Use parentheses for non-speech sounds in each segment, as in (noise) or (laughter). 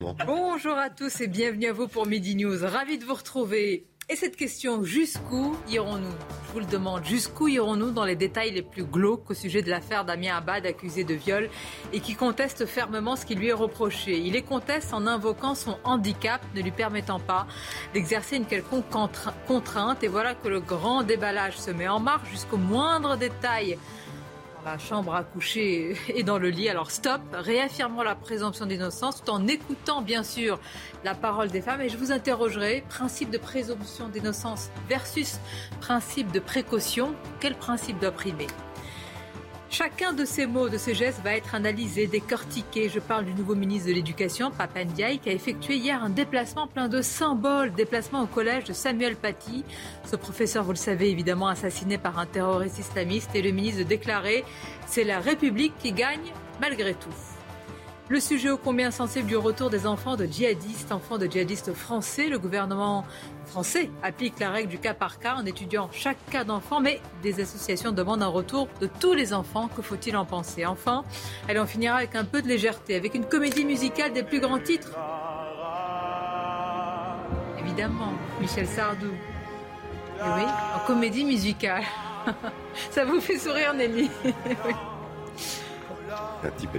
Bonjour à tous et bienvenue à vous pour Midi News. Ravi de vous retrouver. Et cette question, jusqu'où irons-nous? Je vous le demande, jusqu'où irons-nous dans les détails les plus glauques au sujet de l'affaire Damien Abad, accusé de viol et qui conteste fermement ce qui lui est reproché? Il les conteste en invoquant son handicap, ne lui permettant pas d'exercer une quelconque contrainte. Et voilà que le grand déballage se met en marche jusqu'au moindre détail la chambre à coucher et dans le lit. Alors stop, réaffirmons la présomption d'innocence tout en écoutant bien sûr la parole des femmes. Et je vous interrogerai, principe de présomption d'innocence versus principe de précaution, quel principe doit primer? Chacun de ces mots, de ces gestes va être analysé, décortiqué. Je parle du nouveau ministre de l'Éducation, Papa Ndiaye, qui a effectué hier un déplacement plein de symboles, déplacement au collège de Samuel Paty. Ce professeur, vous le savez, évidemment assassiné par un terroriste islamiste. Et le ministre de déclarer, c'est la République qui gagne malgré tout. Le sujet ô combien sensible du retour des enfants de djihadistes, enfants de djihadistes français. Le gouvernement français applique la règle du cas par cas en étudiant chaque cas d'enfant, mais des associations demandent un retour de tous les enfants. Que faut-il en penser? Enfin, elle en finira avec un peu de légèreté, avec une comédie musicale des plus grands titres. Évidemment, Michel Sardou. Et oui, en comédie musicale. (laughs) Ça vous fait sourire, Nelly? (laughs) un type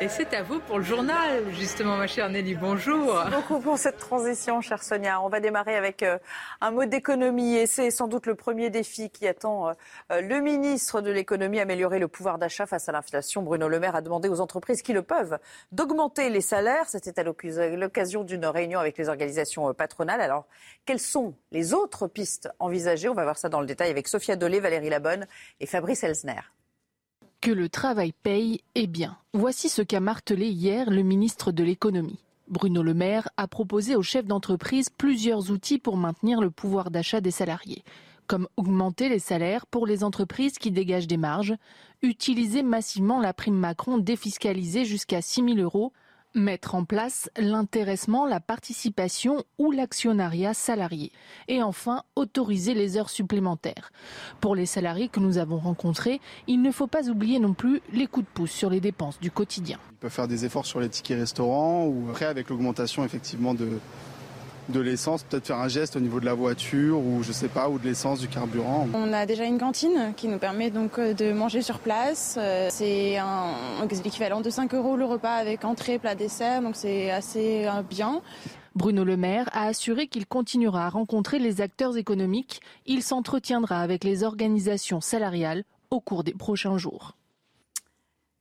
Et c'est à vous pour le journal, justement, ma chère Nelly. Bonjour. Merci beaucoup pour cette transition, chère Sonia. On va démarrer avec euh, un mot d'économie et c'est sans doute le premier défi qui attend euh, euh, le ministre de l'économie, améliorer le pouvoir d'achat face à l'inflation. Bruno Le Maire a demandé aux entreprises qui le peuvent d'augmenter les salaires. C'était à l'occasion d'une réunion avec les organisations patronales. Alors, quelles sont les autres pistes envisagées? On va voir ça dans le détail avec Sophia Dolé, Valérie Labonne et Fabrice Elsner. Que le travail paye est bien. Voici ce qu'a martelé hier le ministre de l'économie. Bruno Le Maire a proposé aux chefs d'entreprise plusieurs outils pour maintenir le pouvoir d'achat des salariés, comme augmenter les salaires pour les entreprises qui dégagent des marges, utiliser massivement la prime Macron défiscalisée jusqu'à 6 000 euros Mettre en place l'intéressement, la participation ou l'actionnariat salarié. Et enfin, autoriser les heures supplémentaires. Pour les salariés que nous avons rencontrés, il ne faut pas oublier non plus les coups de pouce sur les dépenses du quotidien. Ils peuvent faire des efforts sur les tickets restaurants ou après avec l'augmentation effectivement de, de l'essence, peut-être faire un geste au niveau de la voiture ou je sais pas, ou de l'essence, du carburant. On a déjà une cantine qui nous permet donc euh, de manger sur place. Euh, c'est l'équivalent de 5 euros le repas avec entrée, plat, dessert, donc c'est assez euh, bien. Bruno Le Maire a assuré qu'il continuera à rencontrer les acteurs économiques. Il s'entretiendra avec les organisations salariales au cours des prochains jours.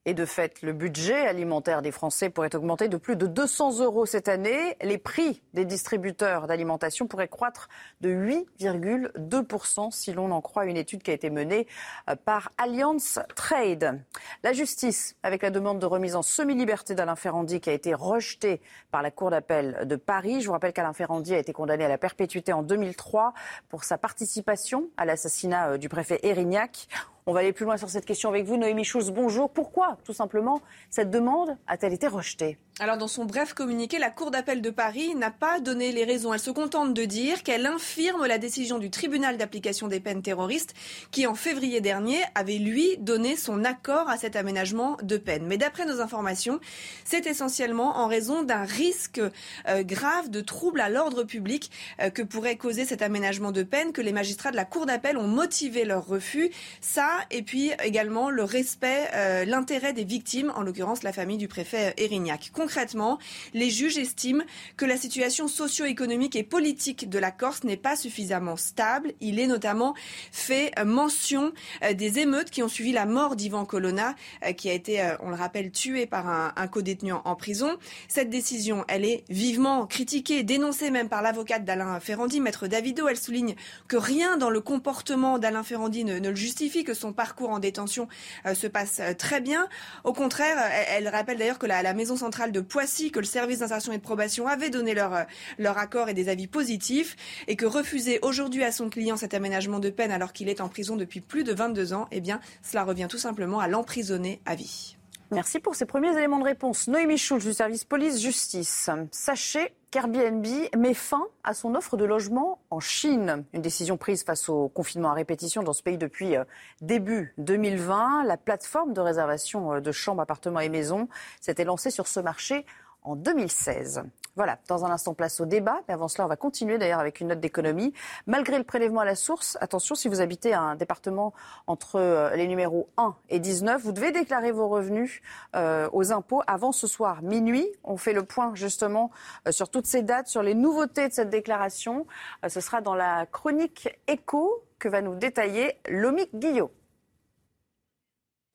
Et de fait, le budget alimentaire des Français pourrait augmenter de plus de 200 euros cette année. Les prix des distributeurs d'alimentation pourraient croître de 8,2% si l'on en croit une étude qui a été menée euh, par Alliance Trade. La justice, avec la demande de remise en semi-liberté d'Alain Ferrandi qui a été rejetée par la Cour d'appel de Paris. Je vous rappelle qu'Alain Ferrandi a été condamné à la perpétuité en 2003 pour sa participation à l'assassinat euh, du préfet Erignac. On va aller plus loin sur cette question avec vous, Noémie Schulz. Bonjour. Pourquoi, tout simplement, cette demande a-t-elle été rejetée? Alors dans son bref communiqué, la Cour d'appel de Paris n'a pas donné les raisons. Elle se contente de dire qu'elle infirme la décision du tribunal d'application des peines terroristes qui en février dernier avait lui donné son accord à cet aménagement de peine. Mais d'après nos informations, c'est essentiellement en raison d'un risque euh, grave de trouble à l'ordre public euh, que pourrait causer cet aménagement de peine que les magistrats de la Cour d'appel ont motivé leur refus. Ça et puis également le respect, euh, l'intérêt des victimes, en l'occurrence la famille du préfet Erignac Concrètement, les juges estiment que la situation socio-économique et politique de la Corse n'est pas suffisamment stable. Il est notamment fait mention euh, des émeutes qui ont suivi la mort d'Ivan Colonna, euh, qui a été, euh, on le rappelle, tué par un, un co-détenu en prison. Cette décision, elle est vivement critiquée, dénoncée même par l'avocate d'Alain Ferrandi, maître Davido. Elle souligne que rien dans le comportement d'Alain Ferrandi ne, le justifie, que son parcours en détention se passe très bien. Au contraire, elle, rappelle d'ailleurs que la, la, maison centrale de Poissy, que le service d'insertion et de probation avait donné leur, leur accord et des avis positifs, et que refuser aujourd'hui à son client cet aménagement de peine alors qu'il est en prison depuis plus de 22 ans, eh bien, cela revient tout simplement à l'emprisonner à vie. Merci pour ces premiers éléments de réponse. Noémie Schulz du service police-justice. Sachez qu'Airbnb met fin à son offre de logement en Chine. Une décision prise face au confinement à répétition dans ce pays depuis euh, début 2020. La plateforme de réservation euh, de chambres, appartements et maisons s'était lancée sur ce marché en 2016. Voilà, dans un instant, place au débat. Mais avant cela, on va continuer d'ailleurs avec une note d'économie. Malgré le prélèvement à la source, attention, si vous habitez un département entre euh, les numéros 1 et 19, vous devez déclarer vos revenus euh, aux impôts avant ce soir, minuit. On fait le point justement euh, sur toutes ces dates, sur les nouveautés de cette déclaration. ce sera dans la chronique écho que va nous détailler Lomic Guillot.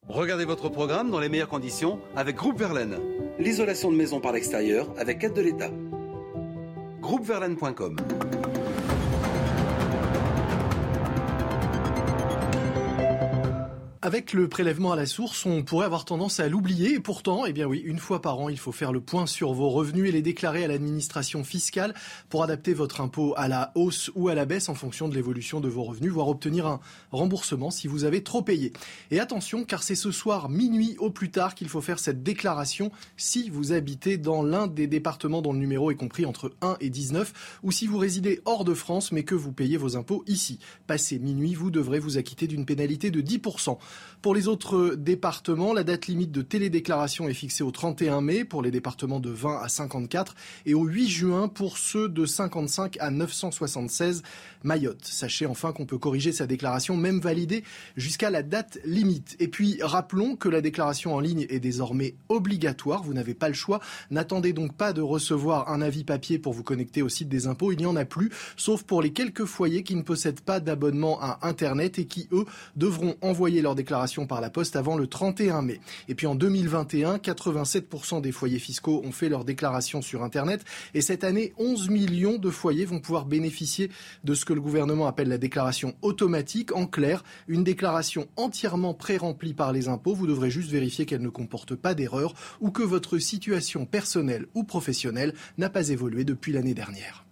Regardez votre programme dans les meilleures conditions avec Groupe Verlaine. L'isolation de maison par l'extérieur avec aide de l'État. Groupeverlaine.com Avec le prélèvement à la source, on pourrait avoir tendance à l'oublier. Et pourtant, eh bien oui, une fois par an, il faut faire le point sur vos revenus et les déclarer à l'administration fiscale pour adapter votre impôt à la hausse ou à la baisse en fonction de l'évolution de vos revenus, voire obtenir un remboursement si vous avez trop payé. Et attention, car c'est ce soir minuit au plus tard qu'il faut faire cette déclaration si vous habitez dans l'un des départements dont le numéro est compris entre 1 et 19 ou si vous résidez hors de France mais que vous payez vos impôts ici. Passé minuit, vous devrez vous acquitter d'une pénalité de 10%. Pour les autres départements, la date limite de télédéclaration est fixée au 31 mai pour les départements de 20 à 54 et au 8 juin pour ceux de 55 à 976 Mayotte. Sachez enfin qu'on peut corriger sa déclaration, même validée, jusqu'à la date limite. Et puis, rappelons que la déclaration en ligne est désormais obligatoire. Vous n'avez pas le choix. N'attendez donc pas de recevoir un avis papier pour vous connecter au site des impôts. Il n'y en a plus, sauf pour les quelques foyers qui ne possèdent pas d'abonnement à Internet et qui, eux, devront envoyer leur déclaration par la poste avant le 31 mai. Et puis en 2021, 87% des foyers fiscaux ont fait leur déclaration sur Internet. Et cette année, 11 millions de foyers vont pouvoir bénéficier de ce que le gouvernement appelle la déclaration automatique. En clair, une déclaration entièrement pré-remplie par les impôts. Vous devrez juste vérifier qu'elle ne comporte pas d'erreur ou que votre situation personnelle ou professionnelle n'a pas évolué depuis l'année dernière.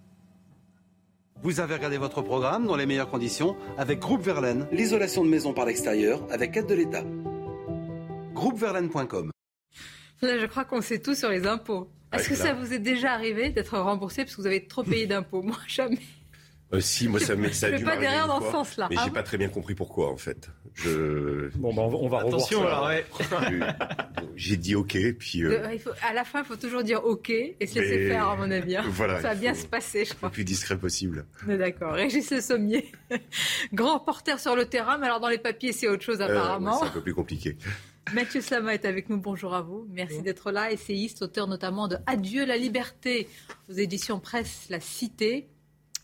Vous avez regardé votre programme dans les meilleures conditions avec Groupe Verlaine, l'isolation de maison par l'extérieur avec aide de l'État. Groupeverlaine.com Là, je crois qu'on sait tout sur les impôts. Est-ce que ça vous est déjà arrivé d'être remboursé parce que vous avez trop payé d'impôts? Moi, jamais. Euh, si, moi ça, ça a dû pas derrière dans ce sens-là. Mais j'ai ah pas très bien compris pourquoi en fait. Je... Bon, bah, on va Attention, revoir ça. Ouais. (laughs) j'ai dit OK, puis. Euh... Il faut, à la fin, il faut toujours dire OK et se laisser faire, à mon avis. Hein. Voilà, ça va bien se passer, je crois. Le plus discret possible. D'accord. Régis Le Sommier, (laughs) grand porteur sur le terrain, mais alors dans les papiers, c'est autre chose euh, apparemment. c'est un peu plus compliqué. Mathieu Slama est avec nous. Bonjour à vous. Merci d'être là. Essayiste, auteur notamment de Adieu la liberté aux éditions Presse La Cité.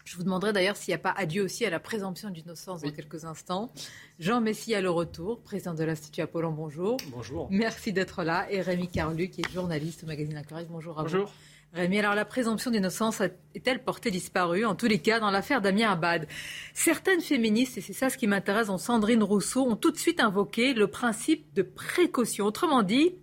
Je vous demanderai d'ailleurs s'il n'y a pas adieu aussi à la présomption d'innocence dans quelques instants. Jean Messi à le retour, président de l'Institut Apollon, bonjour. Bonjour. Merci d'être là. Et Rémi Carlu, qui est journaliste au magazine Incorrect, bonjour à vous. Bonjour. Rémi, alors la présomption d'innocence est-elle portée disparue En tous les cas, dans l'affaire Damien Abad, certaines féministes, et c'est ça ce qui m'intéresse, dont Sandrine Rousseau, ont tout de suite invoqué le principe de précaution. Autrement dit,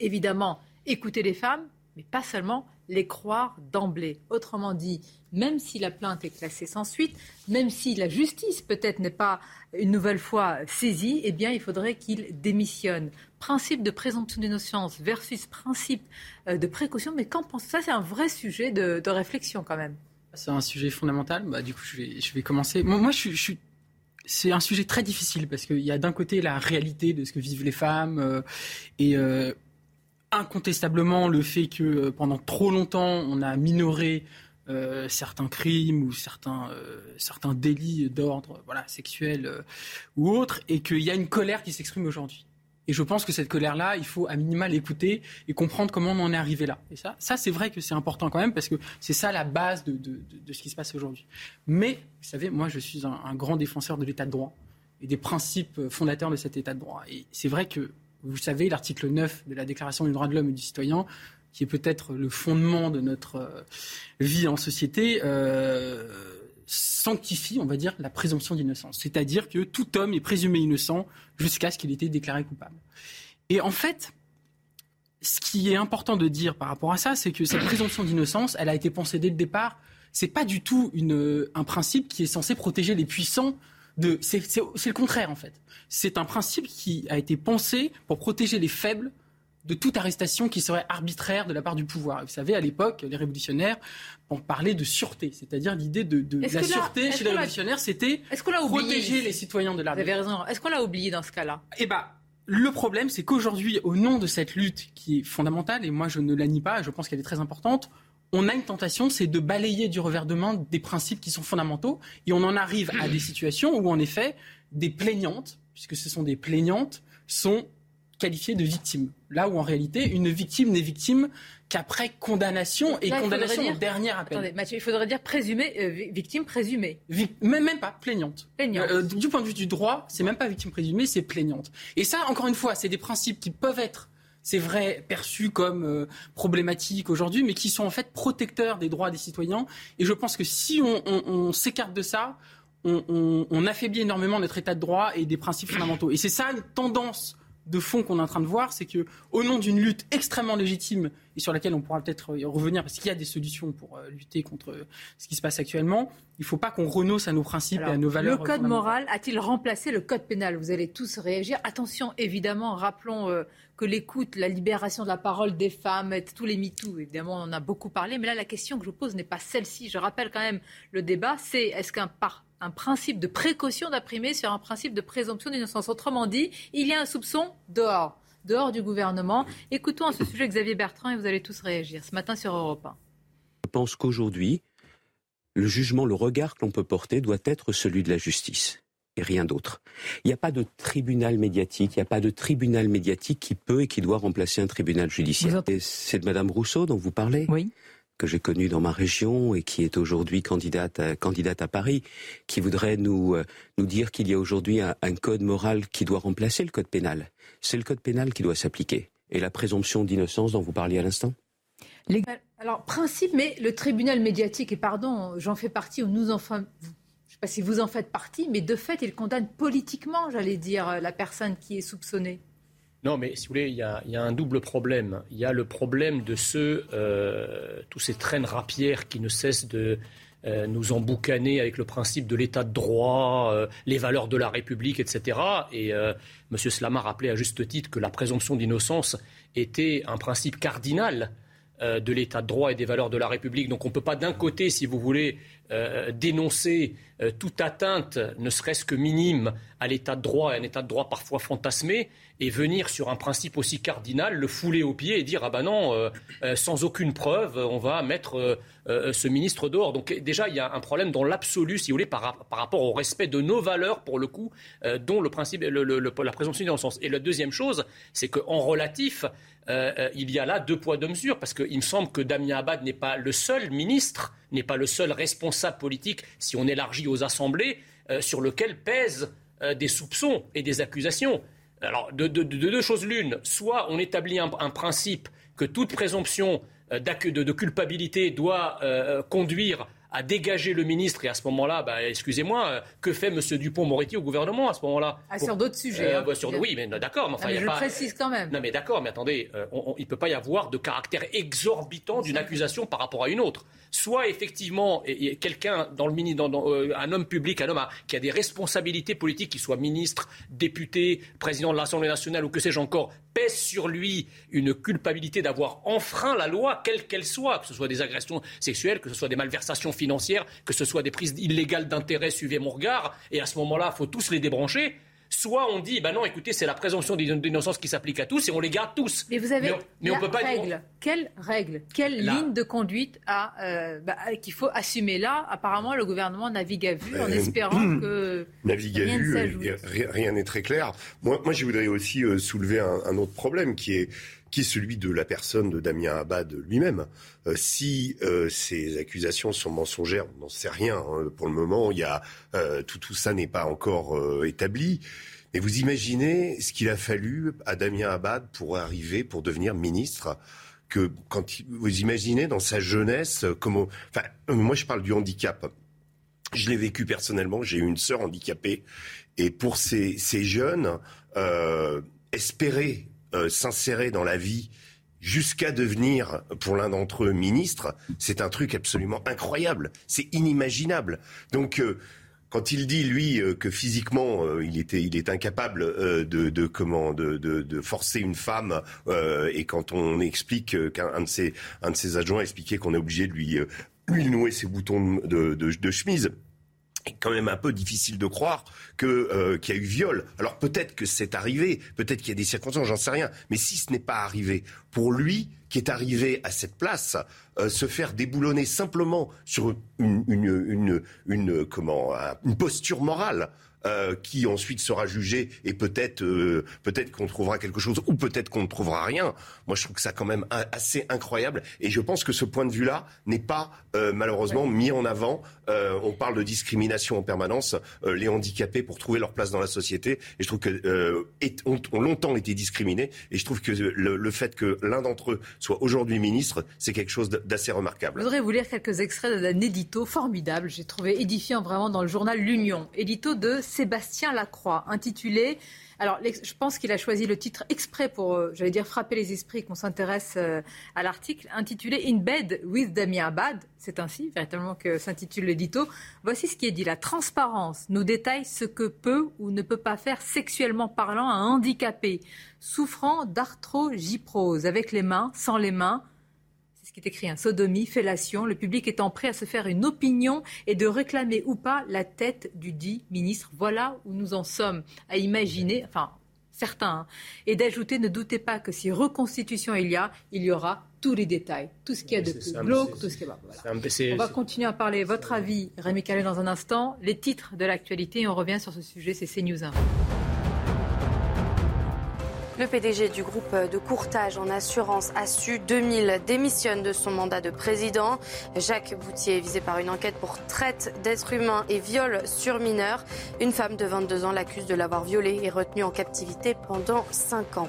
évidemment, écouter les femmes, mais pas seulement les croire d'emblée. Autrement dit, même si la plainte est classée sans suite, même si la justice peut-être n'est pas une nouvelle fois saisie, eh bien, il faudrait qu'il démissionne. Principe de présomption d'innocence versus principe euh, de précaution, mais qu'en pense ça C'est un vrai sujet de, réflexion quand même. C'est un sujet fondamental. Bah, du coup, je vais, commencer. Moi, c'est un sujet très difficile parce qu'il y a d'un côté la réalité de ce que vivent les femmes euh, et euh, incontestablement le fait que pendant trop longtemps on a minoré euh, certains crimes ou certains, euh, certains délits d'ordre voilà, sexuel euh, ou autre, et qu'il y a une colère qui s'exprime aujourd'hui. Et je pense que cette colère-là, il faut à minima l'écouter et comprendre comment on en est arrivé là. Et ça, ça c'est vrai que c'est important quand même parce que c'est ça la base de, de, de, ce qui se passe aujourd'hui. Mais, vous savez, moi, je suis un, un grand défenseur de l'état de droit et des principes fondateurs de cet état de droit. Et c'est vrai que, vous savez, l'article 9 de la Déclaration des droits de l'homme et du citoyen, qui est peut-être le fondement de notre euh, vie en société, euh, sanctifie, on va dire, la présomption d'innocence. C'est-à-dire que tout homme est présumé innocent jusqu'à ce qu'il ait été déclaré coupable. Et en fait, ce qui est important de dire par rapport à ça, c'est que cette présomption d'innocence, elle a été pensée dès le départ. C'est pas du tout une, un principe qui est censé protéger les puissants. De, c'est, le contraire en fait. C'est un principe qui a été pensé pour protéger les faibles de toute arrestation qui serait arbitraire de la part du pouvoir. Vous savez, à l'époque, les révolutionnaires ont parlé de sûreté, c'est-à-dire l'idée de, de la sûreté chez les révolutionnaires, c'était protéger les citoyens de l'arbitraire. Vous avez raison. Est-ce qu'on l'a oublié dans ce cas-là? Eh ben, le problème, c'est qu'aujourd'hui, au nom de cette lutte qui est fondamentale, et moi je ne la nie pas, je pense qu'elle est très importante, on a une tentation, c'est de balayer du revers de main des principes qui sont fondamentaux, et on en arrive à des situations où, en effet, des plaignantes, puisque ce sont des plaignantes, sont qualifiées de victimes. Là où en réalité, une victime n'est victime qu'après condamnation et condamnation dire... au dernier appel. Attendez, Mathieu, il faudrait dire présumée, euh, victime présumée. même, même pas, plaignante. plaignante. Euh, du point de vue du droit, c'est même pas victime présumée, c'est plaignante. Et ça, encore une fois, c'est des principes qui peuvent être c'est vrai, perçus comme euh, problématiques aujourd'hui, mais qui sont en fait protecteurs des droits des citoyens. Et je pense que si on, on, on s'écarte de ça, on, on, affaiblit énormément notre état de droit et des principes fondamentaux. Et c'est ça une tendance de fond qu'on est en train de voir, c'est que au nom d'une lutte extrêmement légitime et sur laquelle on pourra peut-être revenir parce qu'il y a des solutions pour euh, lutter contre ce qui se passe actuellement, il ne faut pas qu'on renonce à nos principes Alors, et à nos valeurs. Le code moral a-t-il remplacé le code pénal? Vous allez tous réagir. Attention, évidemment, rappelons euh, que l'écoute, la libération de la parole des femmes, tous les MeToo, évidemment, on en a beaucoup parlé. Mais là, la question que je pose n'est pas celle-ci. Je rappelle quand même le débat, c'est est-ce qu'un par un principe de précaution d'imprimer sur un principe de présomption d'innocence. Autrement dit, il y a un soupçon dehors, dehors du gouvernement. Écoutons à ce sujet Xavier Bertrand et vous allez tous réagir ce matin sur Europe 1. Je pense qu'aujourd'hui, le jugement, le regard que l'on peut porter doit être celui de la justice et rien d'autre. Il n'y a pas de tribunal médiatique, il n'y a pas de tribunal médiatique qui peut et qui doit remplacer un tribunal judiciaire. C'est de Madame Rousseau dont vous parlez Oui que j'ai connue dans ma région et qui est aujourd'hui candidate à, candidate à Paris, qui voudrait nous, euh, nous dire qu'il y a aujourd'hui un, un, code moral qui doit remplacer le code pénal. C'est le code pénal qui doit s'appliquer. Et la présomption d'innocence dont vous parliez à l'instant? Les... Alors, principe, mais le tribunal médiatique, et pardon, j'en fais partie, ou nous en je ne sais pas si vous en faites partie, mais de fait, il condamne politiquement, j'allais dire, la personne qui est soupçonnée. Non, mais si vous voulez, il y, a, un double problème. Il y a le problème de euh, tous ces traînes rapières qui ne cessent de euh, nous emboucaner avec le principe de l'état de droit, euh, les valeurs de la République, etc. Et M. Slama rappelait à juste titre que la présomption d'innocence était un principe cardinal de l'état de droit et des valeurs de la République. Donc on ne peut pas d'un côté, si vous voulez, euh, dénoncer euh, toute atteinte, ne serait-ce que minime, à l'état de droit, un état de droit parfois fantasmé, et venir sur un principe aussi cardinal, le fouler au pied et dire ah ben non, euh, sans aucune preuve, on va mettre ce ministre dehors. Donc déjà, il y a un problème dans l'absolu, si vous voulez, par, rapport au respect de nos valeurs, pour le coup, dont le principe, le, le, le, la présomption d'innocence. Et la deuxième chose, c'est qu'en relatif, il y a là deux poids deux mesures, parce qu'il me semble que Damien Abad n'est pas le seul ministre, n'est pas le seul responsable politique, si on élargit aux assemblées, euh, sur lequel pèsent euh, des soupçons et des accusations. Alors, de, de, de deux choses l'une, soit on établit un, un, principe que toute présomption de, de culpabilité doit conduire à dégager le ministre et à ce moment-là, bah, excusez-moi, que fait M. Dupont-Moretti au gouvernement à ce moment-là ah, Sur d'autres sujets. Euh, bah, sur, oui, mais d'accord. Mais, enfin, non, mais y a je pas... précise quand même. Non, mais d'accord, mais attendez, euh, on, on, il ne peut pas y avoir de caractère exorbitant d'une accusation par rapport à une autre. Soit effectivement, quelqu'un dans le mini, dans, dans, euh, un homme public, un homme à, qui a des responsabilités politiques, qu'il soit ministre, député, président de l'Assemblée nationale ou que sais-je encore, pèse sur lui une culpabilité d'avoir enfreint la loi, quelle qu'elle soit, que ce soit des agressions sexuelles, que ce soit des malversations financières, que ce soit des prises illégales d'intérêt, suivez mon regard, et à ce moment-là, il faut tous les débrancher. Soit on dit, bah non, écoutez, c'est la présomption d'innocence qui s'applique à tous et on les garde tous. Mais vous avez mais, on, peut pas règle. Quelle règle? Quelle ligne de conduite euh, bah, qu'il faut assumer là? Apparemment, le gouvernement navigue à vue en euh, espérant (clears throat) que navigue rien à vue. rien n'est très clair. Moi, moi, je voudrais aussi euh, soulever un, autre problème qui est qui est celui de la personne de Damien Abad lui-même. si ces accusations sont mensongères, on n'en sait rien. Hein. Pour le moment, il y a tout, tout ça n'est pas encore établi. Mais vous imaginez ce qu'il a fallu à Damien Abad pour arriver, pour devenir ministre que quand vous imaginez dans sa jeunesse comment enfin moi je parle du handicap je l'ai vécu personnellement j'ai eu une sœur handicapée et pour ces, ces jeunes euh, espérer euh, s'insérer dans la vie jusqu'à devenir, pour l'un d'entre eux, ministre, c'est un truc absolument incroyable. C'est inimaginable. Donc, euh, quand il dit lui euh, que physiquement il était il est incapable de, comment de, de, forcer une femme et quand on explique qu'un de ses un de ses adjoints expliquait qu'on est obligé de lui lui nouer ses boutons de, de chemise est quand même un peu difficile de croire euh, qu'il y a eu viol. Alors peut-être que c'est arrivé, peut-être qu'il y a des circonstances, j'en sais rien. Mais si ce n'est pas arrivé, pour lui qui est arrivé à cette place, euh, se faire déboulonner simplement sur une, une, une, une comment une posture morale euh, qui ensuite sera jugé et peut-être euh, peut-être qu'on trouvera quelque chose ou peut-être qu'on ne trouvera rien. Moi, je trouve que ça quand même assez incroyable et je pense que ce point de vue-là n'est pas euh, malheureusement mis en avant. on parle de discrimination en permanence, les handicapés pour trouver leur place dans la société et je trouve que ont, longtemps été discriminés et je trouve que le, le fait que l'un d'entre eux soit aujourd'hui ministre, c'est quelque chose d'assez remarquable. Je voudrais vous lire quelques extraits d'un édito formidable, j'ai trouvé édifiant vraiment dans le journal L'Union, édito de Sébastien Lacroix, intitulé alors, je pense qu'il a choisi le titre exprès pour, euh, j'allais dire, frapper les esprits, qu'on s'intéresse euh, à l'article, intitulé In Bed with Damien Abad. C'est ainsi, véritablement, que s'intitule l'édito. Voici ce qui est dit. La transparence nous détaille ce que peut ou ne peut pas faire sexuellement parlant un handicapé souffrant d'arthrogyprose, avec les mains, sans les mains, qui est écrit, un sodomie, fellation, le public étant prêt à se faire une opinion et de réclamer ou pas la tête du dit ministre. Voilà où nous en sommes à imaginer, enfin certains, hein. et d'ajouter, ne doutez pas que si reconstitution il y a, il y aura tous les détails, tout ce qu'il y a de plus glauque, tout ce qui est... On va continuer à parler. Votre avis, Rémi Calais, dans un instant. Les titres de l'actualité, et on revient sur ce sujet, c'est CNews Info. Le PDG du groupe de courtage en assurance Assu 2000 démissionne de son mandat de président. Jacques Boutier est visé par une enquête pour traite d'êtres humains et viol sur mineurs. Une femme de 22 ans l'accuse de l'avoir violé et retenu en captivité pendant 5 ans.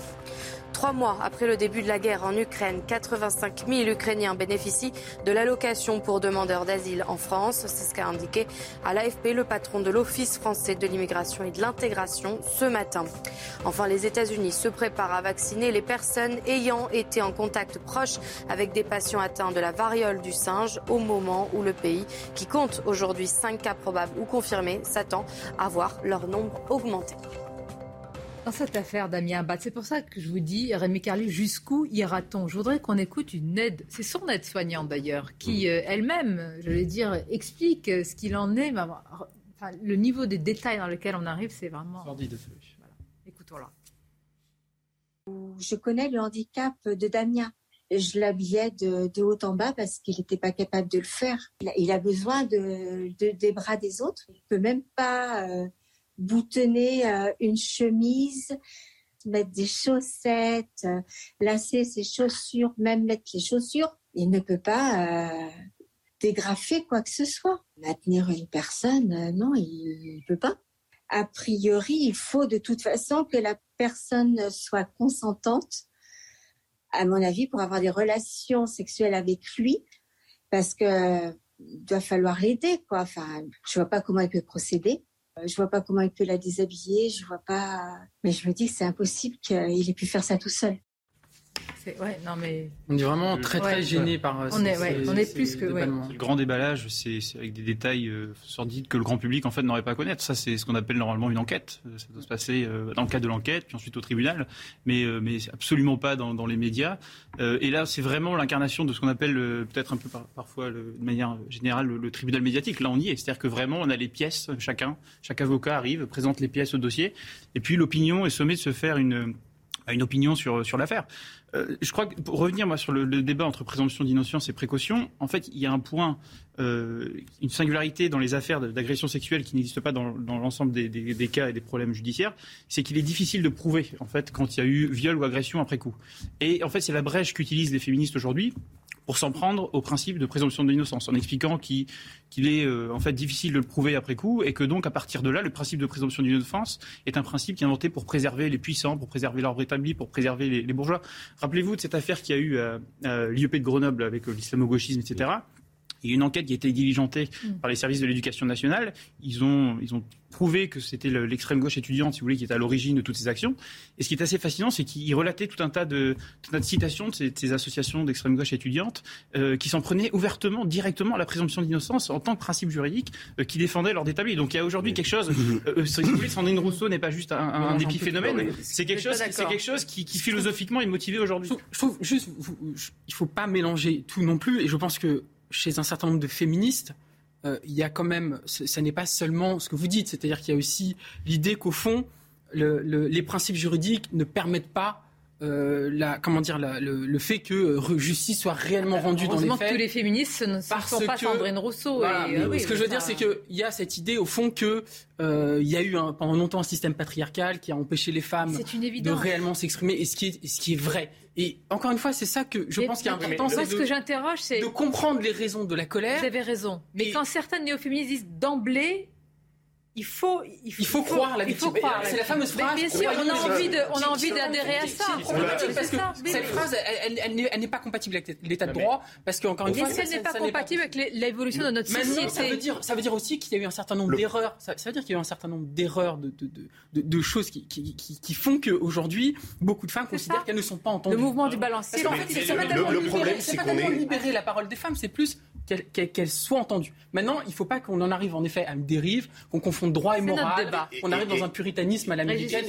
Trois mois après le début de la guerre en Ukraine, 85 000 Ukrainiens bénéficient de l'allocation pour demandeurs d'asile en France. C'est ce qu'a indiqué à l'AFP le patron de l'Office français de l'immigration et de l'intégration ce matin. Enfin, les États-Unis se préparent à vacciner les personnes ayant été en contact proche avec des patients atteints de la variole du singe au moment où le pays, qui compte aujourd'hui 5 cas probables ou confirmés, s'attend à voir leur nombre augmenter. Dans cette affaire Damien Abad, c'est pour ça que je vous dis, Rémi Carly, jusqu'où ira-t-on? Je voudrais qu'on écoute une aide, c'est son aide-soignante d'ailleurs, qui euh, elle-même, je vais dire, explique ce qu'il en est. le niveau des détails dans lequel on arrive, c'est vraiment... Sordide. Voilà. Écoutons-la. Je connais le handicap de Damien je l'habillais de, haut en bas parce qu'il n'était pas capable de le faire. Il a, besoin de, des bras des autres. Il peut même pas euh, boutonner euh, une chemise, mettre des chaussettes, euh, lasser ses chaussures, même mettre les chaussures. Il ne peut pas euh, dégrafer quoi que ce soit. Maintenir une personne, non, il ne peut pas. A priori, il faut de toute façon que la personne soit consentante, à mon avis, pour avoir des relations sexuelles avec lui, parce que doit falloir l'aider, quoi. Enfin, je vois pas comment il peut procéder. Je vois pas comment il peut la déshabiller, je vois pas. Mais je me dis que c'est impossible qu'il ait pu faire ça tout seul. Non mais... On est vraiment très très gêné par. On est, on est plus que. Le grand déballage, c'est avec des détails euh, sordides que le grand public en fait n'aurait pas à connaître. Ça, c'est ce qu'on appelle normalement une enquête. Euh, ça doit se passer euh, dans le cadre de l'enquête, puis ensuite au tribunal, mais mais absolument pas dans, les médias. et là, c'est vraiment l'incarnation de ce qu'on appelle peut-être un peu parfois de manière générale le, tribunal médiatique. Là, on y est. C'est-à-dire que vraiment, on a les pièces, chacun, chaque avocat arrive, présente les pièces au dossier, et puis l'opinion est sommée de se faire une une opinion sur, sur l'affaire. Euh, je crois que pour revenir moi sur le, débat entre présomption d'innocence et précaution, en fait, il y a un point, euh, une singularité dans les affaires d'agression sexuelle qui n'existe pas dans, l'ensemble des, des, cas et des problèmes judiciaires, c'est qu'il est difficile de prouver en fait quand il y a eu viol ou agression après coup. Et en fait, c'est la brèche qu'utilisent les féministes aujourd'hui pour s'en prendre au principe de présomption d'innocence, en expliquant qu'il est euh, en fait difficile de le prouver après coup, et que donc à partir de là, le principe de présomption d'innocence est un principe qui est inventé pour préserver les puissants, pour préserver l'ordre établi, pour préserver les, bourgeois. Rappelez-vous de cette affaire qui a eu à, l'IEP de Grenoble avec l'islamo-gauchisme, etc. Il y a une enquête qui a été diligentée mm. par les services de l'éducation nationale. Ils ont, ils ont prouvé que c'était l'extrême gauche étudiante, si vous voulez, qui était à l'origine de toutes ces actions. Et ce qui est assez fascinant, c'est qu'il relatait tout un tas de, de citations de ces, associations d'extrême gauche étudiante euh, qui s'en prenaient ouvertement, directement à la présomption d'innocence en tant que principe juridique euh, qui défendait établi. Donc il y a aujourd'hui quelque chose. Euh, si vous voulez, Sandrine Rousseau n'est pas juste un, un épiphénomène. C'est quelque chose, c'est quelque chose qui, qui philosophiquement est motivé aujourd'hui. Je trouve juste, il faut pas mélanger tout non plus. Et je pense que chez un certain nombre de féministes, euh, il y a quand même, ça n'est pas seulement ce que vous dites, c'est-à-dire qu'il y a aussi l'idée qu'au fond, les principes juridiques ne permettent pas euh, la, comment dire, le, fait que euh, justice soit réellement rendue dans les faits. que tous les féministes ne sont pas Sandrine Rousseau. ce que je veux dire, c'est qu'il y a cette idée, au fond, que il y a eu pendant longtemps un système patriarcal qui a empêché les femmes de réellement s'exprimer, et ce qui est, ce qui est vrai. Et encore une fois, c'est ça que je pense qu'il est important. ce que j'interroge, c'est de comprendre les raisons de la colère. Vous avez raison. Mais quand certains néo-féministes disent d'emblée, il faut, il faut, il faut croire la victime. C'est la fameuse phrase. bien sûr, on a envie de, on a envie d'adhérer à ça. Parce que cette phrase, elle, elle, n'est pas compatible avec l'état de droit, parce qu'encore une fois, elle n'est pas compatible avec l'évolution de notre société. Ça veut dire, ça veut dire aussi qu'il y a eu un certain nombre d'erreurs. Ça, veut dire qu'il y a eu un certain nombre d'erreurs, de, de, choses qui, qui, qui, qui font qu'aujourd'hui, beaucoup de femmes considèrent qu'elles ne sont pas entendues. Le mouvement du balancier. Le problème, c'est qu'on est libérer la parole des femmes, c'est plus qu'elle soit entendue. Maintenant, il ne faut pas qu'on en arrive en effet à une dérive, qu'on confonde droit et moral, qu'on arrive dans un puritanisme à l'américaine.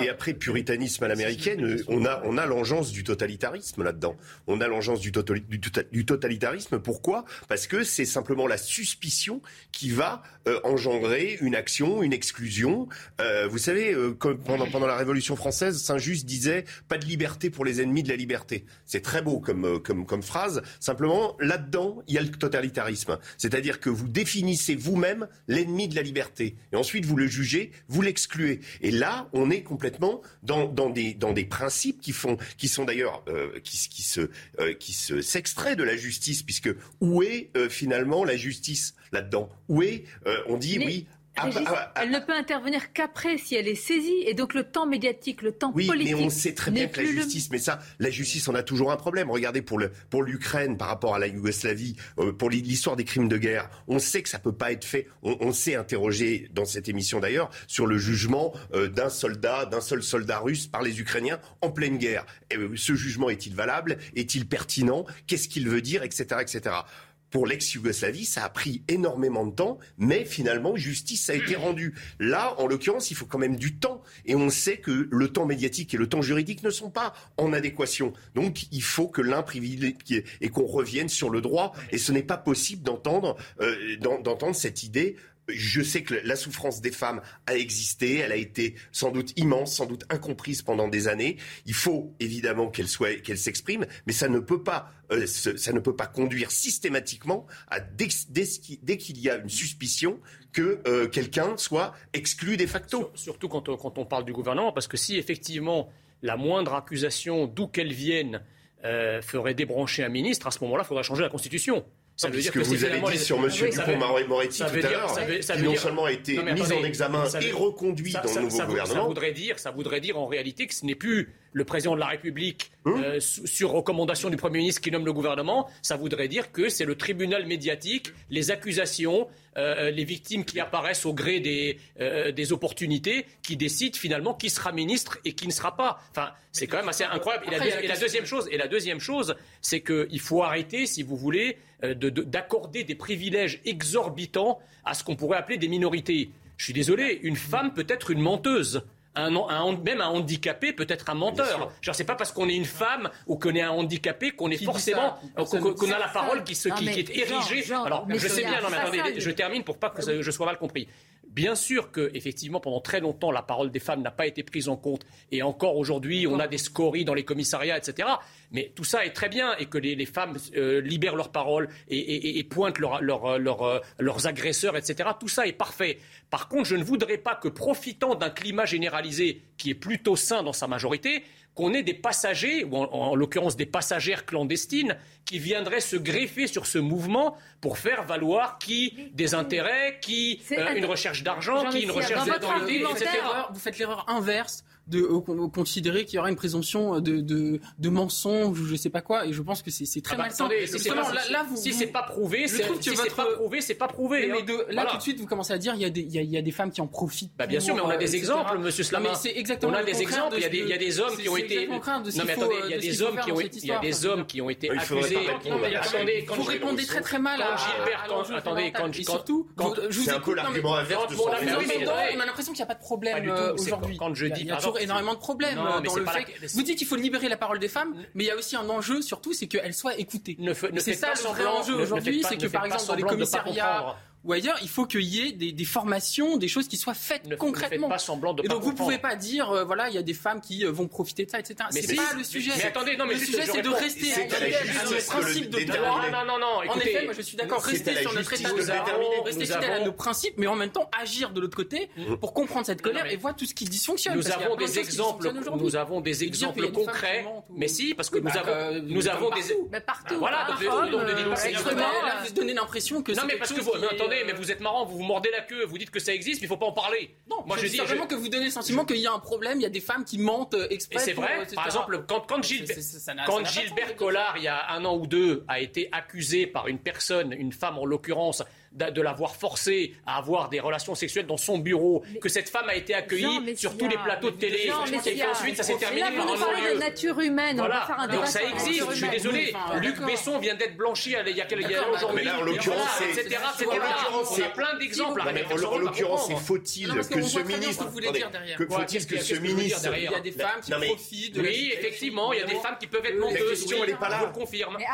Et, après puritanisme à l'américaine, on a, on a l'engeance du totalitarisme là-dedans. On a l'engeance du, du, totalitarisme. Pourquoi? Parce que c'est simplement la suspicion qui va euh, engendrer une action, une exclusion. Euh, vous savez, euh, pendant, pendant la Révolution française, Saint-Just disait « pas de liberté pour les ennemis de la liberté ». C'est très beau comme, comme, comme phrase. Simplement, là-dedans, il y a le totalitarisme. C'est-à-dire que vous définissez vous-même l'ennemi de la liberté. Et ensuite, vous le jugez, vous l'excluez. Et là, on est complètement dans, dans, des, dans des principes qui, font, qui sont d'ailleurs, euh, qui, qui, se, euh, qui se, s'extraient de la justice, puisque où est euh, finalement la justice là-dedans? Où est, on dit, oui, ah, bah, ah, ah, elle ne peut intervenir qu'après si elle est saisie. Et donc le temps médiatique, le temps politique. Oui, mais on sait très bien que la justice, mais ça, la justice, on a toujours un problème. Regardez pour le pour l'Ukraine par rapport à la Yougoslavie, euh, pour l'histoire des crimes de guerre, on sait que ça peut pas être fait. On, s'est interrogé dans cette émission d'ailleurs sur le jugement euh, d'un soldat, d'un seul soldat russe par les Ukrainiens en pleine guerre. Et, euh, ce jugement est-il valable? Est-il pertinent? Qu'est-ce qu'il veut dire, etc., etc pour l'ex-Yougoslavie, ça a pris énormément de temps, mais finalement, justice a été rendue. Là, en l'occurrence, il faut quand même du temps. Et on sait que le temps médiatique et le temps juridique ne sont pas en adéquation. Donc, il faut que l'un privilégie et qu'on revienne sur le droit. Et ce n'est pas possible d'entendre euh, d'entendre cette idée je sais que la souffrance des femmes a existé, elle a été sans doute immense, sans doute incomprise pendant des années. Il faut évidemment qu'elle soit, qu'elle s'exprime, mais ça ne peut pas, euh, ça ne peut pas conduire systématiquement à dès, qu'il y a une suspicion que euh, quelqu'un soit exclu de facto. Surtout quand on, parle du gouvernement, parce que si effectivement la moindre accusation, d'où qu'elle vienne, euh, ferait débrancher un ministre, à ce moment-là, il faudrait changer la Constitution. Ça veut dire que, vous avez dit sur M. Dupont-Moretti tout à l'heure, qui non seulement a été mis en examen et reconduit dans le nouveau gouvernement. Ça voudrait, dire, ça voudrait dire en réalité que ce n'est plus le président de la République, hein euh, sur recommandation du Premier ministre qui nomme le gouvernement, ça voudrait dire que c'est le tribunal médiatique, les accusations, euh, euh, les victimes qui apparaissent au gré des, opportunités, qui décident finalement qui sera ministre et qui ne sera pas. Enfin, c'est quand même assez incroyable. Et la, deuxième chose, c'est qu'il faut arrêter, si vous voulez, d'accorder des privilèges exorbitants à ce qu'on pourrait appeler des minorités. Je suis désolé, une femme peut être une menteuse un, même un handicapé peut être un menteur. Je ne c'est pas parce qu'on est une femme ou qu'on est un handicapé qu'on est forcément qu'on a la parole qui, se, qui, est érigée. Alors, je sais bien, mais attendez, je termine pour pas que je sois mal compris. Bien sûr que, effectivement, pendant très longtemps, la parole des femmes n'a pas été prise en compte. Et encore aujourd'hui, on a des scories dans les commissariats, etc. Mais tout ça est très bien et que les, femmes euh, libèrent leur parole et, pointent leurs euh, euh, agresseurs, etc. Tout ça est parfait. Par contre, je ne voudrais pas que, profitant d'un climat généralisé qui est plutôt sain dans sa majorité, qu'on ait des passagers, ou en, l'occurrence des passagères clandestines, qui viendraient se greffer sur ce mouvement pour faire valoir qui des intérêts, qui euh, une recherche d'argent, qui une recherche d'autorité, etc. Vous faites l'erreur inverse de considérer qu'il y aura une présomption de, de, de mensonge ou je sais pas quoi. Et je pense que c'est très ah bah, malsain. là, vous, si c'est pas prouvé, c'est si votre... pas prouvé, c'est pas prouvé. Mais, hein. de, là tout de suite, vous commencez à dire il y a des, il y a, y a des femmes qui en profitent. Bah, bien sûr, mais on a euh, des exemples, Monsieur Slama. c'est exactement. On a des exemples. Il y a des, il y a des hommes qui ont été. Non mais hein. attendez, il y a des hommes qui ont, il y a des hommes qui ont été accusés. Attendez, vous répondez très très mal à Gilbert. Attendez, quand surtout, je C'est un peu l'argument inverse de. On a l'impression qu'il n'y a pas de problème euh, aujourd'hui. Quand je dis, énormément de problèmes dans le Vous dites qu'il faut libérer la parole des femmes, mais il y a aussi un enjeu surtout, c'est qu'elles soient écoutées. C'est ça le vrai enjeu aujourd'hui, c'est que par exemple dans les commissariats ou ailleurs, il faut qu'il y ait des, formations, des choses qui soient faites concrètement. Pas semblant de Et donc vous ne pouvez pas dire, euh, voilà, il y a des femmes qui euh, vont profiter de ça, etc. Mais c'est pas le sujet. Mais, attendez, non, mais le sujet c'est de rester à le principe de droit. Non, non, non. En effet, moi je suis d'accord, rester sur notre état de droit, rester fidèle à nos principes, mais en même temps agir de l'autre côté mm. pour comprendre cette colère et voir tout ce qui dysfonctionne. Nous avons des exemples, concrets. Mais si, parce que bah, euh, nous avons, des avons des. Partout. Voilà, on ne dit. Là, vous donnez l'impression que. Non, mais parce que vous, attendez mais vous êtes marrant, vous vous mordez la queue, vous dites que ça existe, mais il faut pas en parler. Non, moi je, dis simplement que vous donnez le sentiment qu'il y a un problème, il y a des femmes qui mentent euh, exprès. Et c'est vrai. Euh, par exemple, quand, quand Gilbert Collard, il y a un an ou deux, a été accusé par une personne, une femme en l'occurrence, de l'avoir forcé à avoir des relations sexuelles dans son bureau, que cette femme a été accueillie sur tous les plateaux de télé, et ensuite ça s'est terminé là, par un de nature humaine, voilà. on faire un débat Donc ça existe, je suis désolé. Luc Besson vient d'être blanchi il y a quelques aujourd'hui. Mais là, en l'occurrence, c'est plein d'exemples. En l'occurrence, c'est hein. faut-il que ce ministre que faut-il que ce ministre Il y a des femmes qui profitent. Oui, effectivement, il y a des femmes qui peuvent être menteuses. La question, elle n'est pas là.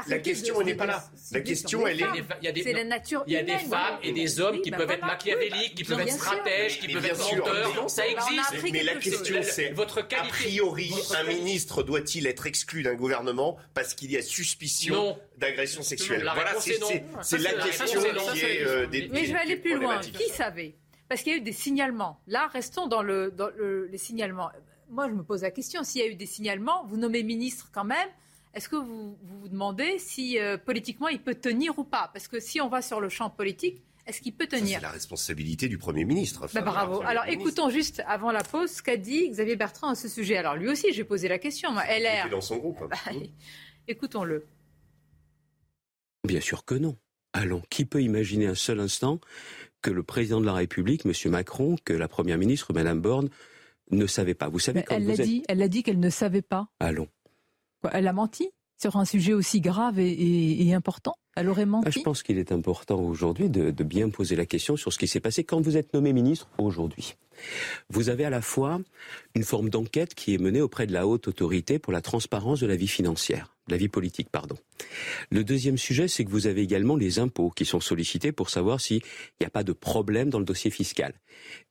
La question, elle n'est pas là. La question, elle est. C'est la nature humaine. Des femmes et des hommes bah qui peuvent être machiavéliques, bah qui peuvent être stratèges, qui peuvent être menteurs. Ça existe. Mais la question, c'est votre. A priori, un ministre doit-il être exclu d'un gouvernement parce qu'il y a suspicion d'agression sexuelle Voilà, c'est la question qui est. Euh, mais je vais aller plus loin. Qui savait? Parce qu'il y a eu des signalements. Là, restons dans, les signalements. Moi, je me pose la question, s'il y a eu des signalements, vous nommez ministre quand même, est-ce que vous, vous demandez si euh, politiquement il peut tenir ou pas? Parce que si on va sur le champ politique, est-ce qu'il peut tenir? C'est la responsabilité du Premier ministre. Bah, bravo. Alors écoutons juste avant la pause ce qu'a dit Xavier Bertrand à ce sujet. Alors lui aussi, j'ai posé la question. Elle LR. dans son groupe. Hein. Bah, Écoutons-le. Bien sûr que non. Allons, qui peut imaginer un seul instant que le président de la République, M. Macron, que la Première ministre, Mme Borne, ne savait pas? Vous savez, bah, quand elle l'a dit, elle l'a dit qu'elle ne savait pas. Allons. Elle a menti sur un sujet aussi grave et, important? Elle aurait ah, menti. Je pense qu'il est important aujourd'hui de, bien poser la question sur ce qui s'est passé quand vous êtes nommé ministre aujourd'hui. Vous avez à la fois une forme d'enquête qui est menée auprès de la haute autorité pour la transparence de la vie financière, de la vie politique, pardon. Le deuxième sujet, c'est que vous avez également les impôts qui sont sollicités pour savoir s'il n'y a pas de problème dans le dossier fiscal.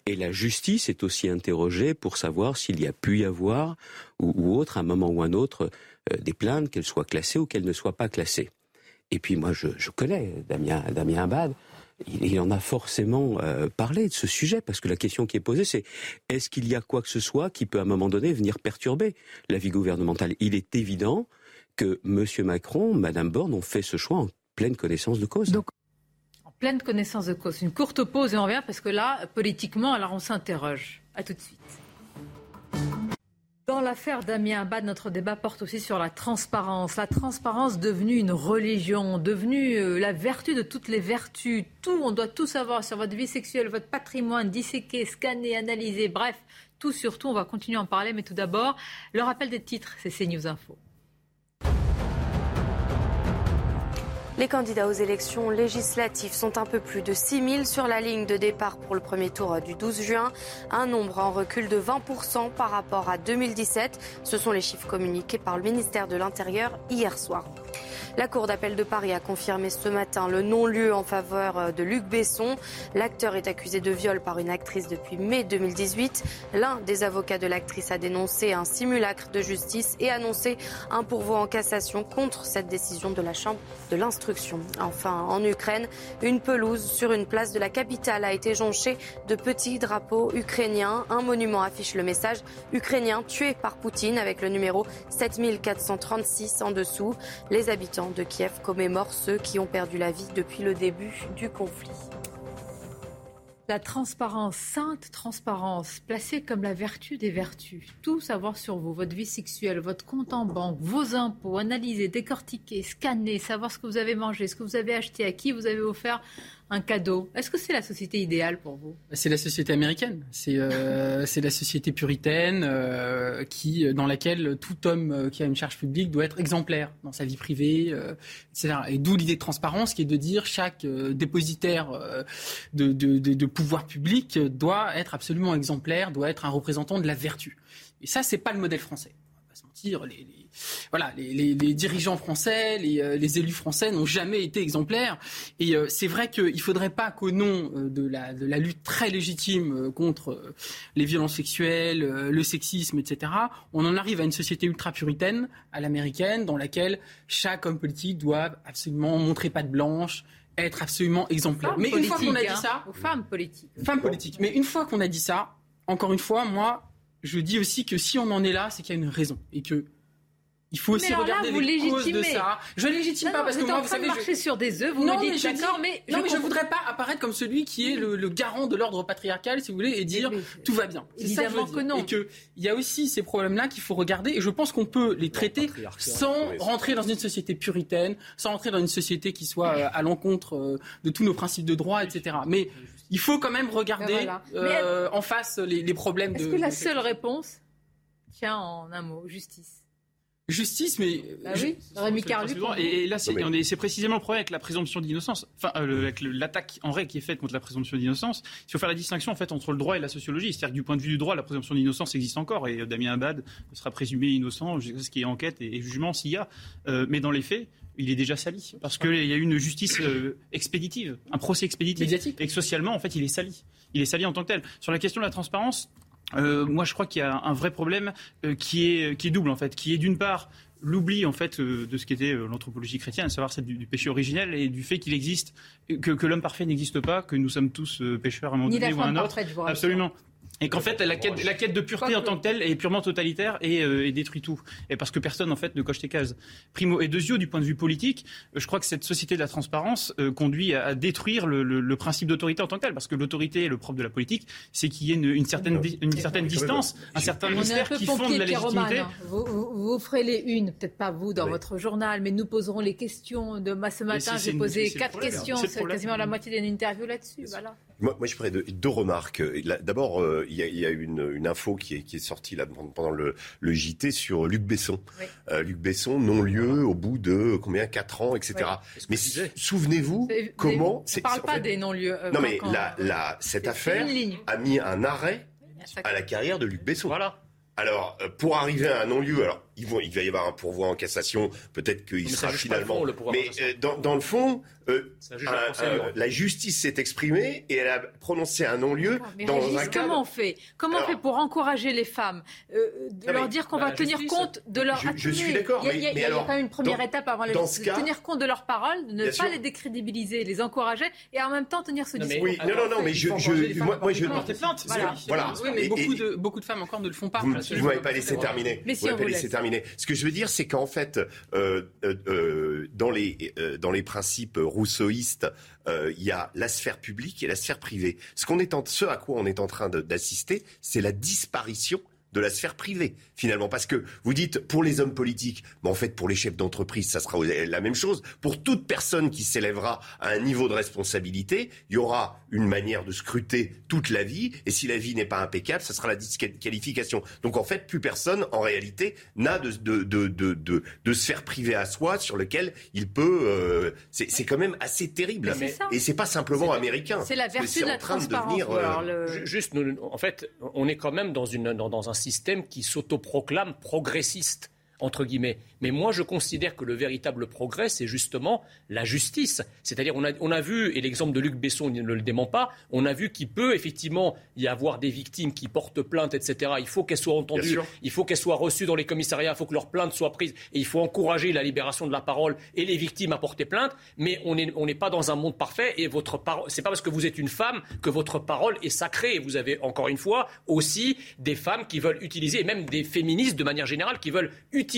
Et la justice est aussi interrogée pour savoir s'il y a pu y avoir ou, ou autre, à un moment ou un autre, euh, des plaintes, qu'elles soient classées ou qu'elles ne soient pas classées. Et puis moi, je, connais Damien, Abad. Il, en a forcément euh, parlé de ce sujet parce que la question qui est posée, c'est est-ce qu'il y a quoi que ce soit qui peut à un moment donné venir perturber la vie gouvernementale Il est évident que M. Macron, Mme Borne ont fait ce choix en pleine connaissance de cause. Donc, en pleine connaissance de cause. Une courte pause et on revient parce que là, politiquement, alors on s'interroge. À tout de suite. Dans l'affaire Damien Abad, notre débat porte aussi sur la transparence. La transparence devenue une religion, devenue euh, la vertu de toutes les vertus. Tout, on doit tout savoir sur votre vie sexuelle, votre patrimoine, disséquer, scanner, analyser, bref, tout sur tout. On va continuer à en parler, mais tout d'abord, le rappel des titres, c'est CNews Info. Les candidats aux élections législatives sont un peu plus de 6 000 sur la ligne de départ pour le premier tour du 12 juin, un nombre en recul de 20% par rapport à 2017. Ce sont les chiffres communiqués par le ministère de l'Intérieur hier soir. La Cour d'appel de Paris a confirmé ce matin le non-lieu en faveur de Luc Besson. L'acteur est accusé de viol par une actrice depuis mai 2018. L'un des avocats de l'actrice a dénoncé un simulacre de justice et annoncé un pourvoi en cassation contre cette décision de la Chambre de l'instruction. Enfin, en Ukraine, une pelouse sur une place de la capitale a été jonchée de petits drapeaux ukrainiens. Un monument affiche le message ukrainien tué par Poutine avec le numéro 7436 en dessous. Habitants de Kiev commémore ceux qui ont perdu la vie depuis le début du conflit. La transparence, sainte transparence, placée comme la vertu des vertus. Tout savoir sur vous, votre vie sexuelle, votre compte en banque, vos impôts, analyser, décortiquer, scanner, savoir ce que vous avez mangé, ce que vous avez acheté, à qui vous avez offert un cadeau. Est-ce que c'est la société idéale pour vous? C'est la société américaine. C'est euh, (laughs) la société puritaine euh, qui, dans laquelle tout homme euh, qui a une charge publique doit être exemplaire dans sa vie privée, euh, etc. Et d'où l'idée de transparence qui est de dire chaque dépositaire de, de, de, de, pouvoir public doit être absolument exemplaire, doit être un représentant de la vertu. Et ça, c'est pas le modèle français. On va pas se mentir. Les, les voilà, les, les, les, dirigeants français, les, euh, les élus français n'ont jamais été exemplaires. Et euh, c'est vrai qu'il ne faudrait pas qu'au nom euh, de la, de la, lutte très légitime contre les violences sexuelles, le sexisme, etc., on en arrive à une société ultra-puritaine, à l'américaine, dans laquelle chaque homme politique doit absolument montrer patte blanche, être absolument exemplaire. Mais une fois qu'on a dit ça, hein, aux femmes politiques, femmes politiques. Mais une fois qu'on a dit ça, encore une fois, moi, je dis aussi que si on en est là, c'est qu'il y a une raison et que il faut aussi regarder là, les causes de ça. Je ne légitime non, pas parce que moi, vous savez, je marcher sur des œufs. Vous non, me dites d'accord, mais, mais, non, je, mais je voudrais pas apparaître comme celui qui est le, le garant de l'ordre patriarcal, si vous voulez, et dire tout va bien. Évidemment ça que, non. Et que il y a aussi ces problèmes-là qu'il faut regarder, et je pense qu'on peut les traiter sans rentrer dans une société puritaine, sans rentrer dans une société qui soit euh, à l'encontre de tous nos principes de droit, etc. Mais il faut quand même regarder voilà. euh, en face les, les problèmes. Est-ce de, que la de... seule réponse tient en un mot justice? Justice, mais bah oui, Rémi Carlu. Et, et là, c'est précisément le problème avec la présomption d'innocence, enfin euh, avec l'attaque en règle qui est faite contre la présomption d'innocence. Il faut faire la distinction en fait entre le droit et la sociologie. C'est-à-dire que du point de vue du droit, la présomption d'innocence existe encore et Damien Abad sera présumé innocent jusqu'à ce qu'il y ait enquête et, et jugement s'il y a. Euh, mais dans les faits, il est déjà sali parce qu'il y a une justice euh, expéditive, un procès expéditif, médiatique, et que socialement, en fait, il est sali. Il est sali en tant que tel. Sur la question de la transparence. Euh, moi, je crois qu'il y a un vrai problème euh, qui, est, qui est double, en fait, qui est d'une part l'oubli en fait de ce qu'était l'anthropologie chrétienne, à savoir celle du, du péché originel et du fait qu'il existe, que, que l'homme parfait n'existe pas, que nous sommes tous pécheurs à un moment donné ou à un autre. Absolument. Et qu'en fait, la quête, la quête de pureté en tant que telle est purement totalitaire et, euh, et, détruit tout. Et parce que personne, en fait, ne coche tes cases. Primo. Et deuxièmement, du point de vue politique, je crois que cette société de la transparence euh, conduit à, à détruire le, le, le principe d'autorité en tant que tel. Parce que l'autorité, le propre de la politique, c'est qu'il y ait une, une certaine, une certaine distance, un certain mystère qui fonde la légitimité. Hein. Vous, vous, vous, ferez les unes, peut-être pas vous dans oui. votre journal, mais nous poserons les questions. De ce matin, j'ai posé quatre questions, c'est quasiment la moitié d'une interview là-dessus. Voilà. Moi, moi, je ferais deux, deux remarques. D'abord, euh, il y, y, a une, une info qui est, qui est, sortie là, pendant le, le JT sur Luc Besson. Oui. Euh, Luc Besson, non-lieu, au bout de combien 4 ans, etc. Oui. Mais souvenez-vous comment... On ne parle pas en fait, des non-lieux. Euh, non, mais la, la, cette affaire a mis un arrêt à la carrière de Luc Besson. Voilà. Alors, pour arriver à un non-lieu, alors il, vont, il, va y avoir un pourvoi en cassation, peut-être qu'il sera finalement. Le fond, mais euh, dans, dans, le fond, euh, un, un, la justice s'est exprimée et elle a prononcé un non-lieu dans Régis, un Comment on fait Comment alors, on fait pour encourager les femmes euh, De leur dire qu'on bah, va tenir justice, compte de leur. Je, je suis d'accord, mais, il y a, mais il y a alors, quand même une première dans, étape avant la justice, de tenir compte de leurs paroles, de ne pas sûr. les décrédibiliser, les encourager et en même temps tenir ce discours. Oui, non, non, non, mais je, je, moi, je. plainte. Voilà. Oui, mais beaucoup de femmes encore ne le font pas. Vous ne m'avez pas laissé terminer. Mais si on laissé Ce que je veux dire, c'est qu'en fait, euh, euh, dans, les, euh, dans les principes rousseauistes, il y a la sphère publique et la sphère privée. Ce à quoi on est en train d'assister, c'est la disparition de la sphère privée, finalement. Parce que vous dites pour les hommes politiques, mais en fait pour les chefs d'entreprise, ça sera la même chose. Pour toute personne qui s'élèvera à un niveau de responsabilité, il y aura une manière de scruter toute la vie, et si la vie n'est pas impeccable, ça sera la disqualification. Donc en fait, plus personne, en réalité, n'a de, de, de, de, de sphère privée à soi sur lequel il peut... Euh, c'est quand même assez terrible. Et c'est pas simplement américain. C'est la vertu de la transparence. Euh, juste, en fait, on est quand même dans, une, dans, dans un système qui s'autoproclame progressiste entre guillemets. Mais moi, je considère que le véritable progrès, c'est justement la justice. C'est-à-dire, on a, on a vu, et l'exemple de Luc Besson ne le dément pas, on a vu qu'il peut effectivement y avoir des victimes qui portent plainte, etc. Il faut qu'elles soient entendues, il faut qu'elles soient reçues dans les commissariats, il faut que leurs plaintes soient prises, et il faut encourager la libération de la parole et les victimes à porter plainte. Mais on n'est on pas dans un monde parfait, et votre parole, c'est pas parce que vous êtes une femme que votre parole est sacrée. Et vous avez encore une fois aussi des femmes qui veulent utiliser, et même des féministes de manière générale, qui veulent utiliser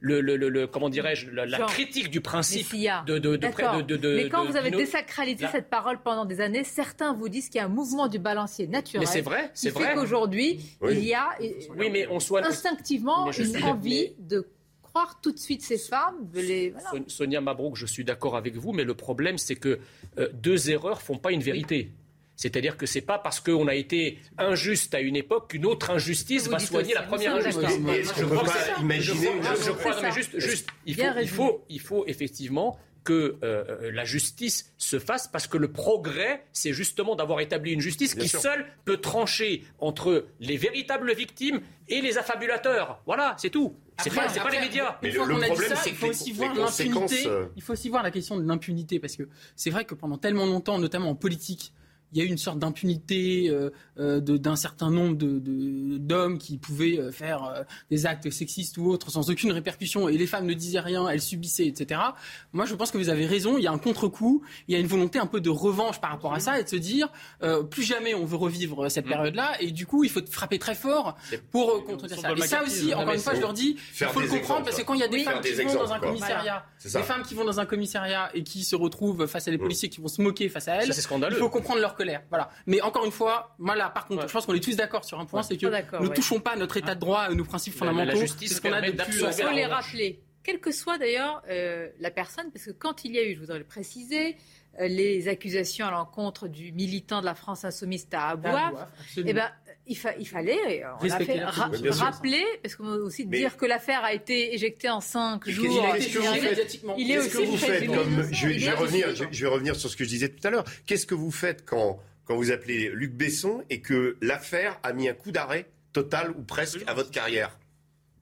le, le, comment dirais-je, la, critique du principe de, de, de, Mais quand vous avez désacralisé cette parole pendant des années, certains vous disent qu'il y a un mouvement du balancier naturel. Mais c'est vrai, c'est vrai. Fait qu'aujourd'hui, il y a oui, mais on soit... instinctivement une envie de croire tout de suite ces femmes. Les... Sonia Mabrouk, je suis d'accord avec vous, mais le problème, c'est que euh, deux erreurs font pas une vérité. C'est-à-dire que c'est pas parce qu'on a été injuste à une époque qu'une autre injustice va soigner la première injustice. Je crois que imaginer. Je crois, mais juste, juste, il faut, il faut, il faut effectivement que euh, euh, la justice se fasse parce que le progrès, c'est justement d'avoir établi une justice qui seule peut trancher entre les véritables victimes et les affabulateurs. Voilà, c'est tout. C'est pas, pas les médias. Mais le, problème, c'est qu'il faut aussi voir l'impunité. Euh, il faut aussi voir la question de l'impunité parce que c'est vrai que pendant tellement longtemps, notamment en politique, il y a eu une sorte d'impunité euh, euh, d'un certain nombre d'hommes de, qui pouvaient euh, faire des actes sexistes ou autres sans aucune répercussion et les femmes ne disaient rien, elles subissaient, etc. Moi, je pense que vous avez raison. Il y a un contre-coup, il y a une volonté un peu de revanche par rapport à ça et de se dire plus jamais on veut revivre cette mm. période-là et du coup, il faut frapper très fort pour contredire ça. Et ça aussi, encore une fois, je leur dis, il faut le comprendre parce que quand il y a des femmes qui vont dans un commissariat, des femmes qui vont dans un commissariat et qui se retrouvent face à des mm. policiers qui vont se moquer face à elles, il faut comprendre leur voilà. Mais encore une fois, moi là, par contre, je pense qu'on est tous d'accord sur un point, c'est que ne touchons pas notre état de droit, nos principes fondamentaux. La justice, ce qu'on a depuis. Il faut les rappeler. Quelle que soit d'ailleurs euh, la personne, parce que quand il y a eu, je voudrais le préciser, euh, les accusations à l'encontre du militant de la France insoumise Tahabouaf, eh ben, il, il, fallait euh, on a fait, rappeler, parce qu'on aussi dire que l'affaire a été éjectée en cinq jours. Il est aussi vous faites comme, je, vais, je, vais revenir, je, vais revenir sur ce que je disais tout à l'heure. Qu'est-ce que vous faites quand, quand vous appelez Luc Besson et que l'affaire a mis un coup d'arrêt total ou presque à votre carrière?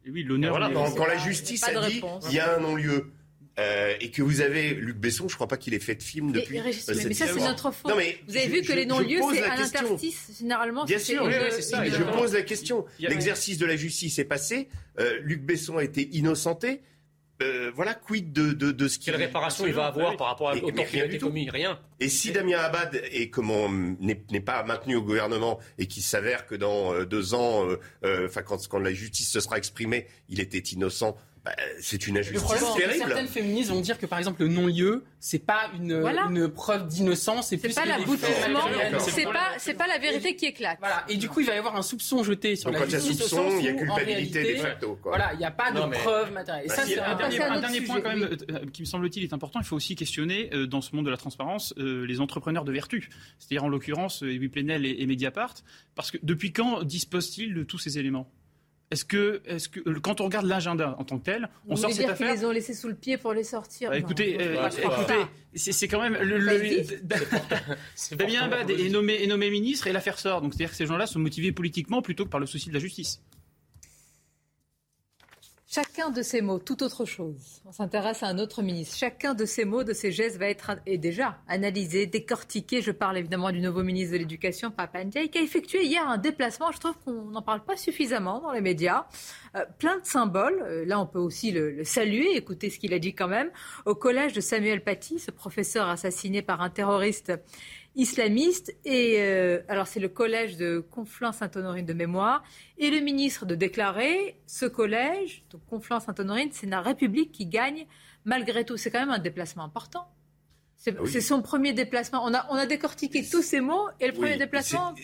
Oui, l'honneur. Voilà, quand, la justice a dit il y a un non-lieu. Euh, et que vous avez Luc Besson, je crois pas qu'il ait fait de film depuis. Mais, euh, mais ça c'est notre faute. vous avez vu que les non-lieux c'est un interstice généralement. Bien sûr, c'est ça. je pose la question. L'exercice de la justice est passé. Euh, Luc Besson a été innocenté. Euh, voilà, quid de, de, de ce Quelle réparation il va avoir par rapport à au temps qui a été commis Rien. Et si Damien Abad est comment n'est pas maintenu au gouvernement et qu'il s'avère que dans deux ans, enfin quand, quand la justice se sera exprimée, il était innocent, bah, c'est une injustice terrible. Certaines féministes vont dire que par exemple le non-lieu, c'est pas une, une preuve d'innocence, c'est plus pas l'aboutissement, c'est pas c'est pas la vérité qui éclate. Voilà. Et du coup, il va y avoir un soupçon jeté sur Donc, la justice. Quand il y a soupçon, il y a culpabilité de facto. Quoi. Voilà, il n'y a pas de preuve matérielle. Bah, ça, c'est un, dernier, un dernier point quand même euh, qui me semble-t-il est important. Il faut aussi questionner euh, dans ce monde de la transparence euh, les entrepreneurs de vertu, c'est-à-dire en l'occurrence Louis Plenel et Mediapart, parce que depuis quand disposent-ils de tous ces éléments? Est-ce que, est que, euh, quand on regarde l'agenda en tant que tel, on sort cette affaire qu'ils les ont laissés sous le pied pour les sortir. Bah, écoutez, euh, écoutez, c'est quand même le, le (laughs) Damien Abad est nommé, est nommé ministre et l'affaire sort. Donc c'est-à-dire que ces gens-là sont motivés politiquement plutôt que par le souci de la justice. Chacun de ces mots, tout autre chose. On s'intéresse à un autre ministre. Chacun de ces mots, de ces gestes va être est déjà analysé, décortiqué. Je parle évidemment du nouveau ministre de l'Éducation, Papandiaï, qui a effectué hier un déplacement. Je trouve qu'on n'en parle pas suffisamment dans les médias. Euh, plein de symboles. Euh, là, on peut aussi le saluer, écouter ce qu'il a dit quand même. Au collège de Samuel Paty, ce professeur assassiné par un terroriste islamiste. Et euh, alors, c'est le collège de Conflans-Sainte-Honorine de mémoire. Et le ministre de déclarer ce collège, donc Conflans-Sainte-Honorine, c'est la République qui gagne malgré tout. C'est quand même un déplacement important. Ah c'est son premier déplacement. On a, on a décortiqué tous ces mots et le premier déplacement.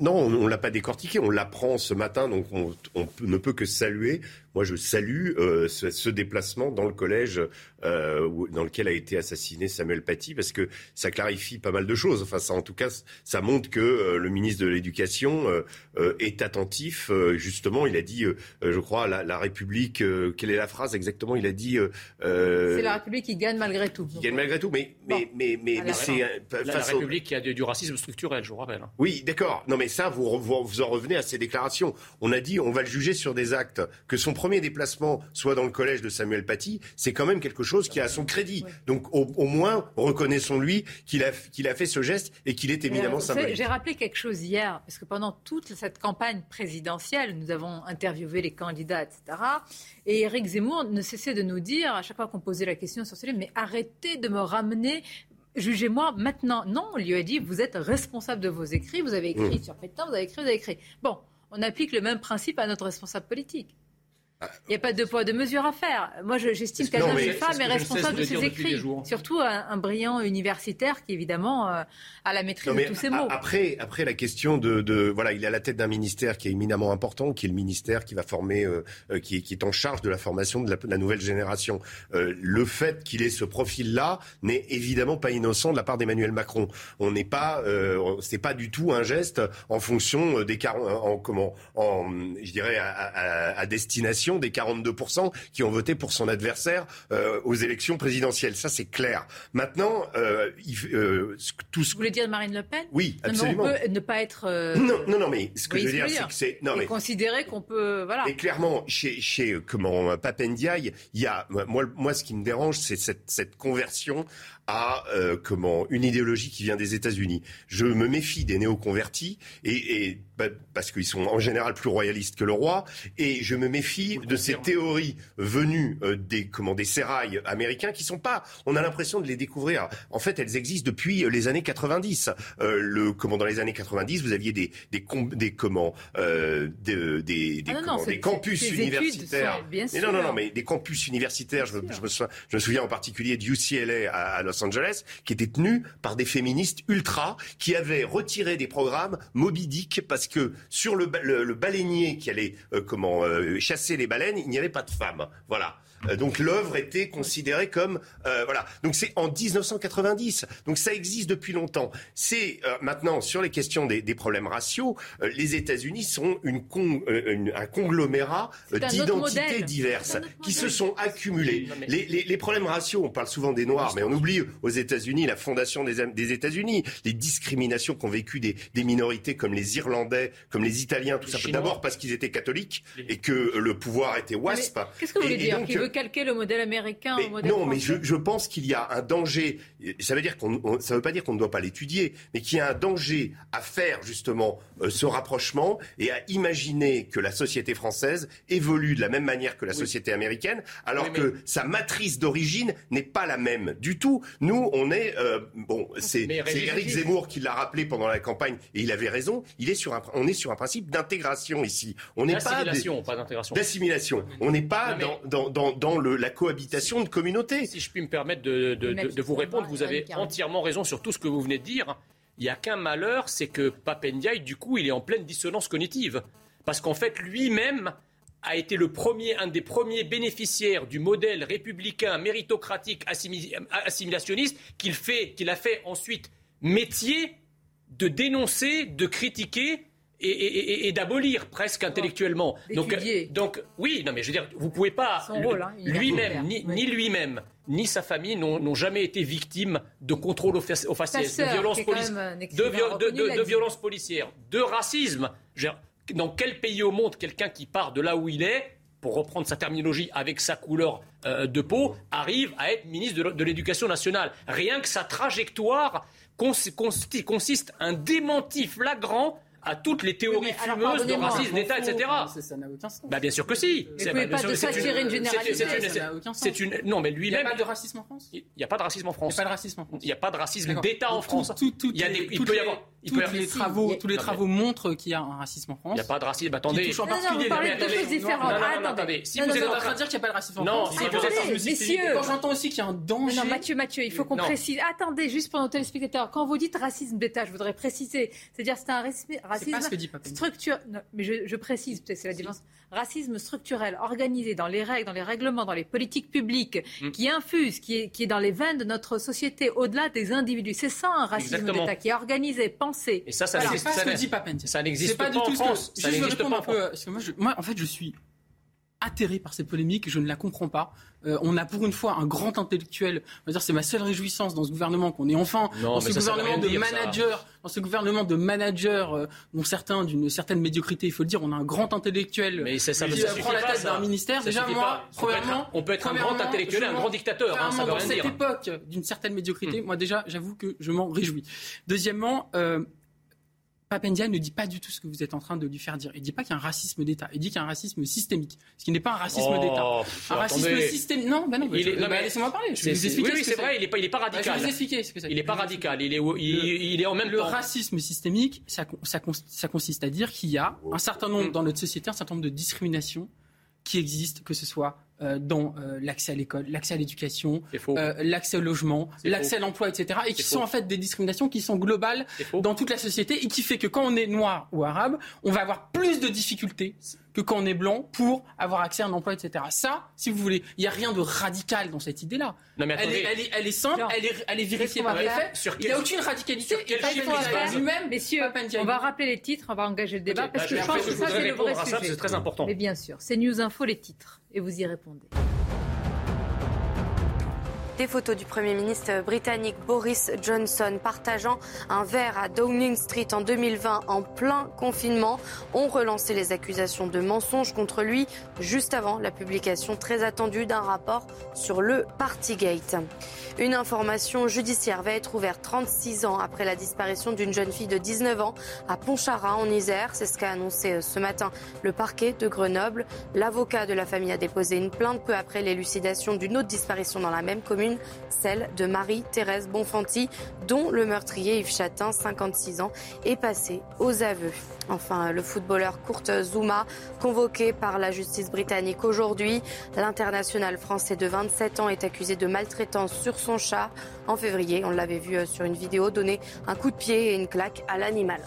non, on ne l'a pas décortiqué. On l'apprend ce matin, donc on, on, ne peut que saluer moi, je salue euh, ce, déplacement dans le collège euh, dans lequel a été assassiné Samuel Paty, parce que ça clarifie pas mal de choses. Enfin, ça, en tout cas, ça montre que euh, le ministre de l'Éducation est attentif. justement, il a dit, je crois, la, la République. quelle est la phrase exactement? Il a dit. c'est la République qui gagne malgré tout. Qui gagne malgré tout, mais mais mais mais, c'est la, République qui a du, racisme structurel, je vous rappelle. Hein. Oui, d'accord. Non, mais ça, vous, vous, vous en revenez à ces déclarations. On a dit, on va le juger sur des actes que son premier déplacement soit dans le collège de Samuel Paty, c'est quand même quelque chose qui a son crédit. Donc au, moins, reconnaissons-lui qu'il a, qu'il a fait ce geste et qu'il est éminemment symbolique. J'ai rappelé quelque chose hier, parce que pendant toute cette campagne présidentielle, nous avons interviewé les candidats, etc. Et Éric Zemmour ne cessait de nous dire, à chaque fois qu'on posait la question sur ce livre, mais arrêtez de me ramener jugez-moi maintenant. Non, on lui a dit, vous êtes responsable de vos écrits, vous avez écrit mmh. sur Pétain, vous avez écrit, vous avez écrit. Bon, on applique le même principe à notre responsable politique. Il n'y a pas de poids de mesure à faire. Moi, j'estime qu'Adolphe femme est responsable de ses écrits. Surtout un, brillant universitaire qui, évidemment, euh, a la maîtrise de tous ces mots. Après, après la question de, Voilà, il est à la tête d'un ministère qui est éminemment important, qui est le ministère qui va former, euh, euh, qui, est en charge de la formation de la, nouvelle génération. le fait qu'il ait ce profil-là n'est évidemment pas innocent de la part d'Emmanuel Macron. On n'est pas. c'est pas du tout un geste en fonction des. En, comment, en, je dirais, à destination des 42% qui ont voté pour son adversaire euh, aux élections présidentielles. Ça, c'est clair. Maintenant, euh, euh, tout ce... Vous voulez dire Marine Le Pen? Oui, absolument. on peut ne pas être... Non, non, non, mais ce que je veux dire, c'est que c'est... Non, mais... considérer qu'on peut... Voilà. Et clairement, chez, chez comment, Papendiaï, il y a... Moi, moi, ce qui me dérange, c'est cette, cette conversion à euh, comment une idéologie qui vient des États-Unis. Je me méfie des néoconvertis et, et bah, parce qu'ils sont en général plus royalistes que le roi et je me méfie de ces théories venues euh, des comment des sérails américains qui sont pas. On a l'impression de les découvrir. En fait, elles existent depuis euh, les années 90. Euh, le comment dans les années 90, vous aviez des des, des comment des des, ah des campus universitaires. mais non non non mais des campus universitaires. Je, je, me, souviens, je me souviens en particulier de UCLA à, à Los Angeles, qui était tenu par des féministes ultra qui avaient retiré des programmes Moby Dick parce que sur le, le, baleinier qui allait euh, comment euh, chasser les baleines, il n'y avait pas de femmes. Voilà. Euh, donc l'œuvre était considérée comme euh, voilà. Donc c'est en 1990. Donc ça existe depuis longtemps. C'est euh, maintenant sur les questions des, des problèmes raciaux, les États-Unis sont une, un conglomérat d'identités diverses qui se sont accumulées. Les, les, les, problèmes raciaux, on parle souvent des Noirs, mais on oublie aux États-Unis la fondation des, des États-Unis, les discriminations qu'ont vécues des, des, minorités comme les Irlandais, comme les Italiens, tout ça. D'abord parce qu'ils étaient catholiques et que le pouvoir était WASP. Qu'est-ce que vous voulez dire calquer le modèle américain au modèle Non, mais je, je, pense qu'il y a un danger. Ça veut dire qu'on, ça veut pas dire qu'on ne doit pas l'étudier, mais qu'il y a un danger à faire justement euh, ce rapprochement et à imaginer que la société française évolue de la même manière que la société américaine, alors que sa matrice d'origine n'est pas la même du tout. Nous, on est euh, bon, c'est Eric Zemmour qui l'a rappelé pendant la campagne et il avait raison. Il est sur un, on est sur un principe d'intégration ici. On n'est pas d'assimilation. D'assimilation. On n'est pas dans, dans, dans le, la cohabitation de communautés. Si je puis me permettre de, de, vous répondre, vous avez entièrement raison sur tout ce que vous venez de dire. Il n'y a qu'un malheur, c'est que Papendiaï, du coup, il est en pleine dissonance cognitive. Parce qu'en fait, lui-même a été le premier, un des premiers bénéficiaires du modèle républicain, méritocratique, assimilationniste, qu'il fait, qu'il a fait ensuite métier de dénoncer, de critiquer et, d'abolir presque intellectuellement. Donc, donc, oui, non, mais je veux dire, vous pouvez pas. Hein, lui-même, ni, lui-même, ni sa famille n'ont jamais été victimes de contrôle faciès, de violence, de, violence policière, de racisme. Dans quel pays au monde quelqu'un qui part de là où il est pour reprendre sa terminologie, avec sa couleur euh, de peau, arrive à être ministre de l'éducation nationale? Rien que sa trajectoire consiste un démenti flagrant à toutes les théories fumeuses de racisme d'État, etc. Ça n'a aucun sens. Bah, bien sûr que si. Vous pouvez pas de s'attirer une généralité. C'est une. Non, mais lui-même. Il n'y a pas de racisme en France. Il n'y a pas de racisme en France. Il n'y a pas de racisme en France. Il n'y a pas de racisme d'État en France. Il y a des. Il peut y avoir. tous les travaux, tous les travaux montrent qu'il y a un racisme en France. Il n'y a pas de racisme. Attendez. Qui touche en particulier non, non, vous parlez de choses différentes. Non, non, non, Attendez. attendez. Si Non, vous non, êtes non, en train de dire qu'il n'y a pas de racisme en Non, France. si vous êtes Attendez, en train de messieurs. Quand j'entends aussi qu'il y a un danger. Non, non, Mathieu, Mathieu, il faut qu'on Non. précise. Attendez, juste pour nos téléspectateurs, quand vous dites racisme d'État, je voudrais préciser. C'est-à-dire c'est un racisme, racisme ce que dit Papen. structure. Non, mais je, je précise, peut-être c'est la différence. Racisme structurel, organisé dans les règles, dans les règlements, dans les politiques publiques, Mm. qui infuse, qui est, qui est dans les veines de notre société, au-delà des individus. C'est ça un racisme d'État qui est organisé, pensé. Et ça, ça Voilà, n'existe c'est pas ça n'existe pas, pas du en tout ce que- France. Juste, Ça je répondre un en peu, France. parce que moi, je- moi, en fait, je suis atterré par cette polémique, je ne la comprends pas. Euh, on a pour une fois un grand intellectuel. On va dire, c'est ma seule réjouissance dans ce gouvernement qu'on est enfin Non, dans ce ça, ça veut gouvernement de dire, ça. managers, dans ce gouvernement de managers, euh, dont certains d'une certaine médiocrité, il faut le dire. On a un grand intellectuel Mais ça, ça, qui euh, prend la tête d'un ministère. Déjà, moi, premièrement, on peut être un grand intellectuel un grand dictateur, hein, ça premièrement, veut dans rien cette dire. époque d'une certaine médiocrité, Hmm. moi déjà, j'avoue que je m'en réjouis. Deuxièmement, euh, Papendia ne dit pas du tout ce que vous êtes en train de lui faire dire. Il dit pas qu'il y a un racisme d'État. Il dit qu'il y a un racisme systémique, ce qui n'est pas un racisme Oh, d'État. Un racisme attendez. systémique. Non, bah non. bah non, bah, mais laissez-moi parler. Je c'est- vais vous c'est- expliquer. oui, oui, ce que c'est vrai, il est pas- il est pas Bah, je radical. vais vous expliquer ce que c'est. Il n'est pas radical. Il est, il, il est en même le temps. racisme systémique, ça, con- ça, cons- ça consiste à dire qu'il y a un certain nombre Mm. dans notre société, un certain nombre de discriminations qui existent, que ce soit dans euh, l'accès à l'école, l'accès à l'éducation, euh, l'accès au logement, l'accès à l'emploi, etc. Et qui sont en fait des discriminations qui sont globales dans toute la société et qui fait que quand on est noir ou arabe, on va avoir plus de difficultés que quand on est blanc pour avoir accès à un emploi, etc. Ça, si vous voulez, il n'y a rien de radical dans cette idée-là. Non, mais Elle elle, est, elle est simple, elle est, elle est vérifiée par les faits. Sur Il n'y a aucune radicalité. sur quel chiffre lui-même, Messieurs, on va rappeler les titres, on va engager le débat parce bah, que je- pense que ça, c'est le répondre vrai à ça, sujet. c'est très important. Mais bien sûr, c'est News Info les titres et vous y répondez. Des photos du Premier ministre britannique Boris Johnson partageant un verre à Downing Street en 2020 en plein confinement ont relancé les accusations de mensonges contre lui juste avant la publication très attendue d'un rapport sur le Partygate. Une information judiciaire va être ouverte 36 ans après la disparition d'une jeune fille de 19 ans à Pontcharra en Isère. C'est ce qu'a annoncé euh, ce matin le parquet de Grenoble. L'avocat de la famille a déposé une plainte peu après l'élucidation d'une autre disparition dans la même commune, celle de Marie-Thérèse Bonfanti, dont le meurtrier Yves Chatin, 56 ans, est passé aux aveux. Enfin, le footballeur Kurt Zouma, convoqué par la justice britannique aujourd'hui, l'international français de 27 ans est accusé de maltraitance sur son chat. En février, on l'avait vu euh, sur une vidéo donner un coup de pied et une claque à l'animal.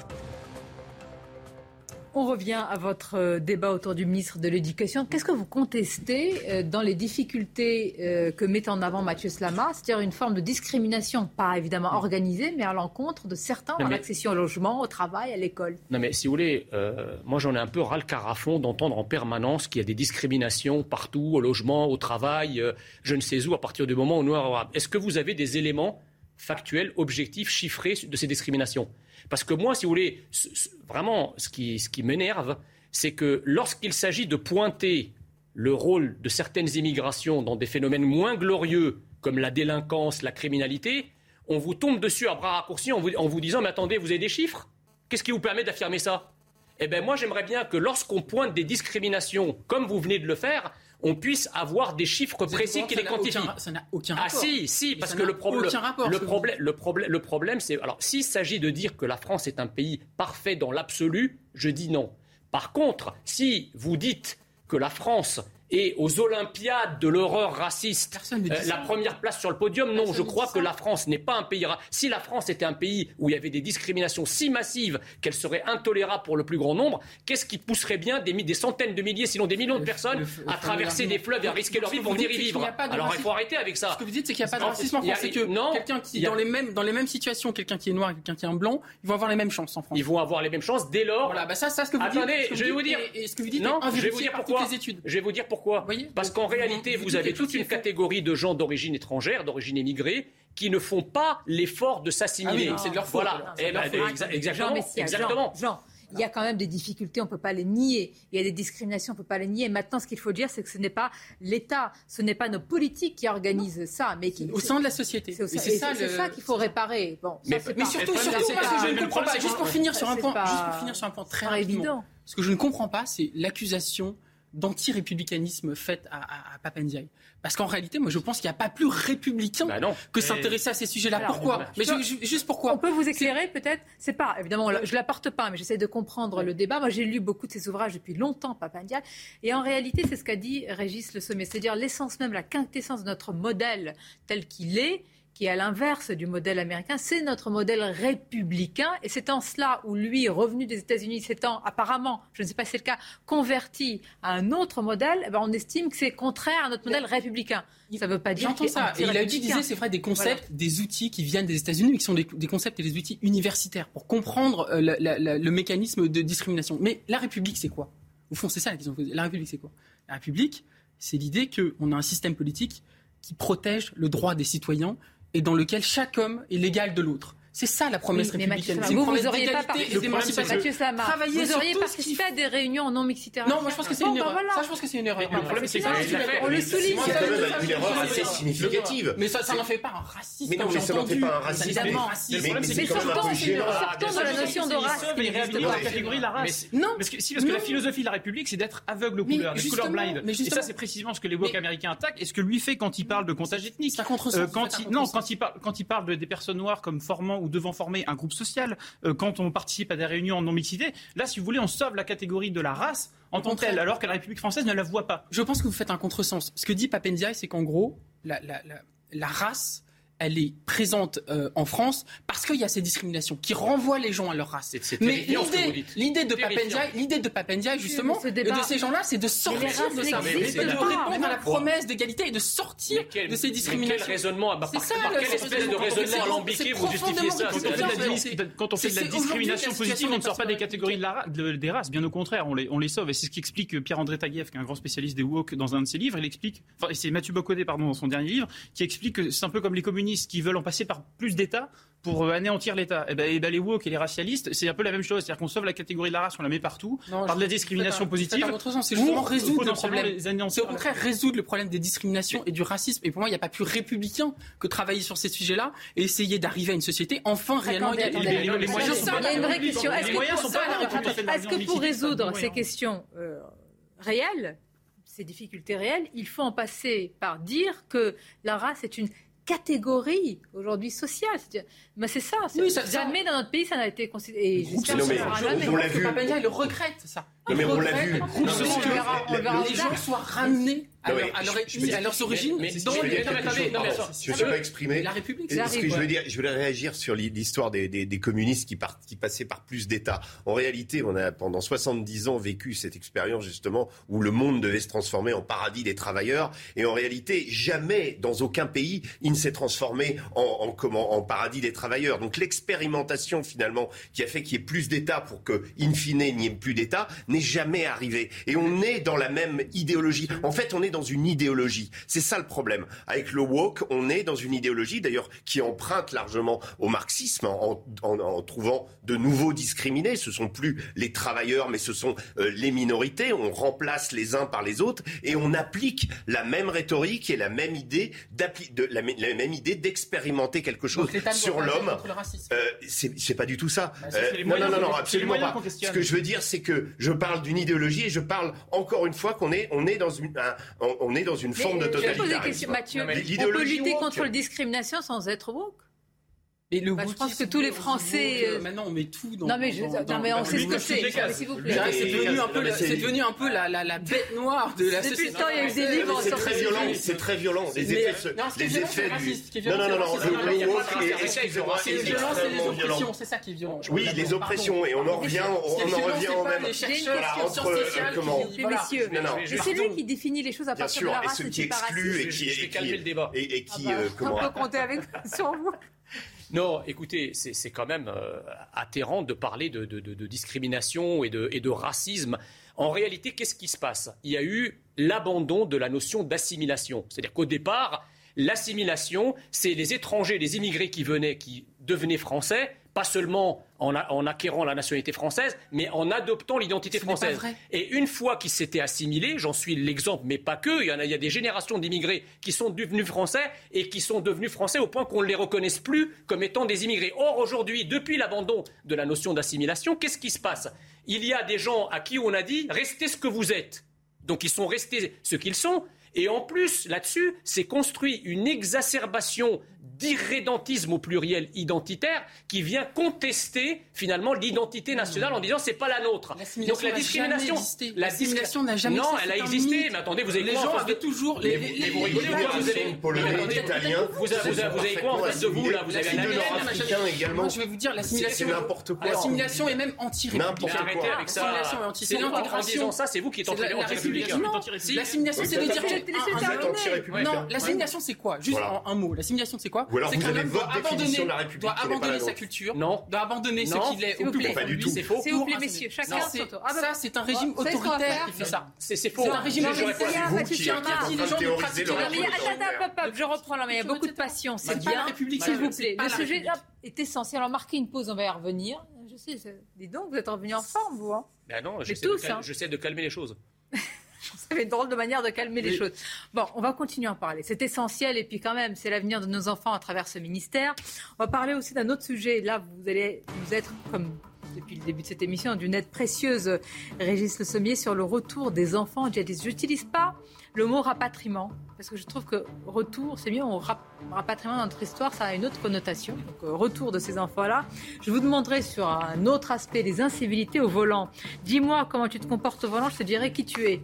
On revient à votre euh, débat autour du ministre de l'Éducation. Qu'est-ce que vous contestez euh, dans les difficultés euh, que met en avant Mathieu Slama? C'est-à-dire une forme de discrimination, pas évidemment organisée, mais à l'encontre de certains Non, en mais- accession au logement, au travail, à l'école. Non, mais si vous voulez, euh, moi j'en ai un peu ras le carafon d'entendre en permanence qu'il y a des discriminations partout, au logement, au travail, euh, je ne sais où, à partir du moment où nous. Est-ce que vous avez des éléments factuels, objectifs, chiffrés de ces discriminations. Parce que moi, si vous voulez, vraiment, ce qui, ce qui m'énerve, c'est que lorsqu'il s'agit de pointer le rôle de certaines immigrations dans des phénomènes moins glorieux, comme la délinquance, la criminalité, on vous tombe dessus à bras raccourcis en vous, en vous disant Mais attendez, vous avez des chiffres? Qu'est-ce qui vous permet d'affirmer ça? Eh bien, moi, j'aimerais bien que lorsqu'on pointe des discriminations, comme vous venez de le faire, on puisse avoir des chiffres précis qui les que ça n'a quantifient. aucun- Ça n'a aucun Ah rapport. si, si, Mais parce que le, problème, rapport, le problème, le problème, le problème, c'est alors s'il s'agit de dire que la France est un pays parfait dans l'absolu, je dis non. Par contre, si vous dites que la France est aux Olympiades de l'horreur raciste, euh, la première place sur le podium, non, je crois que la France n'est pas un pays. Si la France était un pays où il y avait des discriminations si massives qu'elles seraient intolérables pour le plus grand nombre, qu'est-ce qui pousserait bien des, centaines de milliers, sinon des millions de personnes le- le- à traverser des fleuves et à risquer leur vie pour dites, y vivre n'y a pas de Alors il faut arrêter avec ça. Ce que vous dites, c'est qu'il n'y a pas de racisme en France. C'est que non, quelqu'un qui, a- dans, les mêmes, dans les mêmes situations, quelqu'un qui est noir et quelqu'un qui est un blanc, ils vont avoir les mêmes chances en France. Ils vont avoir les mêmes chances dès lors. Voilà, bah ça, ça, ce que vous Attendez, dites. que je vais vous dire. est- est- ce que vous dites non, je vais vous dire pourquoi. Je vais vous dire pourquoi. Voyez Parce qu'en réalité, vous avez toute une catégorie de gens d'origine étrangère, d'origine émigrée, qui ne font pas l'effort de s'assimiler. Ah oui, c'est de leur faute. Voilà. Eh leur ben, faute. exa- Jean exactement. Messia, exactement. Jean, Jean, il y a quand même des difficultés, on ne peut pas les nier. Il y a des discriminations, on ne peut pas les nier. Maintenant, ce qu'il faut dire, c'est que ce n'est pas l'État, ce n'est pas nos politiques qui organisent ça, mais qui, Au sein de la société. c'est ça, le- ça qu'il faut réparer. Bon, ça, Mais- surtout, Mais surtout, c'est moi, pas- ce que je ne comprends pas, juste pour finir sur un point, pas- juste pour finir sur un point très rapidement. évident. Ce que je ne comprends pas, c'est l'accusation d'anti-républicanisme faite à, à. Parce qu'en réalité, moi, je pense qu'il n'y a pas plus républicain bah que s'intéresser à ces sujets-là. Pourquoi Mais juste pourquoi On peut vous éclairer peut-être C'est pas, évidemment, je ne l'apporte pas, mais j'essaie de comprendre le débat. Moi, j'ai lu beaucoup de ses ouvrages depuis longtemps, Papendiaï. Et en réalité, c'est ce qu'a dit Régis Le Sommet. C'est-à-dire l'essence même, la quintessence de notre modèle tel qu'il est, qui est à l'inverse du modèle américain, c'est notre modèle républicain. Et c'est en cela où lui, revenu des États-Unis, s'étant apparemment, je ne sais pas si c'est le cas, converti à un autre modèle, eh ben, on estime que c'est contraire à notre modèle républicain. Ça ne veut pas dire qu'il ça. Et il a utilisé, c'est vrai, des concepts, des outils qui viennent des États-Unis, mais qui sont des, concepts et des outils universitaires pour comprendre euh, le mécanisme de discrimination. Mais la République, c'est quoi? Au fond, c'est ça la question. La République, c'est quoi? La République, c'est l'idée qu'on a un système politique qui protège le droit des citoyens et dans lequel chaque homme est l'égal de l'autre. C'est ça la promesse oui, républicaine. Mathieu, vous, vous auriez pas participé, Mathieu Samar, vous auriez participé à des réunions en non mixité. Non, moi je pense que c'est une bah, erreur. Ça, je pense que c'est une erreur. Le problème, c'est que on le souligne. C'est une erreur assez significative. Mais ça, ça n'en fait pas un racisme. Mais non, mais ça n'en fait pas un racisme. Mais sortons de la notion de race. Mais réhabilitons la catégorie la race. Non, parce que la philosophie de la République, c'est d'être aveugle aux couleurs, des couleurs blind. Et ça, c'est précisément ce que les woke américains attaquent et ce que lui fait quand il parle de comptage ethnique. Non, euh, quand il parle des personnes noires comme formant ou devant former un groupe social, euh, quand on participe à des réunions en non-mixité, là, si vous voulez, on sauve la catégorie de la race en tant qu'elle, alors que la République française ne la voit pas. Je pense que vous faites un contresens. Ce que dit Papendiaï, c'est qu'en gros, la, la, la race elle est présente euh, en France parce qu'il y a ces discriminations qui renvoient les gens à leur race. Mais l'idée, de Papendia, l'idée de Papendia, justement, ce de ces gens-là, c'est de sortir de ça, de répondre à la promesse d'égalité et de sortir de ces discriminations. C'est ça, par quelle espèce de raisonnement alambiqué vous justifiez ça Quand on fait de la discrimination positive, on ne sort pas des catégories des races. Bien au contraire, on les sauve. Et c'est ce qu'explique euh, Pierre-André Taguieff, qui est un grand spécialiste des woke, dans un de ses livres. Il explique, c'est Mathieu Bocodé, pardon, dans son dernier livre, qui explique que c'est un peu comme les communistes qui veulent en passer par plus d'États pour euh, anéantir l'État. Eh ben, et, bah, les woke et les racialistes, c'est un peu la même chose. C'est-à-dire qu'on sauve la catégorie de la race, on la met partout, par de la discrimination positive. c'est justement résoudre le problème. C'est au contraire résoudre le problème des discriminations et du racisme. Et pour moi, il n'y a pas plus républicain que travailler sur ces sujets-là et essayer d'arriver à une société enfin réellement égale. Les moyens sont pas Est-ce que pour résoudre ces questions euh, réelles, ces difficultés réelles, il faut en passer par dire que la race est une catégorie aujourd'hui sociale. Mais c'est ça. Oui, ça jamais dans notre pays ça n'a été considéré. Et j'espère que ça. On l'a vu. Ils le regrette ça. Non, mais on l'a vu. Les gens soient ramenés ah je, je, je, à leurs origines, mais, dans je ne sais pas exprimer. La République, c'est ce que je voulais réagir sur l'histoire des, communistes qui, passaient par plus d'États. En réalité, on a pendant 70 ans vécu cette expérience justement où le monde devait se transformer en paradis des travailleurs. Et en réalité, jamais dans aucun pays, il ne s'est transformé en, paradis des travailleurs. Donc l'expérimentation finalement qui a fait qu'il y ait plus d'États pour que, in fine, il n'y ait plus d'États n'est jamais arrivée. Et on est dans la même idéologie. En fait, on est dans une idéologie. C'est ça le problème. Avec le woke, on est dans une idéologie, d'ailleurs, qui emprunte largement au marxisme en, en, en, trouvant de nouveaux discriminés. Ce sont plus les travailleurs, mais ce sont euh, les minorités. On remplace les uns par les autres et on applique la même rhétorique et la même idée de, la, même idée d'expérimenter quelque chose sur l'homme. Euh, c'est pas du tout ça. Euh, non, non, non, non, absolument pas. Ce que je veux dire, c'est que je parle d'une idéologie et je parle encore une fois qu'on est, on est dans une, un, on, est dans une forme de totalité. L'idéologie on peut lutter contre la discrimination sans être woke. Et le bah, je pense que tous les Français. Que euh, maintenant, on met tout dans. Non, mais, je... dans, dans, non, mais on sait ce que c'est. C'est devenu un peu, la, devenu un peu la, la, la, bête noire de la Depuis société. Depuis le temps, il y a eu des livres C'est très violent. C'est très violent. Les effets. Non, ce les effets du. Non, non, non, non. Le woke est. Excusez-moi. C'est violent, c'est les oppressions. C'est ça qui est violent. Oui, les oppressions. Et on en revient au même. J'ai une question sociale. Messieurs. Mais c'est lui qui définit les choses à partir de la race. Bien sûr. Et ce qui exclut et qui. Je vais calmer le débat. Et qui. Comment. On peut compter avec sur vous. Non, écoutez, c'est quand même euh, atterrant de parler de, discrimination et, et de, racisme. En réalité, qu'est-ce qui se passe? Il y a eu l'abandon de la notion d'assimilation. C'est-à-dire qu'au départ, l'assimilation, c'est les étrangers, les immigrés qui venaient, qui devenaient français, pas seulement en, acquérant la nationalité française, mais en adoptant l'identité française. Et une fois qu'ils s'étaient assimilés, j'en suis l'exemple, mais pas que, il y, a, il y a des générations d'immigrés qui sont devenus français et qui sont devenus français au point qu'on ne les reconnaisse plus comme étant des immigrés. Or, aujourd'hui, depuis l'abandon de la notion d'assimilation, qu'est-ce qui se passe? Il y a des gens à qui on a dit restez ce que vous êtes. Donc ils sont restés ce qu'ils sont. Et en plus, là-dessus, c'est construit une exacerbation d'irrédentisme au pluriel identitaire qui vient contester finalement l'identité nationale en disant c'est pas la nôtre. Donc la discrimination, la discrimination n'a jamais non, elle a existé. Mais attendez, vous avez les quoi gens en face de toujours les, les, vous rigolez Vous avez polonais, italien. Vous avez, vous avez, vous avez quoi en face de vous là Vous avez un également. Je vais vous dire l'assimilation. C'est n'importe quoi. L'assimilation est même anti-républicaine. Arrêtez avec ça. C'est l'intégration. En disant ça, c'est vous qui êtes anti-républicain. L'assimilation, c'est de dire non, l'assimilation, c'est quoi? Juste en un mot. L'assimilation, c'est quoi Ou alors C'est vous qu'un avez homme votre définition de la République doit la abandonner sa culture, Non. doit abandonner ce qu'il est au plus. Pas du tout. C'est faux. S'il vous plaît, messieurs, chacun son c'est- tour. Ah bah, Ça, c'est un régime autoritaire qui fait ça. C'est faux. C'est un régime autoritaire qui interdit les gens de pratiquer la attends, je reprends là, mais il y a beaucoup de patience. C'est la bien. République, S'il vous plaît, la le sujet est essentiel. Alors, marquez une pause, on va y revenir. Je sais, dis donc, vous êtes revenu en forme, vous. Ben non, hein. j'essaie de calmer les choses. (laughs) Avez une drôle de manière de calmer les choses. Bon, on va continuer à en parler. C'est essentiel et puis quand même, c'est l'avenir de nos enfants à travers ce ministère. On va parler aussi d'un autre sujet. Là, vous allez vous être, comme depuis le début de cette émission, d'une aide précieuse, Régis Le Sommier, sur le retour des enfants djihadistes. Je n'utilise pas le mot rapatriement parce que je trouve que retour, c'est mieux. On rap- rapatriement dans notre histoire, ça a une autre connotation. Donc, euh, retour de ces enfants-là. Je vous demanderai sur un autre aspect des incivilités au volant. Dis-moi comment tu te comportes au volant, je te dirai qui tu es.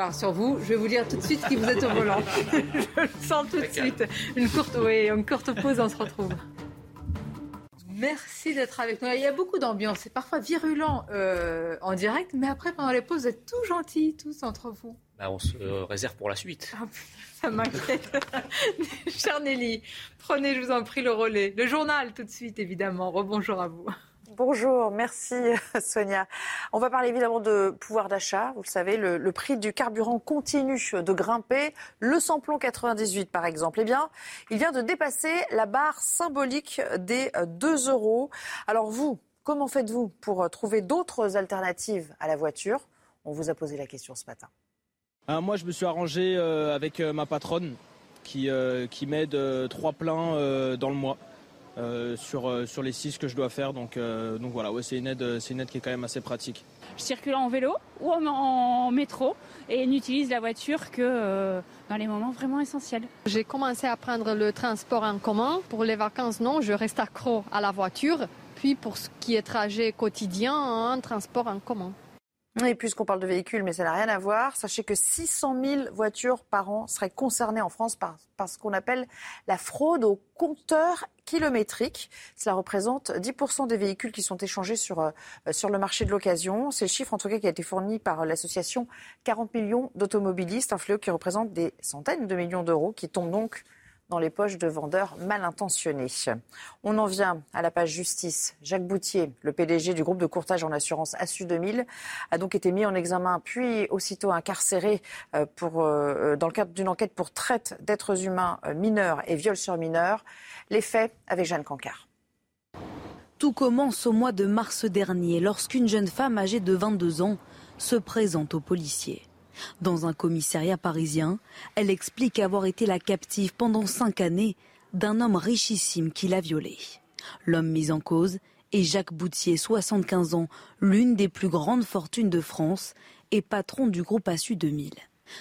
Alors sur vous, je vais vous dire tout de suite qui vous êtes au volant. (laughs) je le sens tout de suite. Une courte, oui, une courte pause, on se retrouve. Merci d'être avec nous. Il y a beaucoup d'ambiance. C'est parfois virulent euh, en direct, mais après, pendant les pauses, vous êtes tous gentils, tous entre vous. Ben, on se euh, réserve pour la suite. Ah, Ça m'inquiète. (laughs) Cher Nelly, prenez, je vous en prie, le relais. Le journal, tout de suite, évidemment. Rebonjour à vous. Bonjour, merci (laughs) Sonia. On va parler évidemment de pouvoir d'achat. Vous le savez, le, prix du carburant continue de grimper. Le samplon 98 par exemple, eh bien, il vient de dépasser la barre symbolique des euh, 2 euros. Alors vous, comment faites-vous pour euh, trouver d'autres alternatives à la voiture? On vous a posé la question ce matin. Euh, moi, je me suis arrangé euh, avec euh, ma patronne qui, euh, qui m'aide euh, trois pleins euh, dans le mois euh, sur, euh, sur les six que je dois faire. Donc, euh, donc voilà, ouais, c'est une, aide, c'est une aide qui est quand même assez pratique. Je circule en vélo ou en, en métro et n'utilise la voiture que euh, dans les moments vraiment essentiels. J'ai commencé à prendre le transport en commun. Pour les vacances, non, je reste accro à la voiture. Puis pour ce qui est trajet quotidien, un transport en commun. Et puisqu'on parle de véhicules, mais ça n'a rien à voir, sachez que 600 000 voitures par an seraient concernées en France par, ce qu'on appelle la fraude au compteur kilométrique. Cela représente 10% des véhicules qui sont échangés sur, euh, sur le marché de l'occasion. C'est le chiffre en tout cas qui a été fourni par l'association 40 millions d'automobilistes, un fléau qui représente des centaines de millions d'euros qui tombent donc dans les poches de vendeurs mal intentionnés. On en vient à la page justice. Jacques Boutier, le PDG du groupe de courtage en assurance ASSU 2000, a donc été mis en examen puis aussitôt incarcéré euh, pour, euh, dans le cadre d'une enquête pour traite d'êtres humains euh, mineurs et viol sur mineurs. Les faits avec Jeanne Cancard. Tout commence au mois de mars dernier lorsqu'une jeune femme âgée de 22 ans se présente aux policiers. Dans un commissariat parisien, elle explique avoir été la captive pendant cinq années d'un homme richissime qui l'a violée. L'homme mis en cause est Jacques Boutier, 75 ans, l'une des plus grandes fortunes de France et patron du groupe ASSU 2000.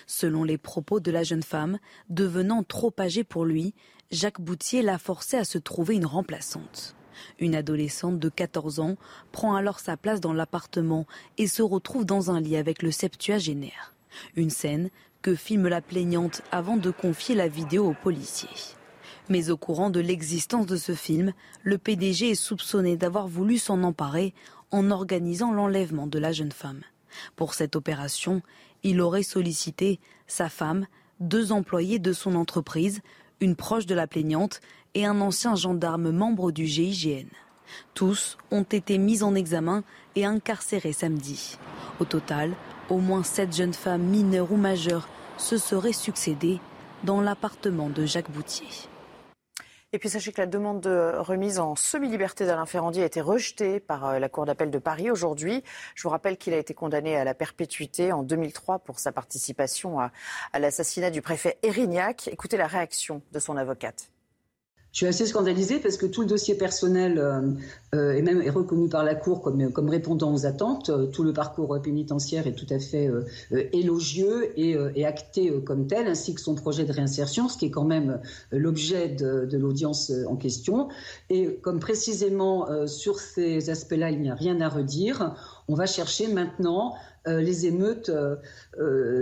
Selon les propos de la jeune femme, devenant trop âgée pour lui, Jacques Boutier l'a forcé à se trouver une remplaçante. Une adolescente de 14 ans prend alors sa place dans l'appartement et se retrouve dans un lit avec le septuagénaire. Une scène que filme la plaignante avant de confier la vidéo aux policiers. Mais au courant de l'existence de ce film, le PDG est soupçonné d'avoir voulu s'en emparer en organisant l'enlèvement de la jeune femme. Pour cette opération, il aurait sollicité sa femme, deux employés de son entreprise, une proche de la plaignante et un ancien gendarme membre du GIGN. Tous ont été mis en examen et incarcérés samedi. Au total, au moins sept jeunes femmes mineures ou majeures se seraient succédées dans l'appartement de Jacques Boutier. Et puis sachez que la demande de remise en semi-liberté d'Alain Ferrandi a été rejetée par euh, la Cour d'appel de Paris aujourd'hui. Je vous rappelle qu'il a été condamné à la perpétuité en 2003 pour sa participation à, à l'assassinat du préfet Erignac. Écoutez la réaction de son avocate. Je suis assez scandalisée parce que tout le dossier personnel euh, euh, est même reconnu par la Cour comme, répondant aux attentes. Euh, tout le parcours pénitentiaire est tout à fait élogieux et, acté comme tel, ainsi que son projet de réinsertion, ce qui est quand même l'objet de, l'audience en question. Et comme précisément sur ces aspects-là, il n'y a rien à redire, on va chercher maintenant les émeutes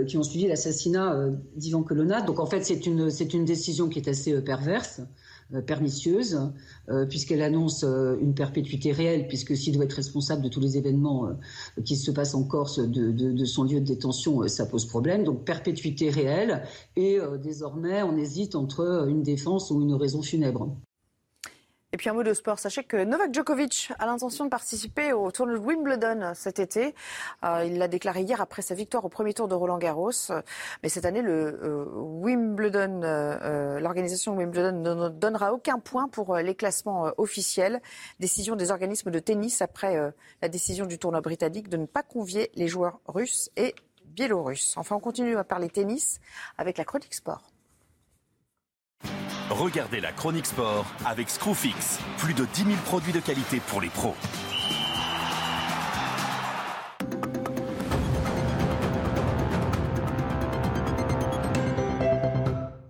qui ont suivi l'assassinat d'Ivan Colonna. Donc en fait, c'est une décision qui est assez perverse. Euh, pernicieuse, euh, puisqu'elle annonce euh, une perpétuité réelle, puisque s'il doit être responsable de tous les événements qui se passent en Corse de, son lieu de détention, ça pose problème. Donc perpétuité réelle, et désormais on hésite entre une défense ou une raison funèbre. Et puis un mot de sport. Sachez que Novak Djokovic a l'intention de participer au tournoi de Wimbledon cet été. Euh, il l'a déclaré hier après sa victoire au premier tour de Roland Garros. Mais cette année, le euh, Wimbledon, euh, l'organisation Wimbledon ne donnera aucun point pour les classements officiels. Décision des organismes de tennis après la décision du tournoi britannique de ne pas convier les joueurs russes et biélorusses. Enfin, on continue à parler tennis avec la chronique sport. Regardez la chronique sport avec Screwfix. Plus de 10 000 produits de qualité pour les pros.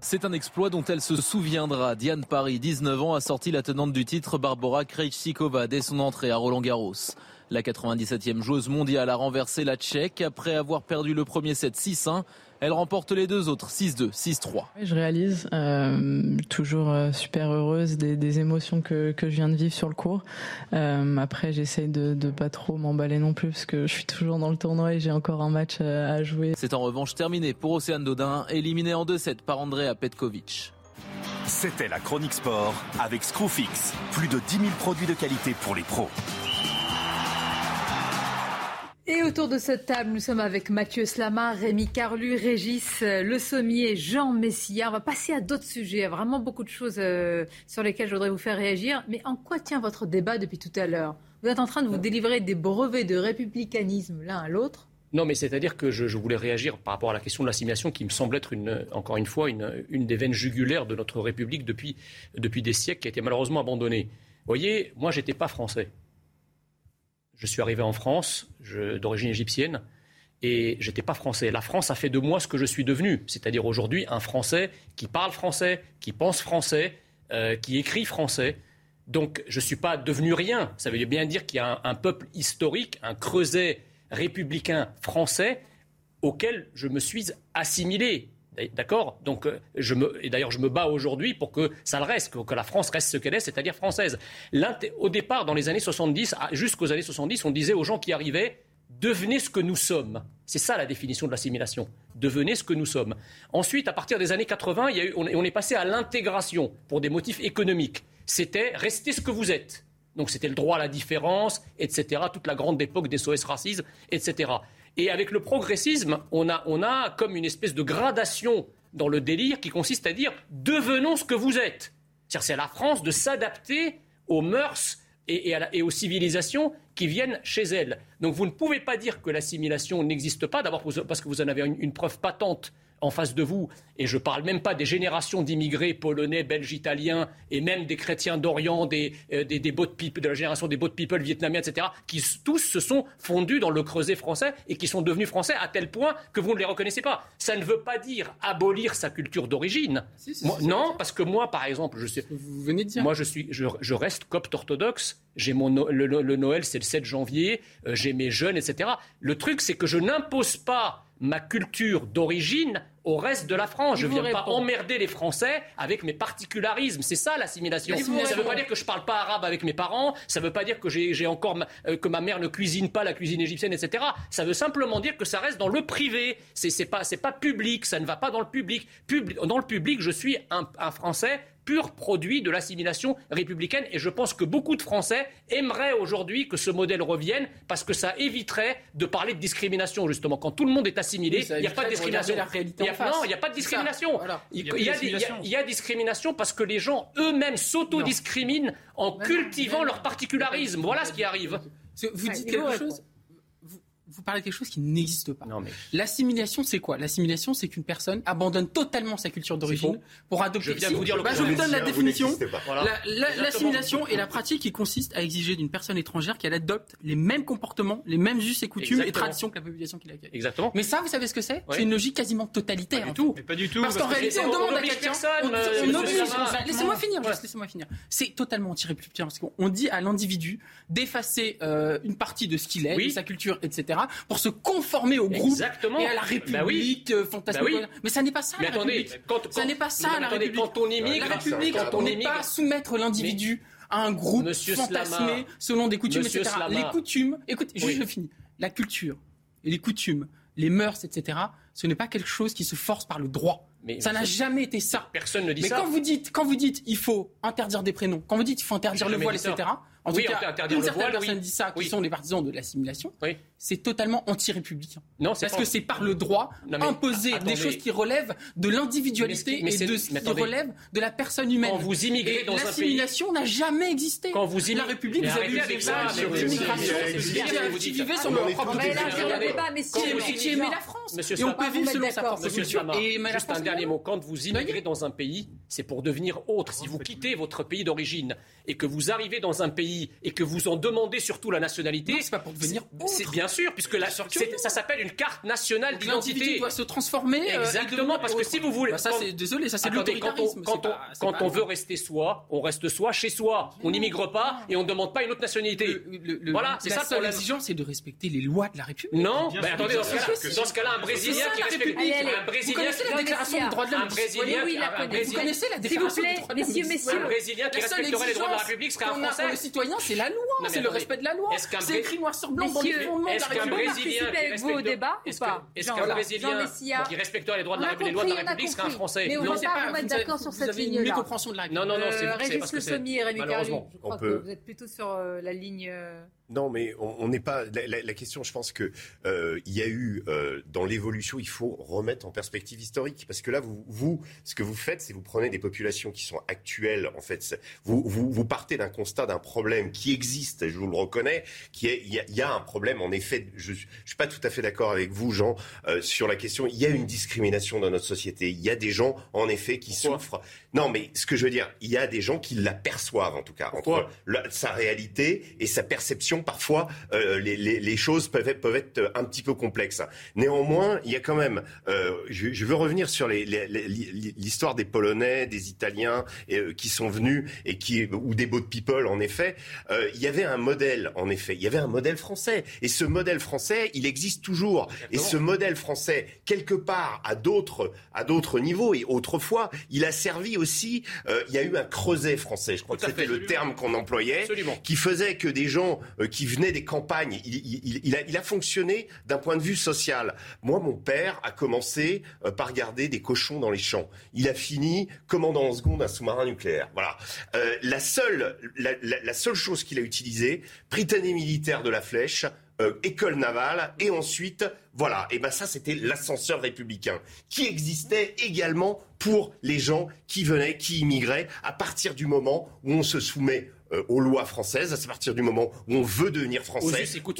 C'est un exploit dont elle se souviendra. Diane Paris, 19 ans, a sorti la tenante du titre Barbara Krejcikova dès son entrée à Roland Garros. La 97e joueuse mondiale a renversé la Tchèque après avoir perdu le premier set 6-1 elle remporte les deux autres, 6-2, 6-3. Je réalise, euh, toujours euh, super heureuse des, émotions que, je viens de vivre sur le cours. Euh, après, j'essaye de ne pas trop m'emballer non plus parce que je suis toujours dans le tournoi et j'ai encore un match à jouer. C'est en revanche terminé pour Océane Dodin, éliminé en 2-7 par Andrea Petkovic. C'était la chronique sport avec Screwfix. Plus de 10 000 produits de qualité pour les pros. Et autour de cette table, nous sommes avec Mathieu Slama, Rémi Carlu, Régis Le Sommier, Jean Messia. On va passer à d'autres sujets. A vraiment beaucoup de choses euh, sur lesquelles je voudrais vous faire réagir. Mais en quoi tient votre débat depuis tout à l'heure? Vous êtes en train de vous délivrer des brevets de républicanisme l'un à l'autre non, mais c'est-à-dire que je, voulais réagir par rapport à la question de l'assimilation qui me semble être, une, encore une fois, une, une, des veines jugulaires de notre République depuis, depuis des siècles qui a été malheureusement abandonnée. Vous voyez, moi, j'étais pas français. Je suis arrivé en France, d'origine égyptienne, et j'étais pas français. La France a fait de moi ce que je suis devenu, c'est-à-dire aujourd'hui un Français qui parle français, qui pense français, euh, qui écrit français. Donc je ne suis pas devenu rien. Ça veut bien dire qu'il y a un, peuple historique, un creuset républicain français auquel je me suis assimilé. D'accord Donc, euh, et d'ailleurs, je me bats aujourd'hui pour que ça le reste, que, la France reste ce qu'elle est, c'est-à-dire française. Au départ, dans les années 70, jusqu'aux années 70, on disait aux gens qui arrivaient devenez ce que nous sommes. C'est ça la définition de l'assimilation. Devenez ce que nous sommes. Ensuite, à partir des années 80, il y a eu, on, est passé à l'intégration pour des motifs économiques. C'était restez ce que vous êtes. Donc c'était le droit à la différence, etc. Toute la grande époque des SOS racisme, etc. Et avec le progressisme, on a, on a comme une espèce de gradation dans le délire qui consiste à dire devenons ce que vous êtes. C'est à la France de s'adapter aux mœurs et, et, aux civilisations qui viennent chez elle. Donc vous ne pouvez pas dire que l'assimilation n'existe pas, d'abord parce que vous en avez une preuve patente en face de vous, et je ne parle même pas des générations d'immigrés polonais, belges, italiens, et même des chrétiens d'Orient, des, euh, des, people, de la génération des boat people vietnamiens, etc., qui tous se sont fondus dans le creuset français et qui sont devenus français à tel point que vous ne les reconnaissez pas. Ça ne veut pas dire abolir sa culture d'origine. non, parce que moi, par exemple, je sais, vous venez de dire. Moi, je suis, je, reste copte orthodoxe. J'ai mon le, Noël, c'est le 7 janvier. Euh, j'ai mes jeunes, etc. Le truc, c'est que je n'impose pas ma culture d'origine au reste de la France. Je ne viens pas emmerder les Français avec mes particularismes. C'est ça l'assimilation. Ça ne veut pas dire que je ne parle pas arabe avec mes parents. Ça ne veut pas dire que j'ai encore euh, que ma mère ne cuisine pas la cuisine égyptienne, etc. Ça veut simplement dire que ça reste dans le privé. C'est n'est pas pas public. Ça ne va pas dans le public. dans le public, je suis un Français pur produit de l'assimilation républicaine. Et je pense que beaucoup de Français aimeraient aujourd'hui que ce modèle revienne parce que ça éviterait de parler de discrimination, justement. Quand tout le monde est assimilé, il n'y a pas de discrimination. non, il n'y a pas de discrimination. Il, y a, discrimination parce que les gens eux-mêmes s'autodiscriminent en cultivant leur particularisme. Voilà ce qui arrive. Vous dites quelque chose vous parlez de quelque chose qui n'existe pas. L'assimilation, c'est quoi? L'assimilation, c'est qu'une personne abandonne totalement sa culture d'origine pour adopter. Je viens vous dire le bah, je vous donne la définition. La- la-. L'assimilation est la pratique qui consiste à exiger d'une personne étrangère qu'elle adopte les mêmes comportements, les mêmes us et coutumes et Exactement. traditions que la population qui l'accueille. Exactement. Mais ça, vous savez ce que c'est? Ouais. C'est une logique quasiment totalitaire. Pas du tout. Mais pas du tout, Parce, parce qu'en que réalité, c'est- on on demande à quelqu'un. Laissez-moi finir. juste Laissez-moi finir. C'est totalement anti-républicain parce qu'on on dit à l'individu d'effacer euh, une partie de ce qu'il est, de sa culture, etc., pour se conformer au groupe Exactement. et à la Bah oui. République euh, Bah oui. Mais ça n'est pas ça Mais la attendez, République. quand- ça n'est pas ça Non, mais la attendez, République. quand on immigre, la République quand on n'est pas soumettre l'individu à un groupe Monsieur fantasmé Slama. selon des coutumes, Monsieur etc. Slama. Les coutumes, écoute, juste je finis. La culture et les coutumes, les mœurs, etc. Ce n'est pas quelque chose qui se force par le droit. Mais ça n'a jamais été ça. Personne ne dit Mais ça. quand vous dites, quand vous dites, il faut interdire des prénoms, quand vous dites, il faut interdire le voile, etc. En Oui, tout cas, interdire une certaine voile, personne oui. dit ça, qui Oui. sont des partisans de l'assimilation. Oui. C'est totalement anti-républicain. Non, c'est Parce pas- que c'est par le droit Non, mais imposer attendez. des choses qui relèvent de l'individualité Mais ce qui- mais et c'est- de ce mais qui relève de la personne humaine. Quand vous immigrez Et dans un pays- l'assimilation n'a jamais existé. Quand vous la immigrez- République, Mais vous avez eu avec des le d'immigration qui- vivaient sur leur propre qui aimaient la France. Monsieur Et on peut vivre selon sa propre culture la juste un dernier mot. Quand vous immigrez dans un pays, c'est pour devenir autre. Si vous quittez votre pays d'origine et que vous arrivez dans un pays et que vous en demandez surtout la nationalité, Non, c'est pas pour devenir c'est- bien sûr, puisque la- ça s'appelle une carte nationale d'identité. doit se transformer. euh, Exactement, parce que si vous voulez. Bah, ça, quand- c'est désolé, ça c'est quand on, quand on- pas- c'est quand pas- on veut rester soi, on reste soi chez soi. On n'immigre pas et on ne demande pas une autre nationalité. Le- voilà, c'est ça le seule problème. exigence, c'est de respecter les lois de la République. Non, mais attendez, dans ce cas-là, un Brésilien qui la respecte République. un Vous Brésilien connaissez la déclaration des droits de l'homme Vous connaissez la vous déclaration des droits de l'homme messieurs, Oui. messieurs. Un Brésilien qui respecterait les droits de la République serait un Français. Citoyen, c'est la loi, c'est le respect de la loi. C'est écrit noir sur blanc dans les fondements de la est-ce qu'un République. Brésilien qui avec vous au respecte- débat ou est-ce pas que- est-ce Jean, qu'un voilà. Brésilien Jean Messia. qui respecterait les droits de la République, serait un. Français Mais on Non, va pas pas- vous mettre vous avez- d'accord sur cette avez une ligne-là. mécompréhension de la Non, non, non, c'est Euh, c'est Régis parce Le Sommier Rémi malheureusement. je crois que vous êtes plutôt sur euh, la ligne. Non, mais on n'est pas. La, la- la question, je pense que euh, il y a eu euh, dans l'évolution, il faut remettre en perspective historique, parce que là, vous, vous, ce que vous faites, c'est vous prenez des populations qui sont actuelles. En fait, vous, vous, vous partez d'un constat d'un problème qui existe, je vous le reconnais, qui est il y a, il y a un problème. En effet, je, je suis pas tout à fait d'accord avec vous, Jean, euh, sur la question. Il y a une discrimination dans notre société. Il y a des gens, en effet, qui souffrent. Non, mais ce que je veux dire, il y a des gens qui l'aperçoivent, en tout cas, entre la- sa réalité et sa perception. Parfois, euh, les, les, les choses peuvent être, peuvent être un petit peu complexes. Néanmoins, il y a quand même. Euh, je, je veux revenir sur l'histoire des Polonais, des Italiens euh, qui sont venus et qui ou des boat people. En effet, il y avait un modèle. En effet, il y avait un modèle français. Et ce modèle français, il existe toujours. Et ce modèle français, quelque part, à d'autres à d'autres niveaux et autrefois, il a servi aussi. euh, il y a eu un creuset français. Je crois Tout que c'était le terme qu'on employait Absolument. qui faisait que des gens euh, qui venaient des campagnes, il, il- il- il a, il a fonctionné d'un point de vue social. Moi, mon père a commencé euh, par garder des cochons dans les champs. Il a fini commandant en seconde un sous-marin nucléaire. Voilà. La seule, la, la- la seule chose qu'il a utilisée, Britannique militaire de la Flèche. Euh, école navale et ensuite voilà et ben ça c'était l'ascenseur républicain qui existait également pour les gens qui venaient qui immigraient à partir du moment où on se soumet euh, aux lois françaises, à partir du moment où on veut devenir français,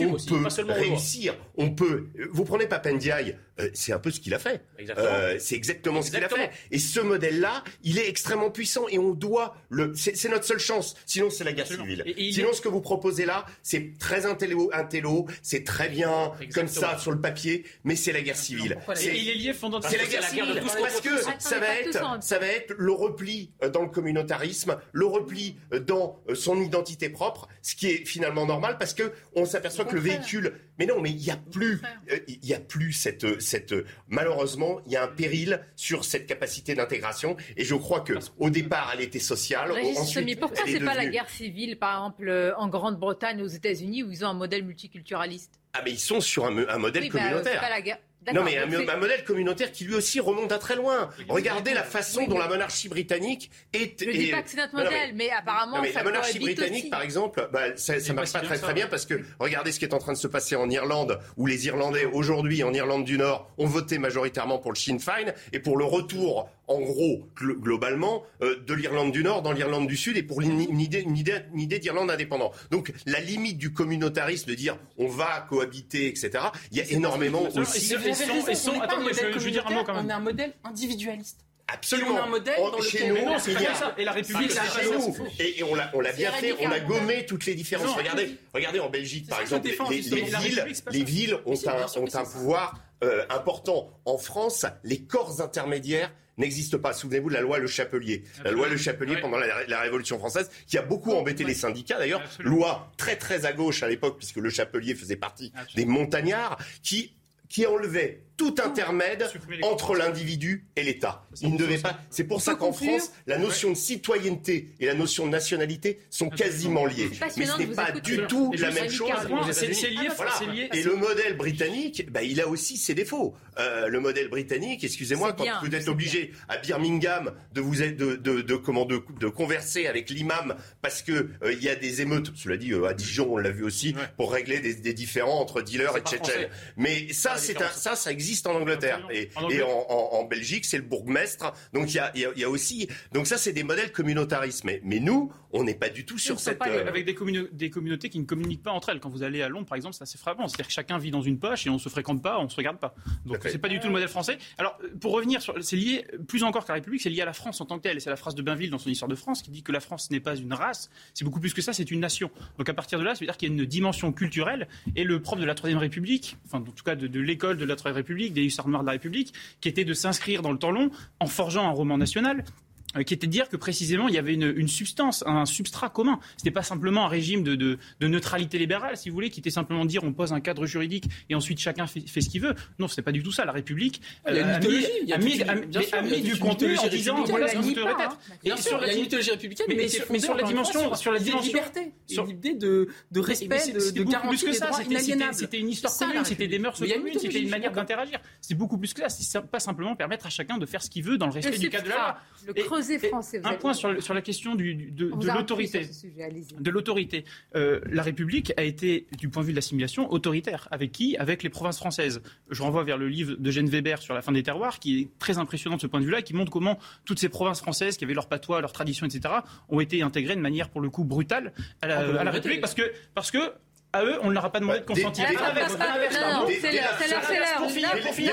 on peut réussir. On peut. euh, Vous prenez Papendiaï, euh, c'est un peu ce qu'il a fait. Exactement. Euh, c'est exactement, ce qu'il a fait. Et ce modèle-là, il est extrêmement puissant et on doit le. C'est c'est notre seule chance. Sinon, c'est la guerre civile. Et- Sinon, est- ce que vous proposez là, c'est très intello, intello c'est très bien comme ça sur le papier, mais c'est la guerre civile. Et C'est- il est lié c'est fondamentalement la guerre la guerre de civile tous parce que ça va être ça va être le repli euh, dans le communautarisme, le repli euh, dans son identité propre, ce qui est finalement normal parce que on s'aperçoit que le véhicule. Mais non, mais il y a plus, euh, il y a plus cette cette malheureusement il y a un péril sur cette capacité d'intégration et je crois que au départ elle était sociale. Régis ensuite, Sommier, pourquoi c'est pas la devenue- guerre civile, par exemple, euh, en Grande-Bretagne, aux États-Unis, où ils ont un modèle multiculturaliste? Ah mais ils sont sur un, un modèle Oui, bah, euh, c'est communautaire. pas la guerre. Non mais un, un modèle communautaire qui lui aussi remonte à très loin. Regardez la façon dont la monarchie britannique est. Je ne dis pas que c'est notre non, modèle, mais, apparemment, Non, mais ça la monarchie britannique, aussi. par exemple, bah, ça, ça marche pas très très bien parce que regardez ce qui est en train de se passer en Irlande, où les Irlandais aujourd'hui en Irlande du Nord ont voté majoritairement pour le Sinn Féin et pour le retour en gros, globalement, euh, de l'Irlande du Nord dans l'Irlande du Sud et pour une, idée, une idée, une idée d'Irlande indépendante. Donc la limite du communautarisme de dire on va cohabiter, etc. Il y a énormément aussi. je veux dire un mot quand même. On est un modèle individualiste. Absolument. on a un modèle dans chez nous, il y a... et la République, c'est chez nous. Et, on l'a, on l'a bien fait. On a gommé toutes les différences. regardez, regardez en Belgique, par exemple, les, villes, les villes ont un, ont un pouvoir euh, important. En France, les corps intermédiaires n'existent pas. Souvenez-vous de la loi Le Chapelier. La loi Le Chapelier pendant la, Révolution française, qui a beaucoup embêté les syndicats d'ailleurs. Loi très très à gauche à l'époque, puisque Le Chapelier faisait partie des montagnards, qui qui enlevait tout intermède entre l'individu et l'État. Il ne devait pas. C'est pour ça qu'en France, la notion de citoyenneté et la notion de nationalité sont quasiment liées. Mais ce n'est pas du tout la même chose. C'est lié. Et le modèle britannique, bah, il a aussi ses défauts. Euh, le modèle britannique, excusez-moi, quand vous êtes obligé à Birmingham de vous de, de, de, comment de, converser avec l'imam parce que euh, il y a des émeutes. Cela dit, euh, à Dijon, on l'a vu aussi pour régler des, des différends entre dealers et tchétchènes. Mais ça, c'est ça, ça existe existe en Angleterre. Et en, en, Belgique, c'est le bourgmestre. Donc il y a, y a, aussi. Donc ça, c'est des modèles communautaristes. Mais, mais nous, on n'est pas du tout sur cette. Pas euh, avec des, des, communautés qui ne communiquent pas entre elles. Quand vous allez à Londres, par exemple, c'est assez frappant. C'est-à-dire que chacun vit dans une poche et on se fréquente pas, on se regarde pas. Donc c'est pas du tout le modèle français. Alors pour revenir sur, c'est lié plus encore qu'à la République, c'est lié à la France en tant que telle. Et c'est la phrase de Bainville dans son Histoire de France qui dit que la France n'est pas une race, c'est beaucoup plus que ça, c'est une nation. Donc à partir de là, ça veut dire qu'il y a une dimension culturelle. Et le prof de la Troisième République, enfin en tout cas de, l'école de la Troisième République, des histoires noires de la République, qui était de s'inscrire dans le temps long en forgeant un roman national euh, qui était de dire que précisément il y avait une, substance, un substrat commun. Ce n'était pas simplement un régime de, de, neutralité libérale, si vous voulez, qui était simplement de dire on pose un cadre juridique et ensuite chacun fait, ce qu'il veut. Non, ce n'est pas du tout ça. La République il y a, mis, du contenu en disant voilà ce que devrait être. Et sur la mythologie républicaine, mais, sur la dimension, sur la dimension, liberté, sur l'idée de, de respect, de, garantie des droits inaliénables. C'était une histoire commune, c'était des mœurs communes, c'était une manière d'interagir. C'est beaucoup plus que ça. C'est pas simplement permettre à chacun de faire ce qu'il veut dans le respect du cadre de la loi un point sur, sur, la question du, de, de l'autorité. De l'autorité. Euh, la République a été, du point de vue de l'assimilation, autoritaire. Avec qui? Avec les provinces françaises. Je renvoie vers le livre de Jeanne Weber sur la fin des terroirs, qui est très impressionnant de ce point de vue-là, qui montre comment toutes ces provinces françaises, qui avaient leur patois, leur tradition, etc., ont été intégrées de manière, pour le coup, brutale à la, à la République, parce que, parce que à eux, on ne leur a pas demandé de consentir. C'est l'heure, c'est l'heure.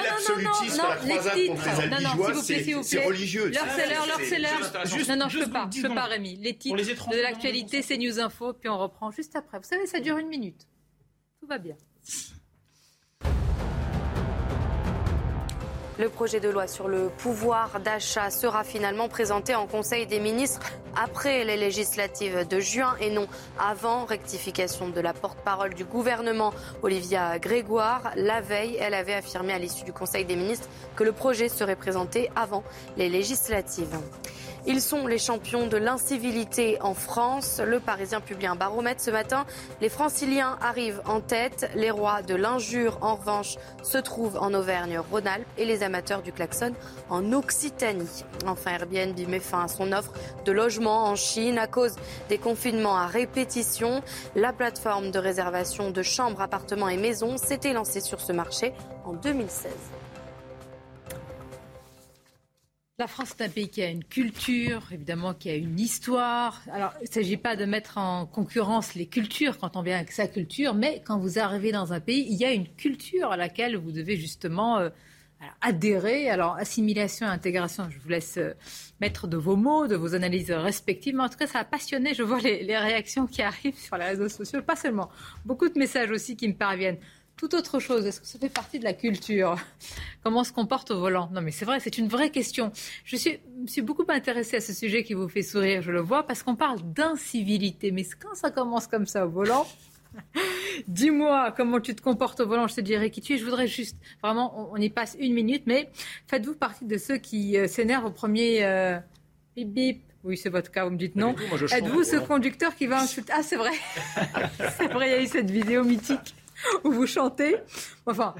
L'absolutisme, la croisade contre les albigeois, c'est religieux. L'heure, c'est l'heure, l'heure, c'est l'heure. Non, non, je peux pas, je peux pas, Rémi. Les titres de l'actualité, c'est News Info, puis on reprend juste après. Vous savez, ça dure une minute. Tout va bien. Le projet de loi sur le pouvoir d'achat sera finalement présenté en Conseil des ministres après les législatives de juin et non avant. Rectification de la porte-parole du gouvernement, Olivia Grégoire. La veille, elle avait affirmé à l'issue du Conseil des ministres que le projet serait présenté avant les législatives. Ils sont les champions de l'incivilité en France. Le Parisien publie un baromètre ce matin. Les franciliens arrivent en tête. Les rois de l'injure, en revanche, se trouvent en Auvergne-Rhône-Alpes et les amateurs du klaxon en Occitanie. Enfin, Airbnb met fin à son offre de logement en Chine à cause des confinements à répétition. La plateforme de réservation de chambres, appartements et maisons s'était lancée sur ce marché en 2016. La France est un pays qui a une culture, évidemment, qui a une histoire. Alors, il ne s'agit pas de mettre en concurrence les cultures quand on vient avec sa culture, mais quand vous arrivez dans un pays, il y a une culture à laquelle vous devez justement euh, adhérer. Alors, assimilation et intégration, je vous laisse euh, mettre de vos mots, de vos analyses respectives. Mais en tout cas, ça a passionné. Je vois les, les réactions qui arrivent sur les réseaux sociaux, pas seulement. Beaucoup de messages aussi qui me parviennent tout autre chose. Est-ce que ça fait partie de la culture? Comment on se comporte au volant? Non, mais c'est vrai, c'est une vraie question. Je suis, me suis beaucoup intéressée à ce sujet qui vous fait sourire, je le vois, parce qu'on parle d'incivilité. Mais quand ça commence comme ça au volant, (laughs) dis-moi comment tu te comportes au volant, je te dirai qui tu es. Je voudrais juste, vraiment, on, y passe une minute, mais faites-vous partie de ceux qui euh, s'énervent au premier euh, bip bip oui, c'est votre cas, vous me dites non. Êtes-vous ce conducteur qui va insulter? Ah, c'est vrai. (laughs) c'est vrai, il y a eu cette vidéo mythique (laughs) où vous chantez. Enfin,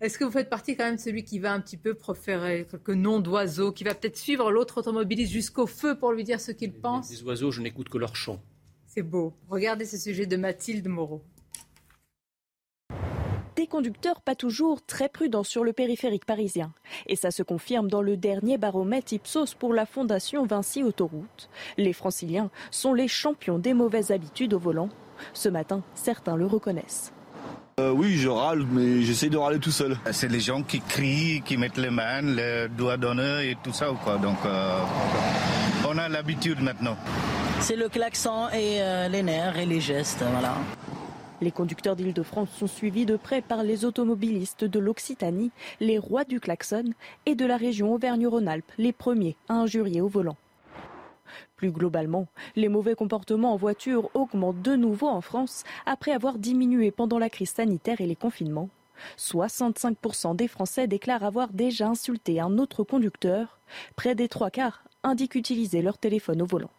est-ce que vous faites partie quand même de celui qui va un petit peu proférer quelques noms d'oiseaux, qui va peut-être suivre l'autre automobiliste jusqu'au feu pour lui dire ce qu'il pense Les oiseaux, je n'écoute que leur chant. C'est beau. Regardez ce sujet de Mathilde Moreau. des conducteurs pas toujours très prudents sur le périphérique parisien. Et ça se confirme dans le dernier baromètre Ipsos pour la Fondation Vinci Autoroute. Les franciliens sont les champions des mauvaises habitudes au volant. Ce matin, certains le reconnaissent. Euh, oui, je râle, mais j'essaie de râler tout seul. C'est les gens qui crient, qui mettent les mains, les doigts d'honneur et tout ça. Quoi. Donc, euh, on a l'habitude maintenant. C'est le klaxon et euh, les nerfs et les gestes, voilà. Les conducteurs d'Île-de-France sont suivis de près par les automobilistes de l'Occitanie, les rois du klaxon, et de la région Auvergne-Rhône-Alpes, les premiers à injurier au volant. Plus globalement, les mauvais comportements en voiture augmentent de nouveau en France après avoir diminué pendant la crise sanitaire et les confinements. 65% des Français déclarent avoir déjà insulté un autre conducteur. Près des trois quarts indiquent utiliser leur téléphone au volant.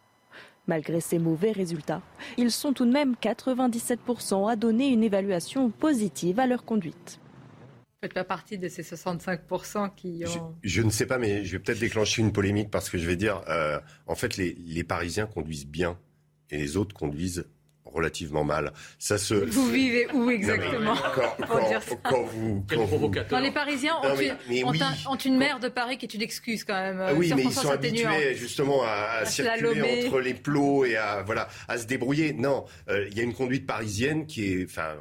Malgré ces mauvais résultats, ils sont tout de même 97% à donner une évaluation positive à leur conduite. Vous faites pas partie de ces 65% qui ont... Je, ne sais pas, mais je vais peut-être déclencher une polémique parce que je vais dire, euh, en fait, les, les Parisiens conduisent bien et les autres conduisent relativement mal. Ça se. Vous vivez où exactement quand, vous, quand les Parisiens ont, une, maire de Paris qui est une excuse quand même. Ah oui, mais ils sont habitués justement à, circuler entre les plots et à voilà à se débrouiller. Non, euh, il y a une conduite parisienne qui est, enfin,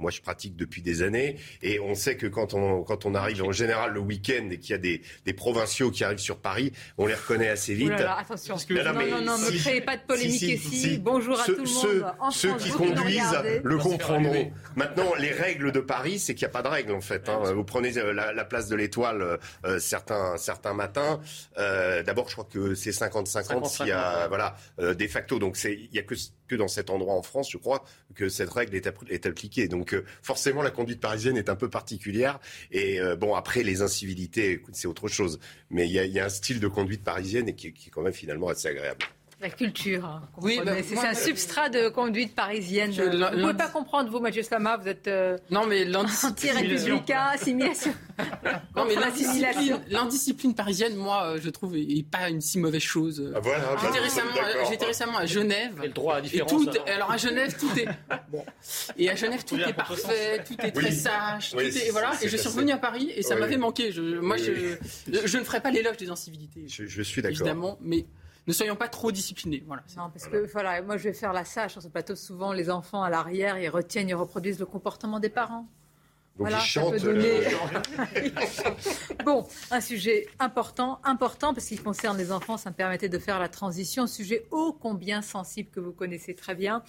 moi, je pratique depuis des années et on sait que quand on, quand on arrive en général le week-end et qu'il y a des, des, provinciaux qui arrivent sur Paris, on les reconnaît assez vite. attention. non, non, non, ne créez pas de polémique ici. Bonjour à tout le monde. Ceux, qui conduisent le comprendront. Maintenant, les règles de Paris, c'est qu'il n'y a pas de règles en fait. Hein. Vous prenez euh, la, place de l'Étoile euh, certains, certains matins. Euh, D'abord, je crois que c'est 50-50 s'il y a voilà, euh, de facto. Donc, il n'y a que, que dans cet endroit en France, je crois, que cette règle est, est appliquée. Donc, donc forcément la conduite parisienne est un peu particulière. Et euh, bon, après les incivilités, c'est autre chose. Mais il y, a, un style de conduite parisienne qui, qui est quand même finalement assez agréable. La culture. Hein, oui, bah, c'est un substrat de conduite parisienne. vous ne pouvez pas comprendre, vous, Mathieu Slama, vous êtes euh, non, mais anti-républicain, assimilation. (laughs) non, mais l'indiscipline parisienne, moi, euh, je trouve, n'est pas une si mauvaise chose. Ah, voilà, J'étais récemment, à Genève. le droit à différence. Tout, alors. à Genève, tout est. (laughs) Bon. Et à Genève, tout est parfait, tout est très sage. tout est, voilà. Et je suis revenu à Paris et ça m'avait manqué. Je, moi, je, je, ne ferai pas l'éloge des incivilités. Je, je suis d'accord. Évidemment, mais ne soyons pas trop disciplinés. Voilà. Non, parce que voilà, moi je vais faire la sage sur ce plateau. Souvent, les enfants à l'arrière, ils retiennent, ils reproduisent le comportement des parents. Donc voilà, ils chantent. Donner... (laughs) bon, un sujet important, important parce qu'il concerne les enfants. Ça me permettait de faire la transition. Sujet ô combien sensible que vous connaissez très bien,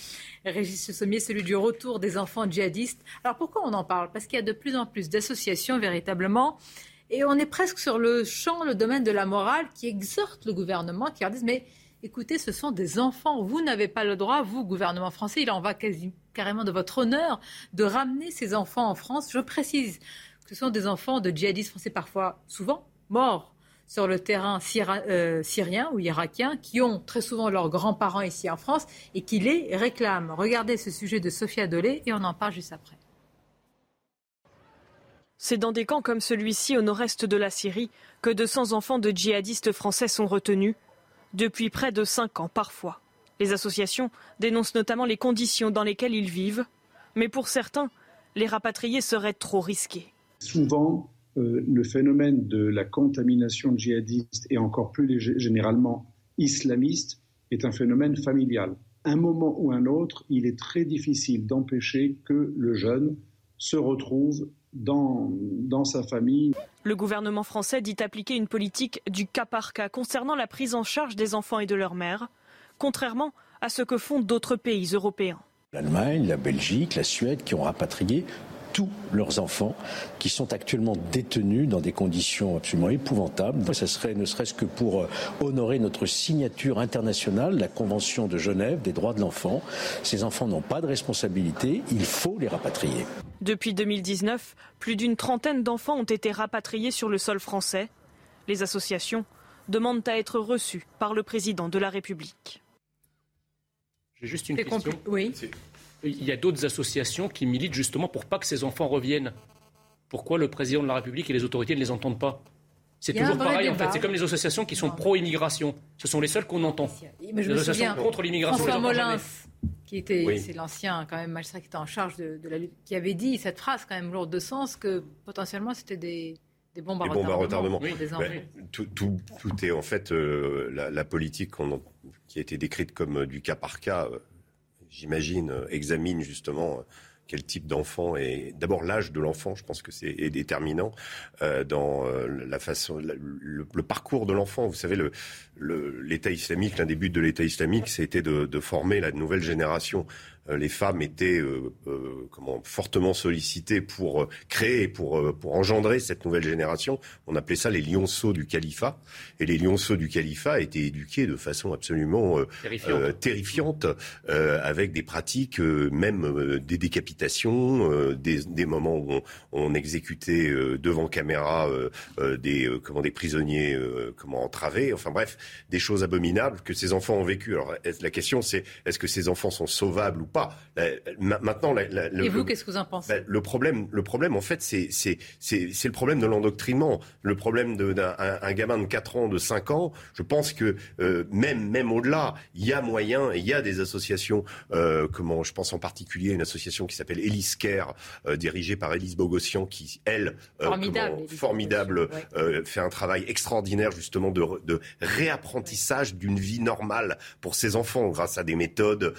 Régis Sommier, celui du retour des enfants djihadistes. Alors pourquoi on en parle? Parce qu'il y a de plus en plus d'associations véritablement et on est presque sur le champ, le domaine de la morale qui exhorte le gouvernement, qui leur dit mais écoutez, ce sont des enfants, vous n'avez pas le droit, vous, gouvernement français, il en va carrément de votre honneur de ramener ces enfants en France. Je précise que ce sont des enfants de djihadistes français, parfois, souvent, morts sur le terrain euh, syrien ou irakien, qui ont très souvent leurs grands-parents ici en France et qui les réclament. Regardez ce sujet de Sophia Dolé et on en parle juste après. C'est dans des camps comme celui-ci au nord-est de la Syrie que 200 enfants de djihadistes français sont retenus, depuis près de 5 ans parfois. Les associations dénoncent notamment les conditions dans lesquelles ils vivent, mais pour certains, les rapatrier serait trop risqué. Souvent, euh, le phénomène de la contamination djihadiste et encore plus généralement islamiste est un phénomène familial. Un moment ou un autre, il est très difficile d'empêcher que le jeune se retrouve dans, dans sa famille. Le gouvernement français dit appliquer une politique du cas par cas concernant la prise en charge des enfants et de leurs mères, contrairement à ce que font d'autres pays européens. L'Allemagne, la Belgique, la Suède qui ont rapatrié tous leurs enfants qui sont actuellement détenus dans des conditions absolument épouvantables. Ce serait ne serait-ce que pour euh, honorer notre signature internationale, la Convention de Genève des droits de l'enfant. Ces enfants n'ont pas de responsabilité, il faut les rapatrier. Depuis 2019, plus d'une trentaine d'enfants ont été rapatriés sur le sol français. Les associations demandent à être reçues par le président de la République. J'ai juste une question. Oui il y a d'autres associations qui militent justement pour pas que ces enfants reviennent. Pourquoi le président de la République et les autorités ne les entendent pas? C'est toujours pareil en fait. C'est comme les associations qui sont pro-immigration. Ce sont les seuls qu'on entend. Mais je les associations contre l'immigration. François Molins, qui était, c'est l'ancien quand même magistrat qui était en charge de, la lutte, qui avait dit cette phrase quand même lourde de sens que potentiellement c'était des, des bombes à retardement. tout, tout, tout, est en fait euh, la, politique qui a été décrite comme euh, du cas par cas. Euh, j'imagine examine justement quel type d'enfant et d'abord l'âge de l'enfant, je pense que c'est déterminant euh, dans euh, la façon, le, parcours de l'enfant. Vous savez, l'État le, islamique, l'un des buts de l'État islamique, c'était de, de, former la nouvelle génération. Euh, les femmes étaient euh, euh, comment, fortement sollicitées pour créer, pour, pour engendrer cette nouvelle génération. On appelait ça les lionceaux du califat. Et les lionceaux du califat étaient éduqués de façon absolument terrifiante, avec des pratiques, même des décapitations, des, des, moments où on, on exécutait devant caméra des, comment, des prisonniers comment, entravés. Enfin bref, des choses abominables que ces enfants ont vécues. Alors la question c'est est-ce que ces enfants sont sauvables ou pas? Maintenant, et vous, qu'est-ce que vous en pensez ben, Le problème, le problème, en fait, c'est c'est c'est le problème de l'endoctrinement, le problème d'un un, gamin de 4 ans, de 5 ans. Je pense que euh, même même au-delà, il y a moyen, il y a des associations. Euh, comment Je pense en particulier à une association qui s'appelle Elise Care, euh, dirigée par Elise Bogossian, qui elle, formidable, formidable fait un travail extraordinaire justement de, de réapprentissage d'une vie normale pour ses enfants grâce à des méthodes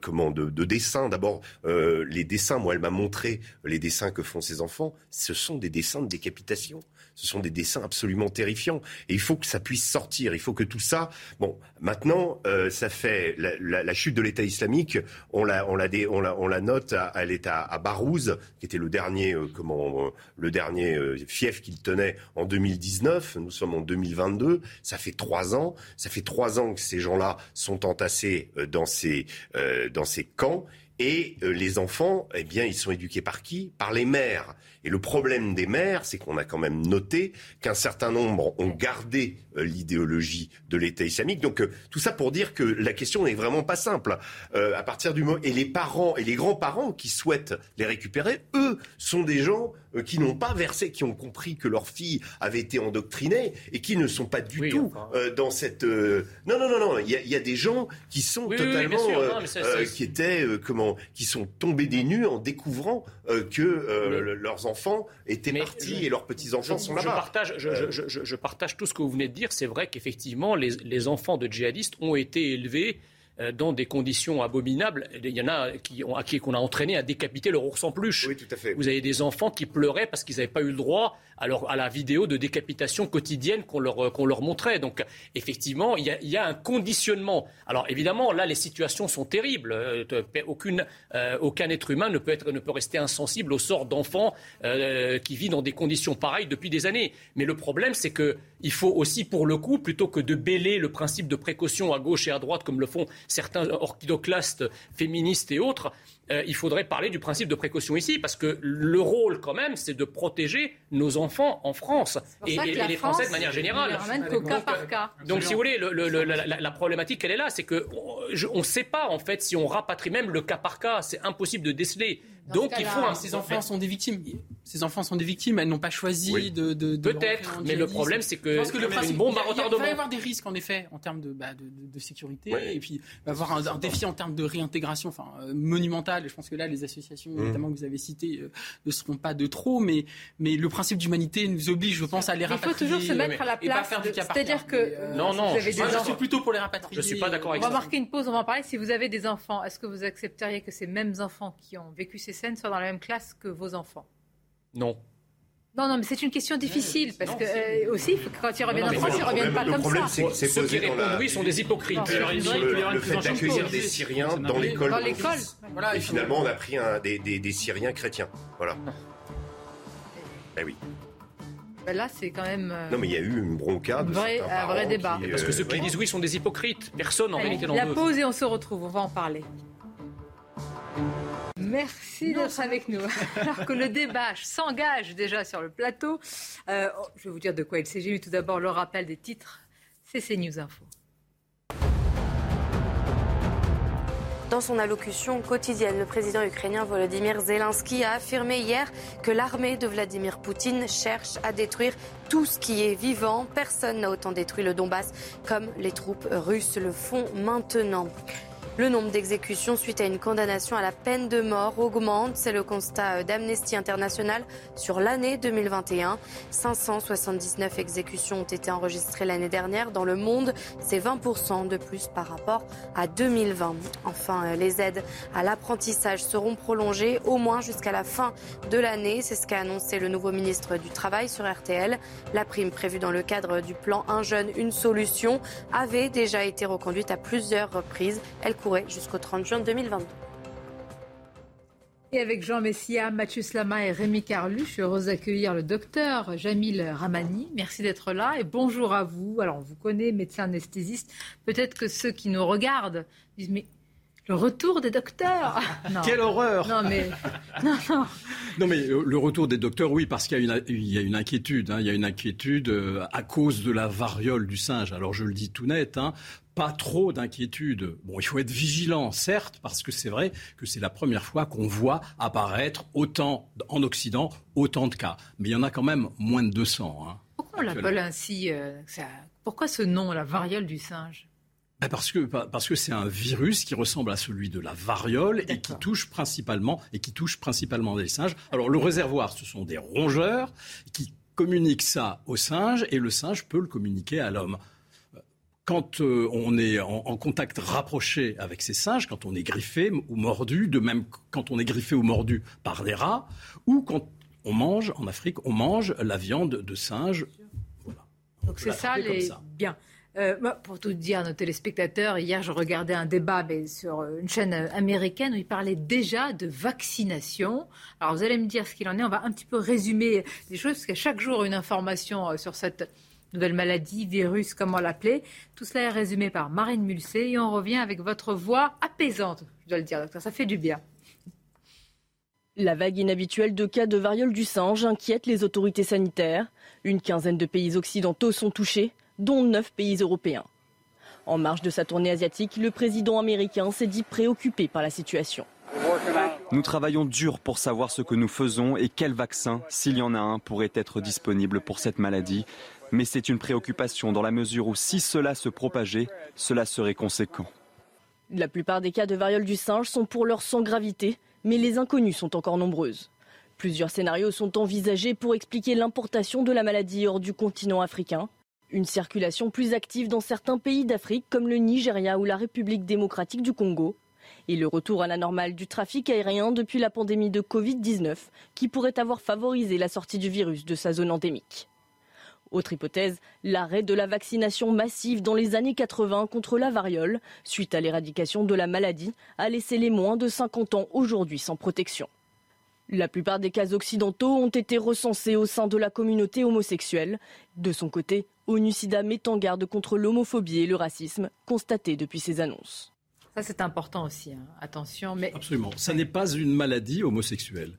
comment de, de dessins. D'abord, euh, les dessins, moi, elle m'a montré les dessins que font ces enfants. Ce sont des dessins de décapitation. Ce sont des dessins absolument terrifiants. Et il faut que ça puisse sortir. Il faut que tout ça. Bon, maintenant, euh, ça fait la, chute de l'État islamique. On la, on la, on la, on la note. À, à, à Barouz, qui était le dernier, euh, comment, le dernier fief qu'il tenait en 2019. Nous sommes en 2022. Ça fait trois ans. Ça fait trois ans que ces gens-là sont entassés dans ces, dans ces camps. Et les enfants, eh bien, ils sont éduqués par qui? Par les mères. Et le problème des mères, c'est qu'on a quand même noté qu'un certain nombre ont gardé euh, l'idéologie de l'État islamique. Donc euh, tout ça pour dire que la question n'est vraiment pas simple. Euh, à partir du et les parents et les grands-parents qui souhaitent les récupérer, eux sont des gens qui n'ont pas versé, qui ont compris que leur fille avait été endoctrinée et qui ne sont pas du tout dans cette. Non, non, non, non. Il y, a des gens qui sont totalement, qui étaient comment, qui sont tombés des nues en découvrant que leurs enfants étaient partis et leurs petits enfants sont là-bas. Je partage, je, partage tout ce que vous venez de dire c'est vrai qu'effectivement, les, enfants de djihadistes ont été élevés euh, dans des conditions abominables. Il y en a qui ont, qui qu'on a entraîné à décapiter leur ours en peluche. Oui, tout à fait. Vous avez des enfants qui pleuraient parce qu'ils n'avaient pas eu le droit alors à la vidéo de décapitation quotidienne qu'on leur, euh, qu'on leur montrait. Donc effectivement, il y, a, un conditionnement. Alors évidemment, là, les situations sont terribles. Euh, aucune, euh, aucun être humain ne peut, être, ne peut rester insensible au sort d'enfants qui vivent dans des conditions pareilles depuis des années. Mais le problème, c'est qu'il faut aussi, pour le coup, plutôt que de bêler le principe de précaution à gauche et à droite, comme le font certains orchidoclastes féministes et autres, euh, il faudrait parler du principe de précaution ici, parce que le rôle, quand même, c'est de protéger nos enfants en France et, les Français de manière générale. cas par cas. Donc, si vous voulez, la, problématique, elle est là, c'est qu'on ne sait pas, en fait, si on rapatrie même le cas par cas. C'est impossible de déceler. Donc il faut. Ces enfants sont des victimes. Ces enfants sont des victimes. Elles n'ont pas choisi de. de, Peut-être, mais le problème c'est que. Parce que le principe, bombe à retardement. Il va y avoir des risques en effet en termes de, bah, de, sécurité et puis il va y avoir un, défi en termes de réintégration, enfin euh, monumental. Je pense que là les associations, mmh. notamment que vous avez citées, euh, ne seront pas de trop, mais mais le principe d'humanité nous oblige, je pense, à les rapatrier. Il faut toujours se mettre à la place. C'est-à-dire que. Euh, non non. je, suis plutôt pour les rapatrier. Je suis pas d'accord avec ça. On va marquer une pause. On va en parler. Si vous avez des enfants, est-ce que vous accepteriez que ces mêmes enfants qui ont vécu ces scènes soient dans la même classe que vos enfants Non. Non, non, mais c'est une question difficile parce que euh, aussi, quand ils reviennent en France, ils ne reviennent pas comme ça. Ceux qui répondent oui sont des hypocrites. le, fait d'accueillir des Syriens dans l'école. Dans l'école. et finalement, on a pris un, des, des, Syriens chrétiens. Voilà. Ben oui. Ben là, c'est quand même. Euh, non, mais il y a eu une broncade. Un vrai, débat. Parce que ceux qui disent oui sont des hypocrites. Personne en réalité n'en veut. La pause et on se retrouve. On va en parler. Merci d'être avec nous. (laughs) Alors que le débat s'engage déjà sur le plateau, euh, oh, je vais vous dire de quoi il s'agit, mais tout d'abord le rappel des titres, c'est CNews Info. Dans son allocution quotidienne, le président ukrainien Volodymyr Zelensky a affirmé hier que l'armée de Vladimir Poutine cherche à détruire tout ce qui est vivant. Personne n'a autant détruit le Donbass comme les troupes russes le font maintenant. Le nombre d'exécutions suite à une condamnation à la peine de mort augmente. C'est le constat d'Amnesty International sur l'année 2021. 579 exécutions ont été enregistrées l'année dernière dans le monde. C'est 20% de plus par rapport à 2020. Enfin, les aides à l'apprentissage seront prolongées au moins jusqu'à la fin de l'année. C'est ce qu'a annoncé le nouveau ministre du Travail sur RTL. La prime prévue dans le cadre du plan Un jeune, une solution avait déjà été reconduite à plusieurs reprises. Jusqu'au 30 juin 2022. Et avec Jean Messia, Mathieu Slama et Rémi Carlu, je suis heureuse d'accueillir le docteur Jamil Ramani. Merci d'être là et bonjour à vous. Alors, on vous connaît, médecin anesthésiste. Peut-être que ceux qui nous regardent disent Mais le retour des docteurs (laughs) Quelle horreur Non, mais. Non, mais euh, le retour des docteurs, oui, parce qu'il y, a une inquiétude. Hein. il y a une inquiétude euh, à cause de la variole du singe. Alors, je le dis tout net. Hein, pas trop d'inquiétude. Bon, il faut être vigilant, certes, parce que c'est vrai que c'est la première fois qu'on voit apparaître autant en Occident autant de cas. Mais il y en a quand même moins de 200. Hein, pourquoi on l'appelle ainsi euh, Pourquoi ce nom, la variole du singe? Ben, parce que parce que c'est un virus qui ressemble à celui de la variole et qui touche principalement et qui touche principalement les singes. Alors le réservoir, ce sont des rongeurs qui communiquent ça au singe et le singe peut le communiquer à l'homme quand euh, on est en, contact rapproché avec ces singes, quand on est griffé ou mordu, de même quand on est griffé ou mordu par des rats, ou quand on mange, en Afrique, on mange la viande de singe. Donc c'est ça les... Bien. Euh, pour tout dire à nos téléspectateurs, hier je regardais un débat mais sur une chaîne américaine où ils parlaient déjà de vaccination. Alors vous allez me dire ce qu'il en est. On va un petit peu résumer les choses parce qu'à chaque jour une information euh, sur cette nouvelle maladie, virus, comment l'appeler. Tout cela est résumé par Marine Mulsé et on revient avec votre voix apaisante, je dois le dire, docteur. Ça fait du bien. La vague inhabituelle de cas de variole du singe inquiète les autorités sanitaires. Une quinzaine de pays occidentaux sont touchés, dont neuf pays européens. En marge de sa tournée asiatique, le président américain s'est dit préoccupé par la situation. Nous travaillons dur pour savoir ce que nous faisons et quel vaccin, s'il y en a un, pourrait être disponible pour cette maladie. Mais c'est une préoccupation dans la mesure où si cela se propageait, cela serait conséquent. La plupart des cas de variole du singe sont pour leur sans gravité, mais les inconnues sont encore nombreuses. Plusieurs scénarios sont envisagés pour expliquer l'importation de la maladie hors du continent africain. Une circulation plus active dans certains pays d'Afrique comme le Nigeria ou la République démocratique du Congo. Et le retour à la normale du trafic aérien depuis la pandémie de Covid-19 qui pourrait avoir favorisé la sortie du virus de sa zone endémique. Autre hypothèse, l'arrêt de la vaccination massive dans les années 80 contre la variole, suite à l'éradication de la maladie, a laissé les moins de 50 ans aujourd'hui sans protection. La plupart des cas occidentaux ont été recensés au sein de la communauté homosexuelle. De son côté, ONUSIDA met en garde contre l'homophobie et le racisme constatés depuis ces annonces. Ça, c'est important aussi. Hein. Attention, mais. Absolument. Ça n'est pas une maladie homosexuelle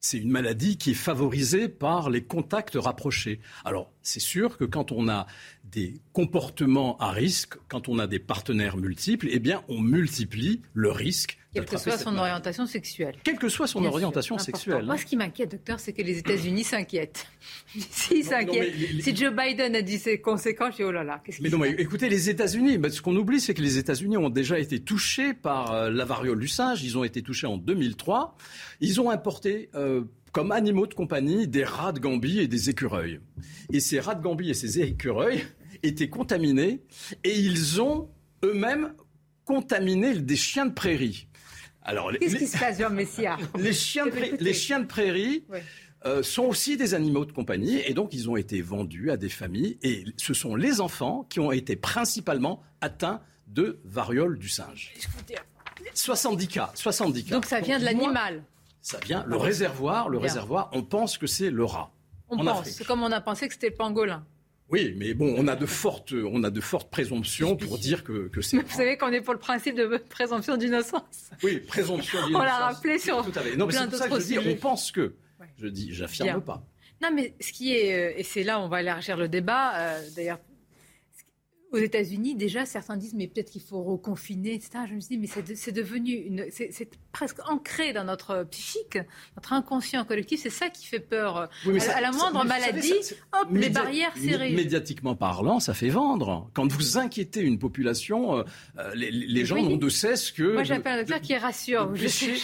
c'est une maladie qui est favorisée par les contacts rapprochés. Alors, c'est sûr que quand on a des comportements à risque, quand on a des partenaires multiples, eh bien, on multiplie le risque. Quelle que soit son orientation sexuelle. Quelle que soit son orientation sexuelle. Moi, ce qui m'inquiète, docteur, c'est que les États-Unis s'inquiètent. (laughs) S'ils s'inquiètent, si Joe Biden a dit ses conséquences, je dis oh là là, qu'est-ce Mais non, mais écoutez, les États-Unis, ce qu'on oublie, c'est que les États-Unis ont déjà été touchés par euh, la variole du singe. Ils ont été touchés en 2003. Ils ont importé. Euh, comme animaux de compagnie des rats de Gambie et des écureuils. Et ces rats de Gambie et ces écureuils étaient contaminés et ils ont eux-mêmes contaminé des chiens de prairie. Alors, Qu'est-ce qui se passe, Jean Messia (laughs) les, chiens de les chiens de prairie euh, sont aussi des animaux de compagnie et donc ils ont été vendus à des familles et ce sont les enfants qui ont été principalement atteints de variole du singe. 70 cas, 70 cas. Donc ça vient de l'animal ça vient, le réservoir, le réservoir, on pense que c'est le rat. On pense, c'est comme on a pensé que c'était le pangolin. Oui, mais bon, on a de fortes, on a de fortes présomptions pour dire que, que c'est. (laughs) Vous savez qu'on est pour le principe de présomption d'innocence. Oui, présomption d'innocence. (laughs) on l'a rappelé sur. Tout à fait. Non, mais c'est ça que je dis, on pense que. Je dis, j'affirme pas. Non, mais ce qui est, euh, et c'est là où on va élargir le débat. Euh, d'ailleurs, aux États-Unis, déjà, certains disent, mais peut-être qu'il faut reconfiner, etc. Je me suis dit, mais c'est devenu, une, c'est presque ancré dans notre psychique, notre inconscient collectif. C'est ça qui fait peur. à, la moindre maladie, hop, les barrières serrées. Médiatiquement parlant, ça fait vendre. Quand vous inquiétez une population, euh, les, gens n'ont de cesse que. Moi, j'appelle un docteur qui rassure. Je sais.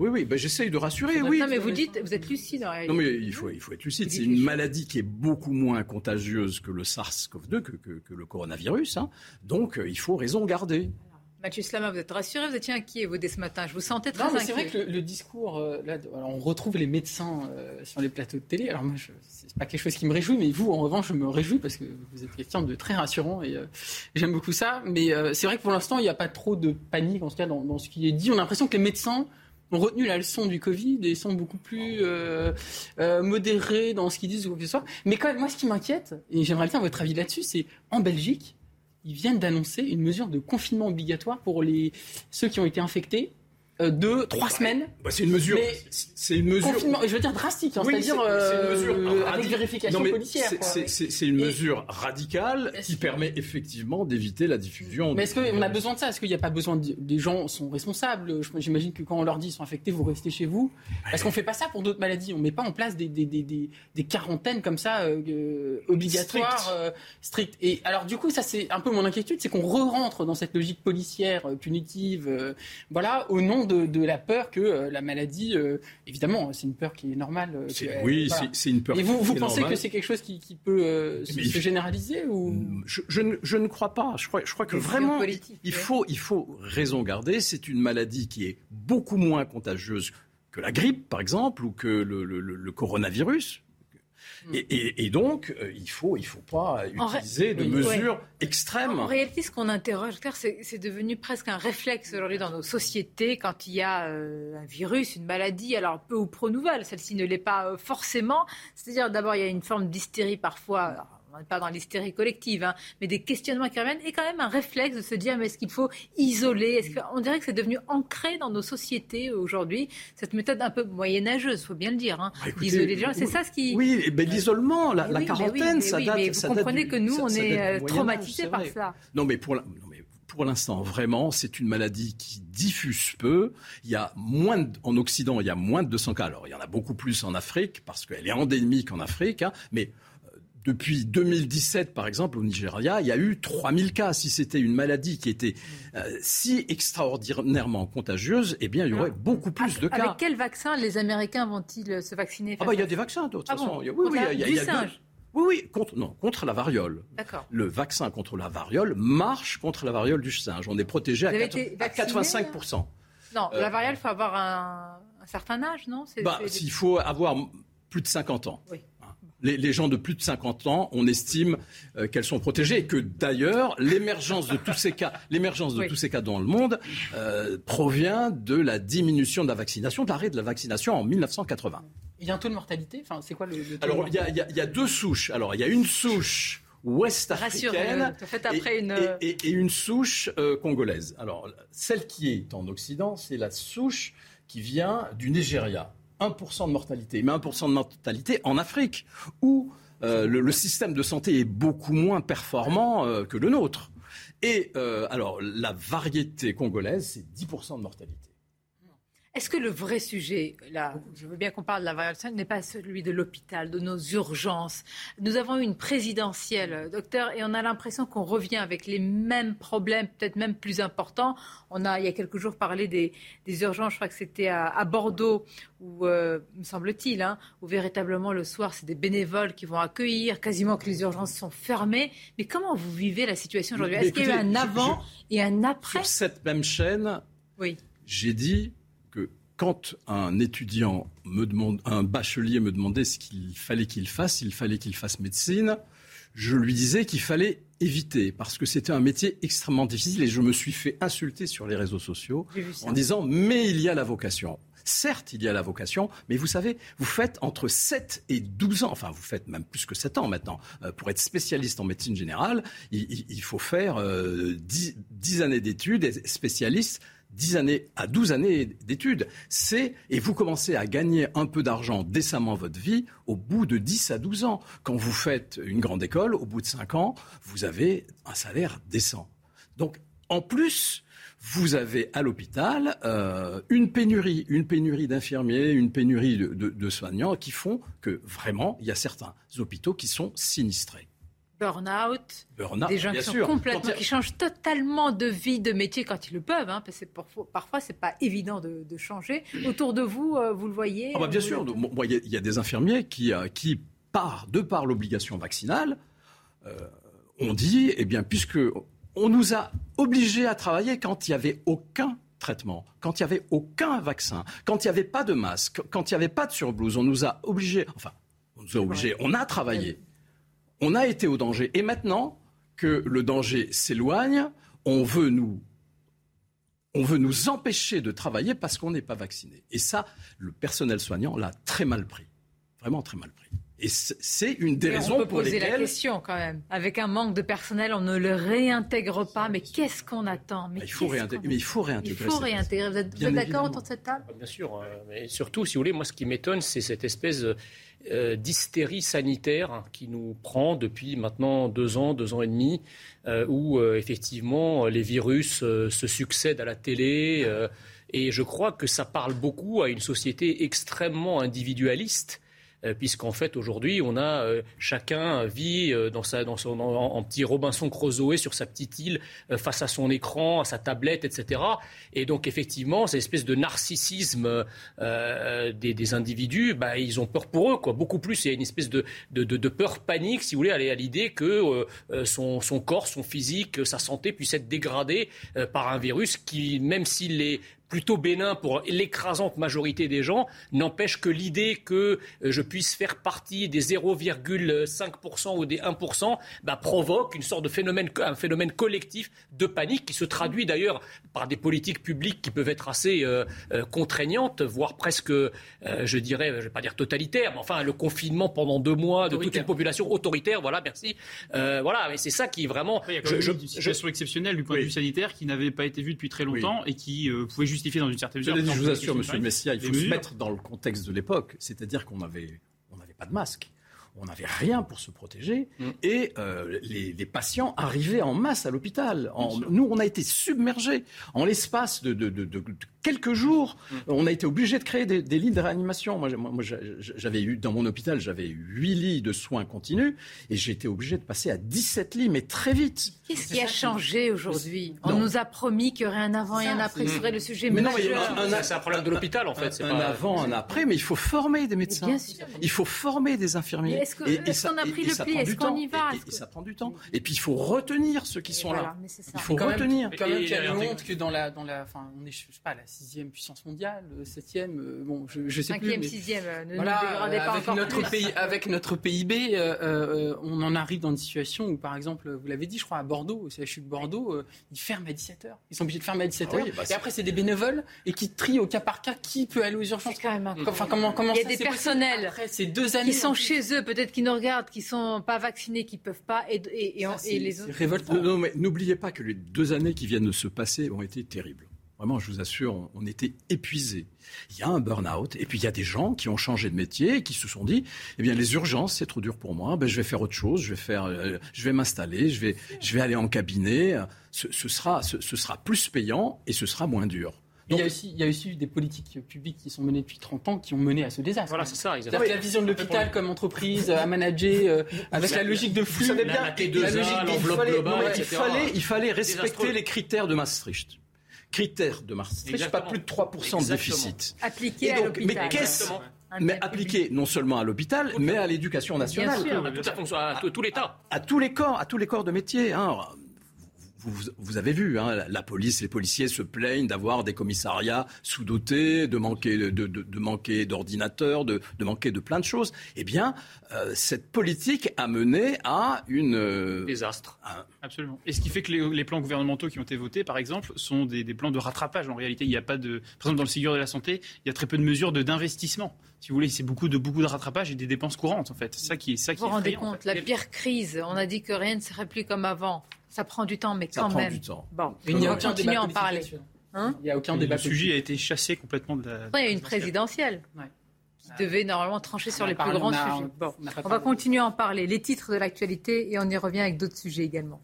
Oui, oui, ben j'essaye de rassurer. Oui. Non, mais vous dites, vous êtes lucide en réalité. Non, mais il faut, il faut être lucide. C'est une maladie qui est beaucoup moins contagieuse que le SARS-CoV-2, que, que, le coronavirus. Hein. Donc, euh, il faut raison garder. Mathieu Slama, vous êtes rassuré, vous étiez inquiet, vous, dès ce matin. Je vous sentais très non, inquiet. C'est vrai que le, discours, euh, là, on retrouve les médecins euh, sur les plateaux de télé. Alors moi, c'est pas quelque chose qui me réjouit, mais vous, en revanche, je me réjouis parce que vous êtes quelqu'un de très rassurant et j'aime beaucoup ça. Mais c'est vrai que pour l'instant, il n'y a pas trop de panique, en tout cas, dans, dans ce qui est dit. On a l'impression que les médecins ont retenu la leçon du Covid et sont beaucoup plus euh, euh, modérés dans ce qu'ils disent ou quoi ce soit. Mais quand même, moi, ce qui m'inquiète, et j'aimerais bien votre avis là-dessus, c'est en Belgique, ils viennent d'annoncer une mesure de confinement obligatoire pour les, ceux qui ont été infectés euh, deux, trois semaines. Bah, c'est une mesure. C'est une mesure. Confinement, je veux dire drastique, hein, c'est-à-dire euh, avec vérification policière. C'est une mesure radicale qui permet effectivement d'éviter la diffusion. Mais est-ce qu'on a besoin de ça? Est-ce qu'il n'y a pas besoin de... des gens sont responsables? J'imagine que quand on leur dit ils sont infectés, vous restez chez vous. Parce qu'on fait pas ça pour d'autres maladies? On met pas en place des, des, des, des, quarantaines comme ça euh, obligatoires, strictes. Et alors du coup, ça c'est un peu mon inquiétude, c'est qu'on re-rentre dans cette logique policière punitive, voilà, au nom de, la peur que euh, la maladie, euh, évidemment, c'est une peur qui est normale. Euh, oui, c'est une peur. Et vous, vous pensez que c'est quelque chose qui, peut se, généraliser ou mm, je, ne, crois pas. Je crois, je crois que vraiment, il, faut, il faut raison garder. C'est une maladie qui est beaucoup moins contagieuse que la grippe, par exemple, ou que le coronavirus. Mm. Et, donc, euh, il ne faut, il faut pas utiliser de mesures extrêmes. En réalité, ce qu'on interroge, c'est devenu presque un réflexe aujourd'hui dans nos sociétés quand il y a euh, un virus, une maladie, alors peu ou pro nouvelle, celle-ci ne l'est pas euh, forcément. C'est-à-dire, d'abord, il y a une forme d'hystérie parfois on n'est pas dans l'hystérie collective, hein, mais des questionnements qui reviennent, et quand même un réflexe de se dire, mais est-ce qu'il faut isoler? On dirait que c'est devenu ancré dans nos sociétés aujourd'hui, cette méthode un peu moyenâgeuse, il faut bien le dire, hein, bah, d'isoler les gens. C'est ça ce qui... Oui, mais l'isolement, la, quarantaine, ça date... Mais vous comprenez que nous, on est euh, traumatisés par ça. Non, mais pour pour l'instant, vraiment, c'est une maladie qui diffuse peu. Il y a moins en Occident, il y a moins de 200 cas. Alors, il y en a beaucoup plus en Afrique parce qu'elle est endémique en Afrique. Hein, mais depuis 2017, par exemple, au Nigeria, il y a eu 3000 cas. Si c'était une maladie qui était euh, si extraordinairement contagieuse, eh bien, il y aurait beaucoup plus de cas. Avec quel vaccin les Américains vont-ils se vacciner Ah bah, il y a des vaccins, de toute ah oui, oui, il y a, singe. Oui, oui, contre, non, contre la variole. D'accord. Le vaccin contre la variole marche contre la variole du singe. On est protégé à, 85%. Non, la euh, variole, il faut avoir un, certain âge, non? Bah, S'il faut avoir plus de 50 ans. Oui les, gens de plus de 50 ans, on estime euh, qu'elles sont protégées et que d'ailleurs l'émergence de tous ces cas, l'émergence de tous ces cas dans le monde euh, provient de la diminution de la vaccination, de l'arrêt de la vaccination en 1980. Il y a un taux de mortalité? Enfin, c'est quoi le, taux Alors il y, a, deux souches. Alors il y a une souche ouest-africaine et, et, une souche euh, congolaise. Alors celle qui est en Occident, c'est la souche qui vient du Nigeria. 1% de mortalité. Mais 1% de mortalité en Afrique, où euh, le, système de santé est beaucoup moins performant euh, que le nôtre. Et euh, alors, la variété congolaise, c'est 10% de mortalité. Est-ce que le vrai sujet, là, je veux bien qu'on parle de la variole n'est pas celui de l'hôpital, de nos urgences? Nous avons eu une présidentielle, docteur, et on a l'impression qu'on revient avec les mêmes problèmes, peut-être même plus importants. On a, il y a quelques jours, parlé des, urgences, je crois que c'était à, Bordeaux, où, euh, me semble-t-il, hein, où véritablement le soir, c'est des bénévoles qui vont accueillir, quasiment que les urgences sont fermées. Mais comment vous vivez la situation aujourd'hui? Est-ce qu'il y a eu un avant et un après? Sur cette même chaîne, oui. j'ai dit quand un étudiant me demande, un bachelier me demandait ce qu'il fallait qu'il fasse, il fallait qu'il fasse médecine, je lui disais qu'il fallait éviter parce que c'était un métier extrêmement difficile et je me suis fait insulter sur les réseaux sociaux en disant mais il y a la vocation. Certes, il y a la vocation, mais vous savez, vous faites entre 7 et 12 ans, enfin vous faites même plus que 7 ans maintenant, euh, pour être spécialiste en médecine générale, il, faut faire 10, euh, 10 années d'études et spécialiste 10 années à 12 années d'études. C'est, et vous commencez à gagner un peu d'argent décemment votre vie au bout de 10 à 12 ans. Quand vous faites une grande école, au bout de 5 ans, vous avez un salaire décent. Donc, en plus, vous avez à l'hôpital euh, une pénurie, une pénurie d'infirmiers, une pénurie de, soignants qui font que vraiment, il y a certains hôpitaux qui sont sinistrés. Burn-out, des gens qui sont complètement, qui changent totalement de vie, de métier quand ils le peuvent, hein, parce que parfois, parfois c'est pas évident de, changer. Autour de vous, euh, vous le voyez ah bah Bien sûr, il y, a des infirmiers qui, euh, qui par, de par l'obligation vaccinale, ont dit, eh bien, puisque on nous a obligés à travailler quand il n'y avait aucun traitement, quand il n'y avait aucun vaccin, quand il n'y avait pas de masque, quand il n'y avait pas de surblouse. On nous a obligés, enfin, on nous a obligés, on a travaillé, on a été au danger. Et maintenant que le danger s'éloigne, on veut nous on veut nous empêcher de travailler parce qu'on n'est pas vacciné. Et ça, le personnel soignant l'a très mal pris. Vraiment très mal pris. Et c'est une des raisons on peut pour poser la question quand même. Avec un manque de personnel, on ne le réintègre pas. Mais qu'est-ce qu'on attend? Mais, il faut réintégrer, mais il faut réintégrer. Il faut réintégrer. Vous êtes, d'accord autour de cette table? Bien sûr. Hein. mais surtout, si vous voulez, moi, ce qui m'étonne, c'est cette espèce euh, d'hystérie sanitaire qui nous prend depuis maintenant deux ans, deux ans et demi, euh, où euh, effectivement les virus se succèdent à la télé. et je crois que ça parle beaucoup à une société extrêmement individualiste puisqu'en fait aujourd'hui on a euh, chacun vit euh, dans sa, dans son, en, petit Robinson Crusoe sur sa petite île face à son écran, à sa tablette, etc. Et donc effectivement, cette espèce de narcissisme des, des, individus, bah, ils ont peur pour eux, quoi. Beaucoup plus, il y a une espèce de, de, de, peur panique, si vous voulez, à l'idée que son, son, corps, son physique, sa santé puisse être dégradé par un virus qui, même s'il est plutôt bénin pour l'écrasante majorité des gens, n'empêche que l'idée que euh, je puisse faire partie des 0,5% ou des 1% bah, provoque une sorte de phénomène, un phénomène collectif de panique qui se traduit d'ailleurs par des politiques publiques qui peuvent être assez euh, euh, contraignantes, voire presque, je dirais, je ne vais pas dire totalitaires, mais enfin le confinement pendant deux mois de toute une population autoritaire, voilà, merci. voilà, mais c'est ça qui est vraiment... Il y a je, une situation exceptionnelle du point de vue sanitaire qui n'avait pas été vue depuis très longtemps et qui pouvait juste dans une certaine mesure. Je, vous assure, Monsieur le Messia, il faut se mettre dans le contexte de l'époque, c'est-à-dire qu'on n'avait on pas de masque on n'avait rien pour se protéger mm. et euh, les, patients arrivaient en masse à l'hôpital. Nous, on a été submergés en l'espace de, quelques jours. Mm. On a été obligé de créer des, lits de réanimation. Moi, j'avais eu dans mon hôpital, j'avais huit lits de soins continus et j'ai été obligé de passer à 17 lits, mais très vite. Qu'est-ce qui a changé aujourd'hui? On nous a promis qu'il y aurait un avant et un après. Ce serait le sujet mais majeur. Non, c'est un problème de l'hôpital en fait. Un, avant, un après, mais il faut former des médecins. Il faut former des infirmiers. Est-ce qu'on a pris le pli Est-ce qu'on y va et, ça prend du temps. Et puis il faut retenir ceux qui sont là. Il faut retenir. Quand même, il y a honte que dans la, dans la, enfin, on est, je sais pas, la sixième puissance mondiale, euh, septième, euh, bon, je, je sais Cinquième, plus. Cinquième, sixième, euh, ne voilà, avec notre pays, avec notre PIB, on en arrive dans une situation où, par exemple, vous l'avez dit, je crois à Bordeaux, au CHU de Bordeaux, ils ferment à 17 h Ils sont obligés de fermer à 17 h ah bah et après, c'est des bénévoles et qui trient au cas par cas qui peut aller aux urgences. Quand même enfin, comment, comment il y a des personnels après ces deux années qui sont chez eux, peut-être qui nous regardent, qui sont pas vaccinés, qui peuvent pas, et, et, et, les autres. Non, mais n'oubliez pas que les deux années qui viennent de se passer ont été terribles. Vraiment, je vous assure, on, était épuisés. Il y a un burn-out, et puis il y a des gens qui ont changé de métier et qui se sont dit, eh bien, les urgences, c'est trop dur pour moi. Ben, je vais faire autre chose. Je vais faire, euh, je vais m'installer. Je vais, je vais aller en cabinet. Ce, sera, ce, sera plus payant et ce sera moins dur. il, y a aussi, il y a aussi des politiques publiques qui sont menées depuis 30 ans qui ont mené à ce désastre. Voilà, c'est ça. C'est-à-dire la vision de l'hôpital comme entreprise à manager euh, avec la logique de flux. Vous savez bien, la, logique il fallait, il fallait respecter les critères de Maastricht critère de Maastricht, pas plus de 3% de déficit. Appliqué à. Mais qu'est-ce mais appliqué non seulement à l'hôpital, mais à l'éducation nationale. Bien sûr, à, à, tout l'État. À, tous les corps, à tous les corps de métier. Hein vous, avez vu, hein, la police, les policiers se plaignent d'avoir des commissariats sous-dotés, de manquer, de, manquer d'ordinateurs, de, manquer de plein de choses. Eh bien, euh, cette politique a mené à une euh, désastre. Absolument. Et ce qui fait que les, plans gouvernementaux qui ont été votés, par exemple, sont des, plans de rattrapage. En réalité, il n'y a pas de, par exemple, dans le Ségur de la santé, il y a très peu de mesures d'investissement. Si vous voulez, c'est beaucoup de beaucoup de rattrapage et des dépenses courantes, en fait. C'est ça qui est ça qui. Vous vous rendez compte, la pire crise. On a dit que rien ne serait plus comme avant. Ça prend du temps, mais quand ça même. Prend du temps. Bon, il n'y a aucun à en parler. Hein il n'y a aucun Le débat. sujet a été chassé complètement de la. Après, il y a une présidentielle Ouais. qui devait normalement trancher sur On les plus grands on a- sujets. Bon, on va continuer à en parler. Les titres de l'actualité et on y revient avec d'autres sujets également.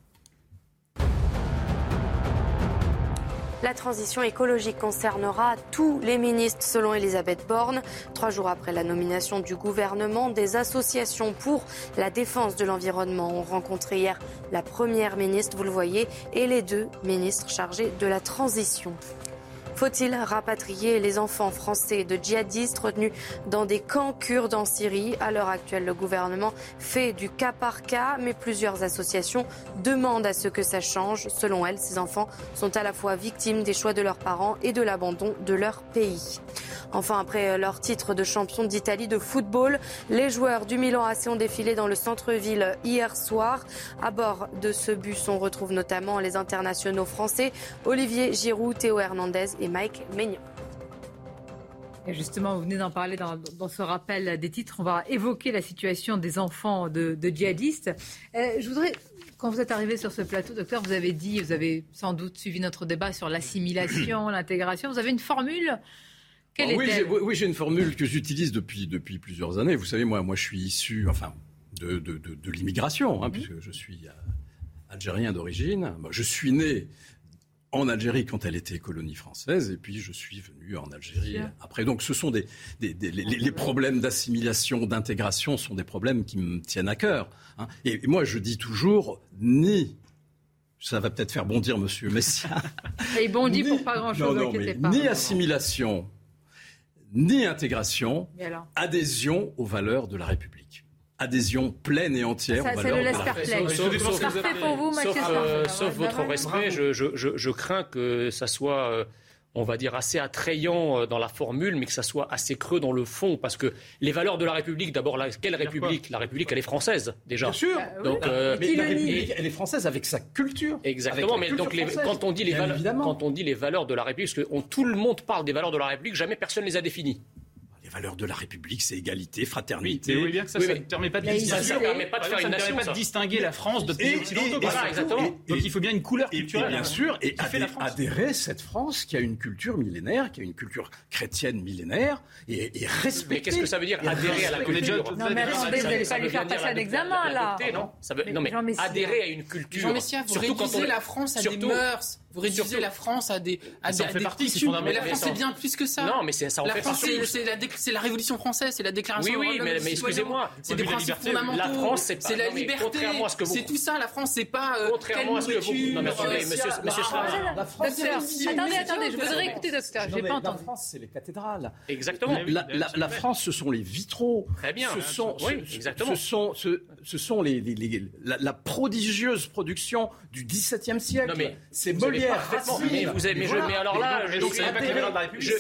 La transition écologique concernera tous les ministres, selon Elisabeth Borne. Trois jours après la nomination du gouvernement, des associations pour la défense de l'environnement ont rencontré hier la première ministre, vous le voyez, et les deux ministres chargés de la transition. Faut-il rapatrier les enfants français de djihadistes retenus dans des camps kurdes en Syrie? À l'heure actuelle, le gouvernement fait du cas par cas, mais plusieurs associations demandent à ce que ça change. Selon elles, ces enfants sont à la fois victimes des choix de leurs parents et de l'abandon de leur pays. Enfin, après leur titre de champion d'Italie de football, les joueurs du Milan AC ont défilé dans le centre-ville hier soir. À bord de ce bus, on retrouve notamment les internationaux français Olivier Giroud, Théo Hernandez et Mike Maignan. Et justement, vous venez d'en parler dans, dans ce rappel des titres. On va évoquer la situation des enfants de, de djihadistes. Euh, je voudrais, quand vous êtes arrivé sur ce plateau, docteur, vous avez dit, vous avez sans doute suivi notre débat sur l'assimilation, (clears throat) l'intégration. Vous avez une formule? Quelle Ah oui, j'ai- oui, oui, j'ai une formule que j'utilise depuis, depuis plusieurs années. Vous savez, moi, moi je suis issu enfin, de, de, de, de l'immigration, hein, puisque je suis euh, algérien d'origine. Je suis né en Algérie quand elle était colonie française, et puis je suis venu en Algérie après. Donc ce sont des, des, des- les, les problèmes d'assimilation, d'intégration sont des problèmes qui me tiennent à cœur. hein. Et, et moi, je dis toujours, ni... Ça va peut-être faire bondir Monsieur Messia. Et (laughs) il bondit Ni- pour pas grand-chose, Non, non, inquiétez mais pas. Ni assimilation, ni intégration, adhésion aux valeurs de la République. Adhésion pleine et entière Ça, valeurs le de la laisse-faire République. play. Sauf- sauf- Parfait pour vous, Mathieu Sauf, euh, sauf ouais, votre respect, je, je- je- je crains que ça soit, euh, on va dire, assez attrayant euh, dans la formule, mais que ça soit assez creux dans le fond. Parce que les valeurs de la République, d'abord, la- quelle République La République, elle est française, déjà. Bien sûr. Donc, Bah, euh, mais la République, elle est française avec sa culture. Exactement, mais donc les- quand, on dit les valeurs, quand on dit les valeurs de la République, parce que on- tout le monde parle des valeurs de la République, jamais personne ne les a définies. Les valeurs de la République, c'est égalité, Oui, fraternité. mais bien que ça, Oui, ça ne permet pas de distinguer. De de la France Et- pays occidentaux. exactement. Donc il faut bien une couleur et culturelle. bien sûr, et adhérer cette France qui a une culture millénaire, qui a une culture chrétienne millénaire, et, respecter. Mais qu'est-ce que ça veut dire adhérer à la culture? Non, mais attendez, vous n'allez pas lui faire passer un examen, là. non Ça veut- Mais adhérer à une culture. Surtout quand réduisez on- la France à surtout- des mœurs. Vous réduisez la France à des, à Ça des, en fait des partie, c'est coutumes. Mais la France, ça- c'est bien plus que ça. Non, mais c'est- ça en la fait France, c'est- c'est la, la Révolution française, c'est la Déclaration Oui, oui, de mais- mais excusez-moi, C'est des la principes liberté, fondamentaux. la France, c'est pas- C'est la liberté. contrairement à ce que vous- C'est tout ça. La France, c'est pas euh, Contrairement à ce que vous- non, mais attendez, monsieur- monsieur. La attendez, attendez, je voudrais écouter docteur. Non, Je n'ai mais pas La entendu. France, c'est les cathédrales. Exactement. La, la- la France, ce sont les vitraux. Très bien. Ce sont, Oui, exactement. Ce sont, ce, sont les, la, la prodigieuse production du XVIIe siècle. Non, mais c'est Molière, Racine. mais vous avez- mais je- Voilà. mais alors là, je- pas les adhérer- de la République,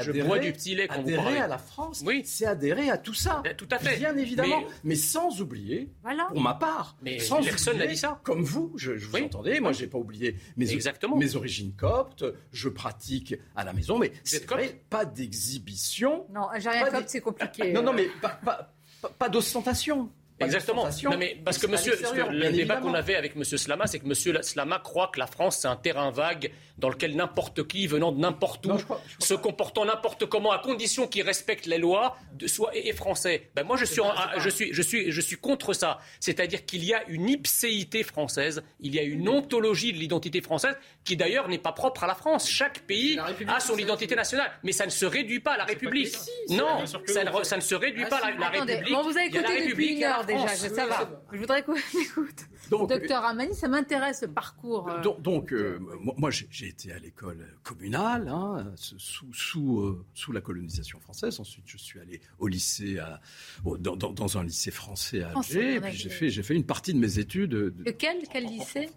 Je bois du petit lait quand vous adhérer parlez. à la France, Oui. c'est adhérer à tout ça. Eh, tout à fait. Bien évidemment, Mais- mais, sans oublier, Voilà. pour ma part, Mais sans personne n'a dit ça. Comme vous, je, je vous Oui. entendais, moi j'ai pas oublié mes, Exactement. mes origines coptes, je pratique à la maison, mais c'est vrai, pas d'exhibition. Non, algérien copte, c'est compliqué. Non, non, mais pas, pas, pas- pas d'ostentation. Exactement. Non, mais parce que monsieur, parce que l'extérieur, le débat qu'on avait avec monsieur Slama, c'est que monsieur Slama croit que la France, c'est un terrain vague dans lequel n'importe qui, venant de n'importe où, Non, je crois- je crois se comportant n'importe comment, à condition qu'il respecte les lois, de, soit est, français. Ben moi, je suis, en- je suis, je suis, je suis contre ça. C'est-à-dire qu'il y a une ipséité française, il y a une ontologie de l'identité française qui d'ailleurs n'est pas propre à la France. Chaque pays a son identité nationale, mais ça ne se réduit pas à la République. Si, non, ça, ne, ça ne se réduit pas à la, la Attendez, République. bon, vous avez écouté depuis République, une heure déjà, France. je- ça va. Je voudrais qu'on (laughs) écoute. Donc, Docteur Amani, ça m'intéresse le parcours. euh, Donc, donc, euh, moi, moi, j'ai été à l'école communale, hein, sous, sous, euh, sous la colonisation française. Ensuite, je suis allé au lycée, à- dans, dans- dans un lycée français à Français, Alger. Et puis j'ai vu. fait, j'ai fait une partie de mes études. de- Lequel Quel lycée?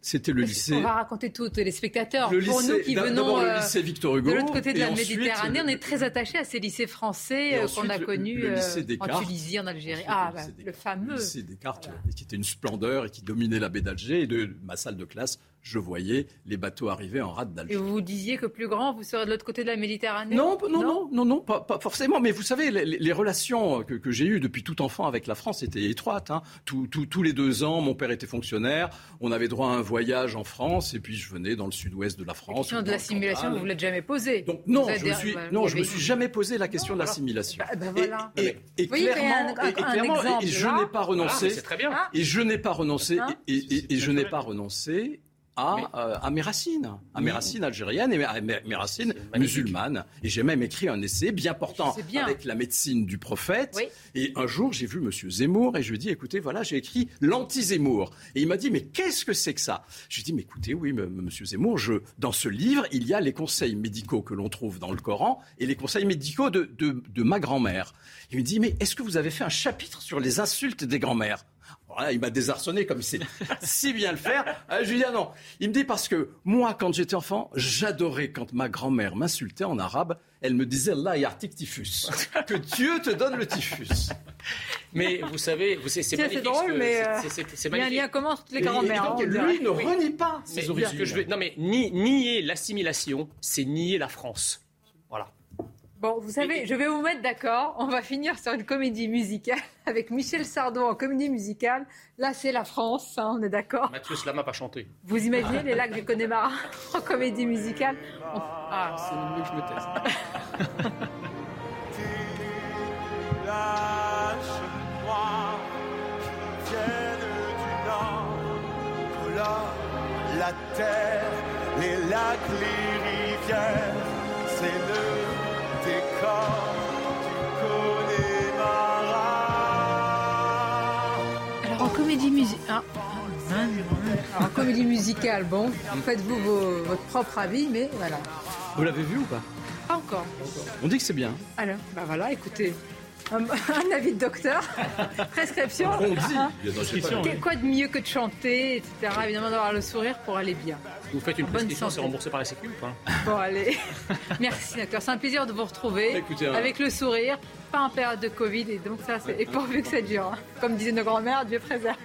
C'était le lycée. On va raconter tout aux téléspectateurs. Le Pour lycée- nous qui venons le euh, lycée Victor Hugo, de l'autre côté de la ensuite, Méditerranée, on est très attachés à ces lycées français euh, qu'on a connus le euh, en. Tunisie, en Algérie. Ah, le bah, lycée le fameux. Le lycée Descartes, qui était une splendeur et qui dominait la baie d'Alger. Et de ma salle de classe, je voyais les bateaux arriver en rade d'Alger. Et vous disiez que plus grand, vous serez de l'autre côté de la Méditerranée Non, non, non, non, non, pas, forcément. Mais vous savez, les, relations que, j'ai eues depuis tout enfant avec la France étaient étroites. Hein. tous les deux ans, mon père était fonctionnaire. On avait droit à un voyage en France, et puis je venais dans le sud-ouest de la France. La question de l'assimilation, vous ne vous l'êtes jamais posée. Donc non, je me suis, non, je me suis jamais posé la question de l'assimilation. Bah, bah, et, clairement, et, je n'ai pas renoncé. c'est très bien. Et je n'ai pas renoncé. et je n'ai pas renoncé à, euh, à, mes racines, à mes racines algériennes et à mes racines musulmanes. Et j'ai même écrit un essai bien portant avec la médecine du prophète. Et un jour, j'ai vu M. Zemmour et je lui ai dit, écoutez, voilà, j'ai écrit l'anti-Zemmour. Et il m'a dit, mais qu'est-ce que c'est que ça? Je lui ai dit, mais écoutez, oui, M. Zemmour, je, dans ce livre, il y a les conseils médicaux que l'on trouve dans le Coran et les conseils médicaux de, de, de ma grand-mère. Il me dit, mais est-ce que vous avez fait un chapitre sur les insultes des grands-mères il m'a désarçonné comme il sait si bien le faire. Euh, je lui dis ah non. Il me dit parce que moi, quand j'étais enfant, j'adorais quand ma grand-mère m'insultait en arabe. Elle me disait Allah yartik typhus. Que Dieu te donne le typhus. Mais vous savez, c'est magnifique. drôle, mais euh, c'est magnifique. Il y a un lien commun toutes les grand-mères. Hein, lui ne renie pas ses origines. non mais nier l'assimilation, c'est nier la France. Voilà. Bon, vous savez, je vais vous mettre d'accord. On va finir sur une comédie musicale (laughs) avec Michel Sardou en comédie musicale. Là, c'est la France, hein, on est d'accord. Mathieu Slam n'a pas chanté. Vous imaginez les lacs du Connemara (laughs) en comédie musicale Ah, c'est mieux que je me teste. la terre, les lacs, les rivières, c'est le alors en comédie musicale. Ah. en comédie musicale, bon, faites-vous votre propre avis, mais voilà. Vous l'avez vu ou pas? Pas encore. On dit que c'est bien. Alors, bah voilà, écoutez. Un, avis de docteur, prescription. On dit, hein Quoi de mieux que de chanter, etc. Évidemment, d'avoir le sourire pour aller bien. Vous faites une prescription, c'est remboursé par la Sécu ou pas? Bon, allez. (laughs) Merci, docteur. C'est un plaisir de vous retrouver hein. avec le sourire, pas en période de Covid. Et donc, ça, c'est. Et pourvu que ça dure. Hein. Comme disaient nos grands-mères, Dieu préserve.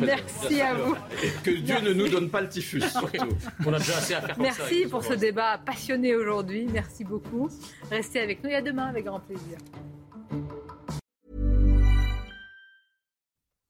Merci à vous. Et que Dieu ne nous donne pas le typhus, (laughs) On a déjà assez à faire Merci pour ce débat passionné aujourd'hui. Merci beaucoup. Restez avec nous et à demain avec grand plaisir.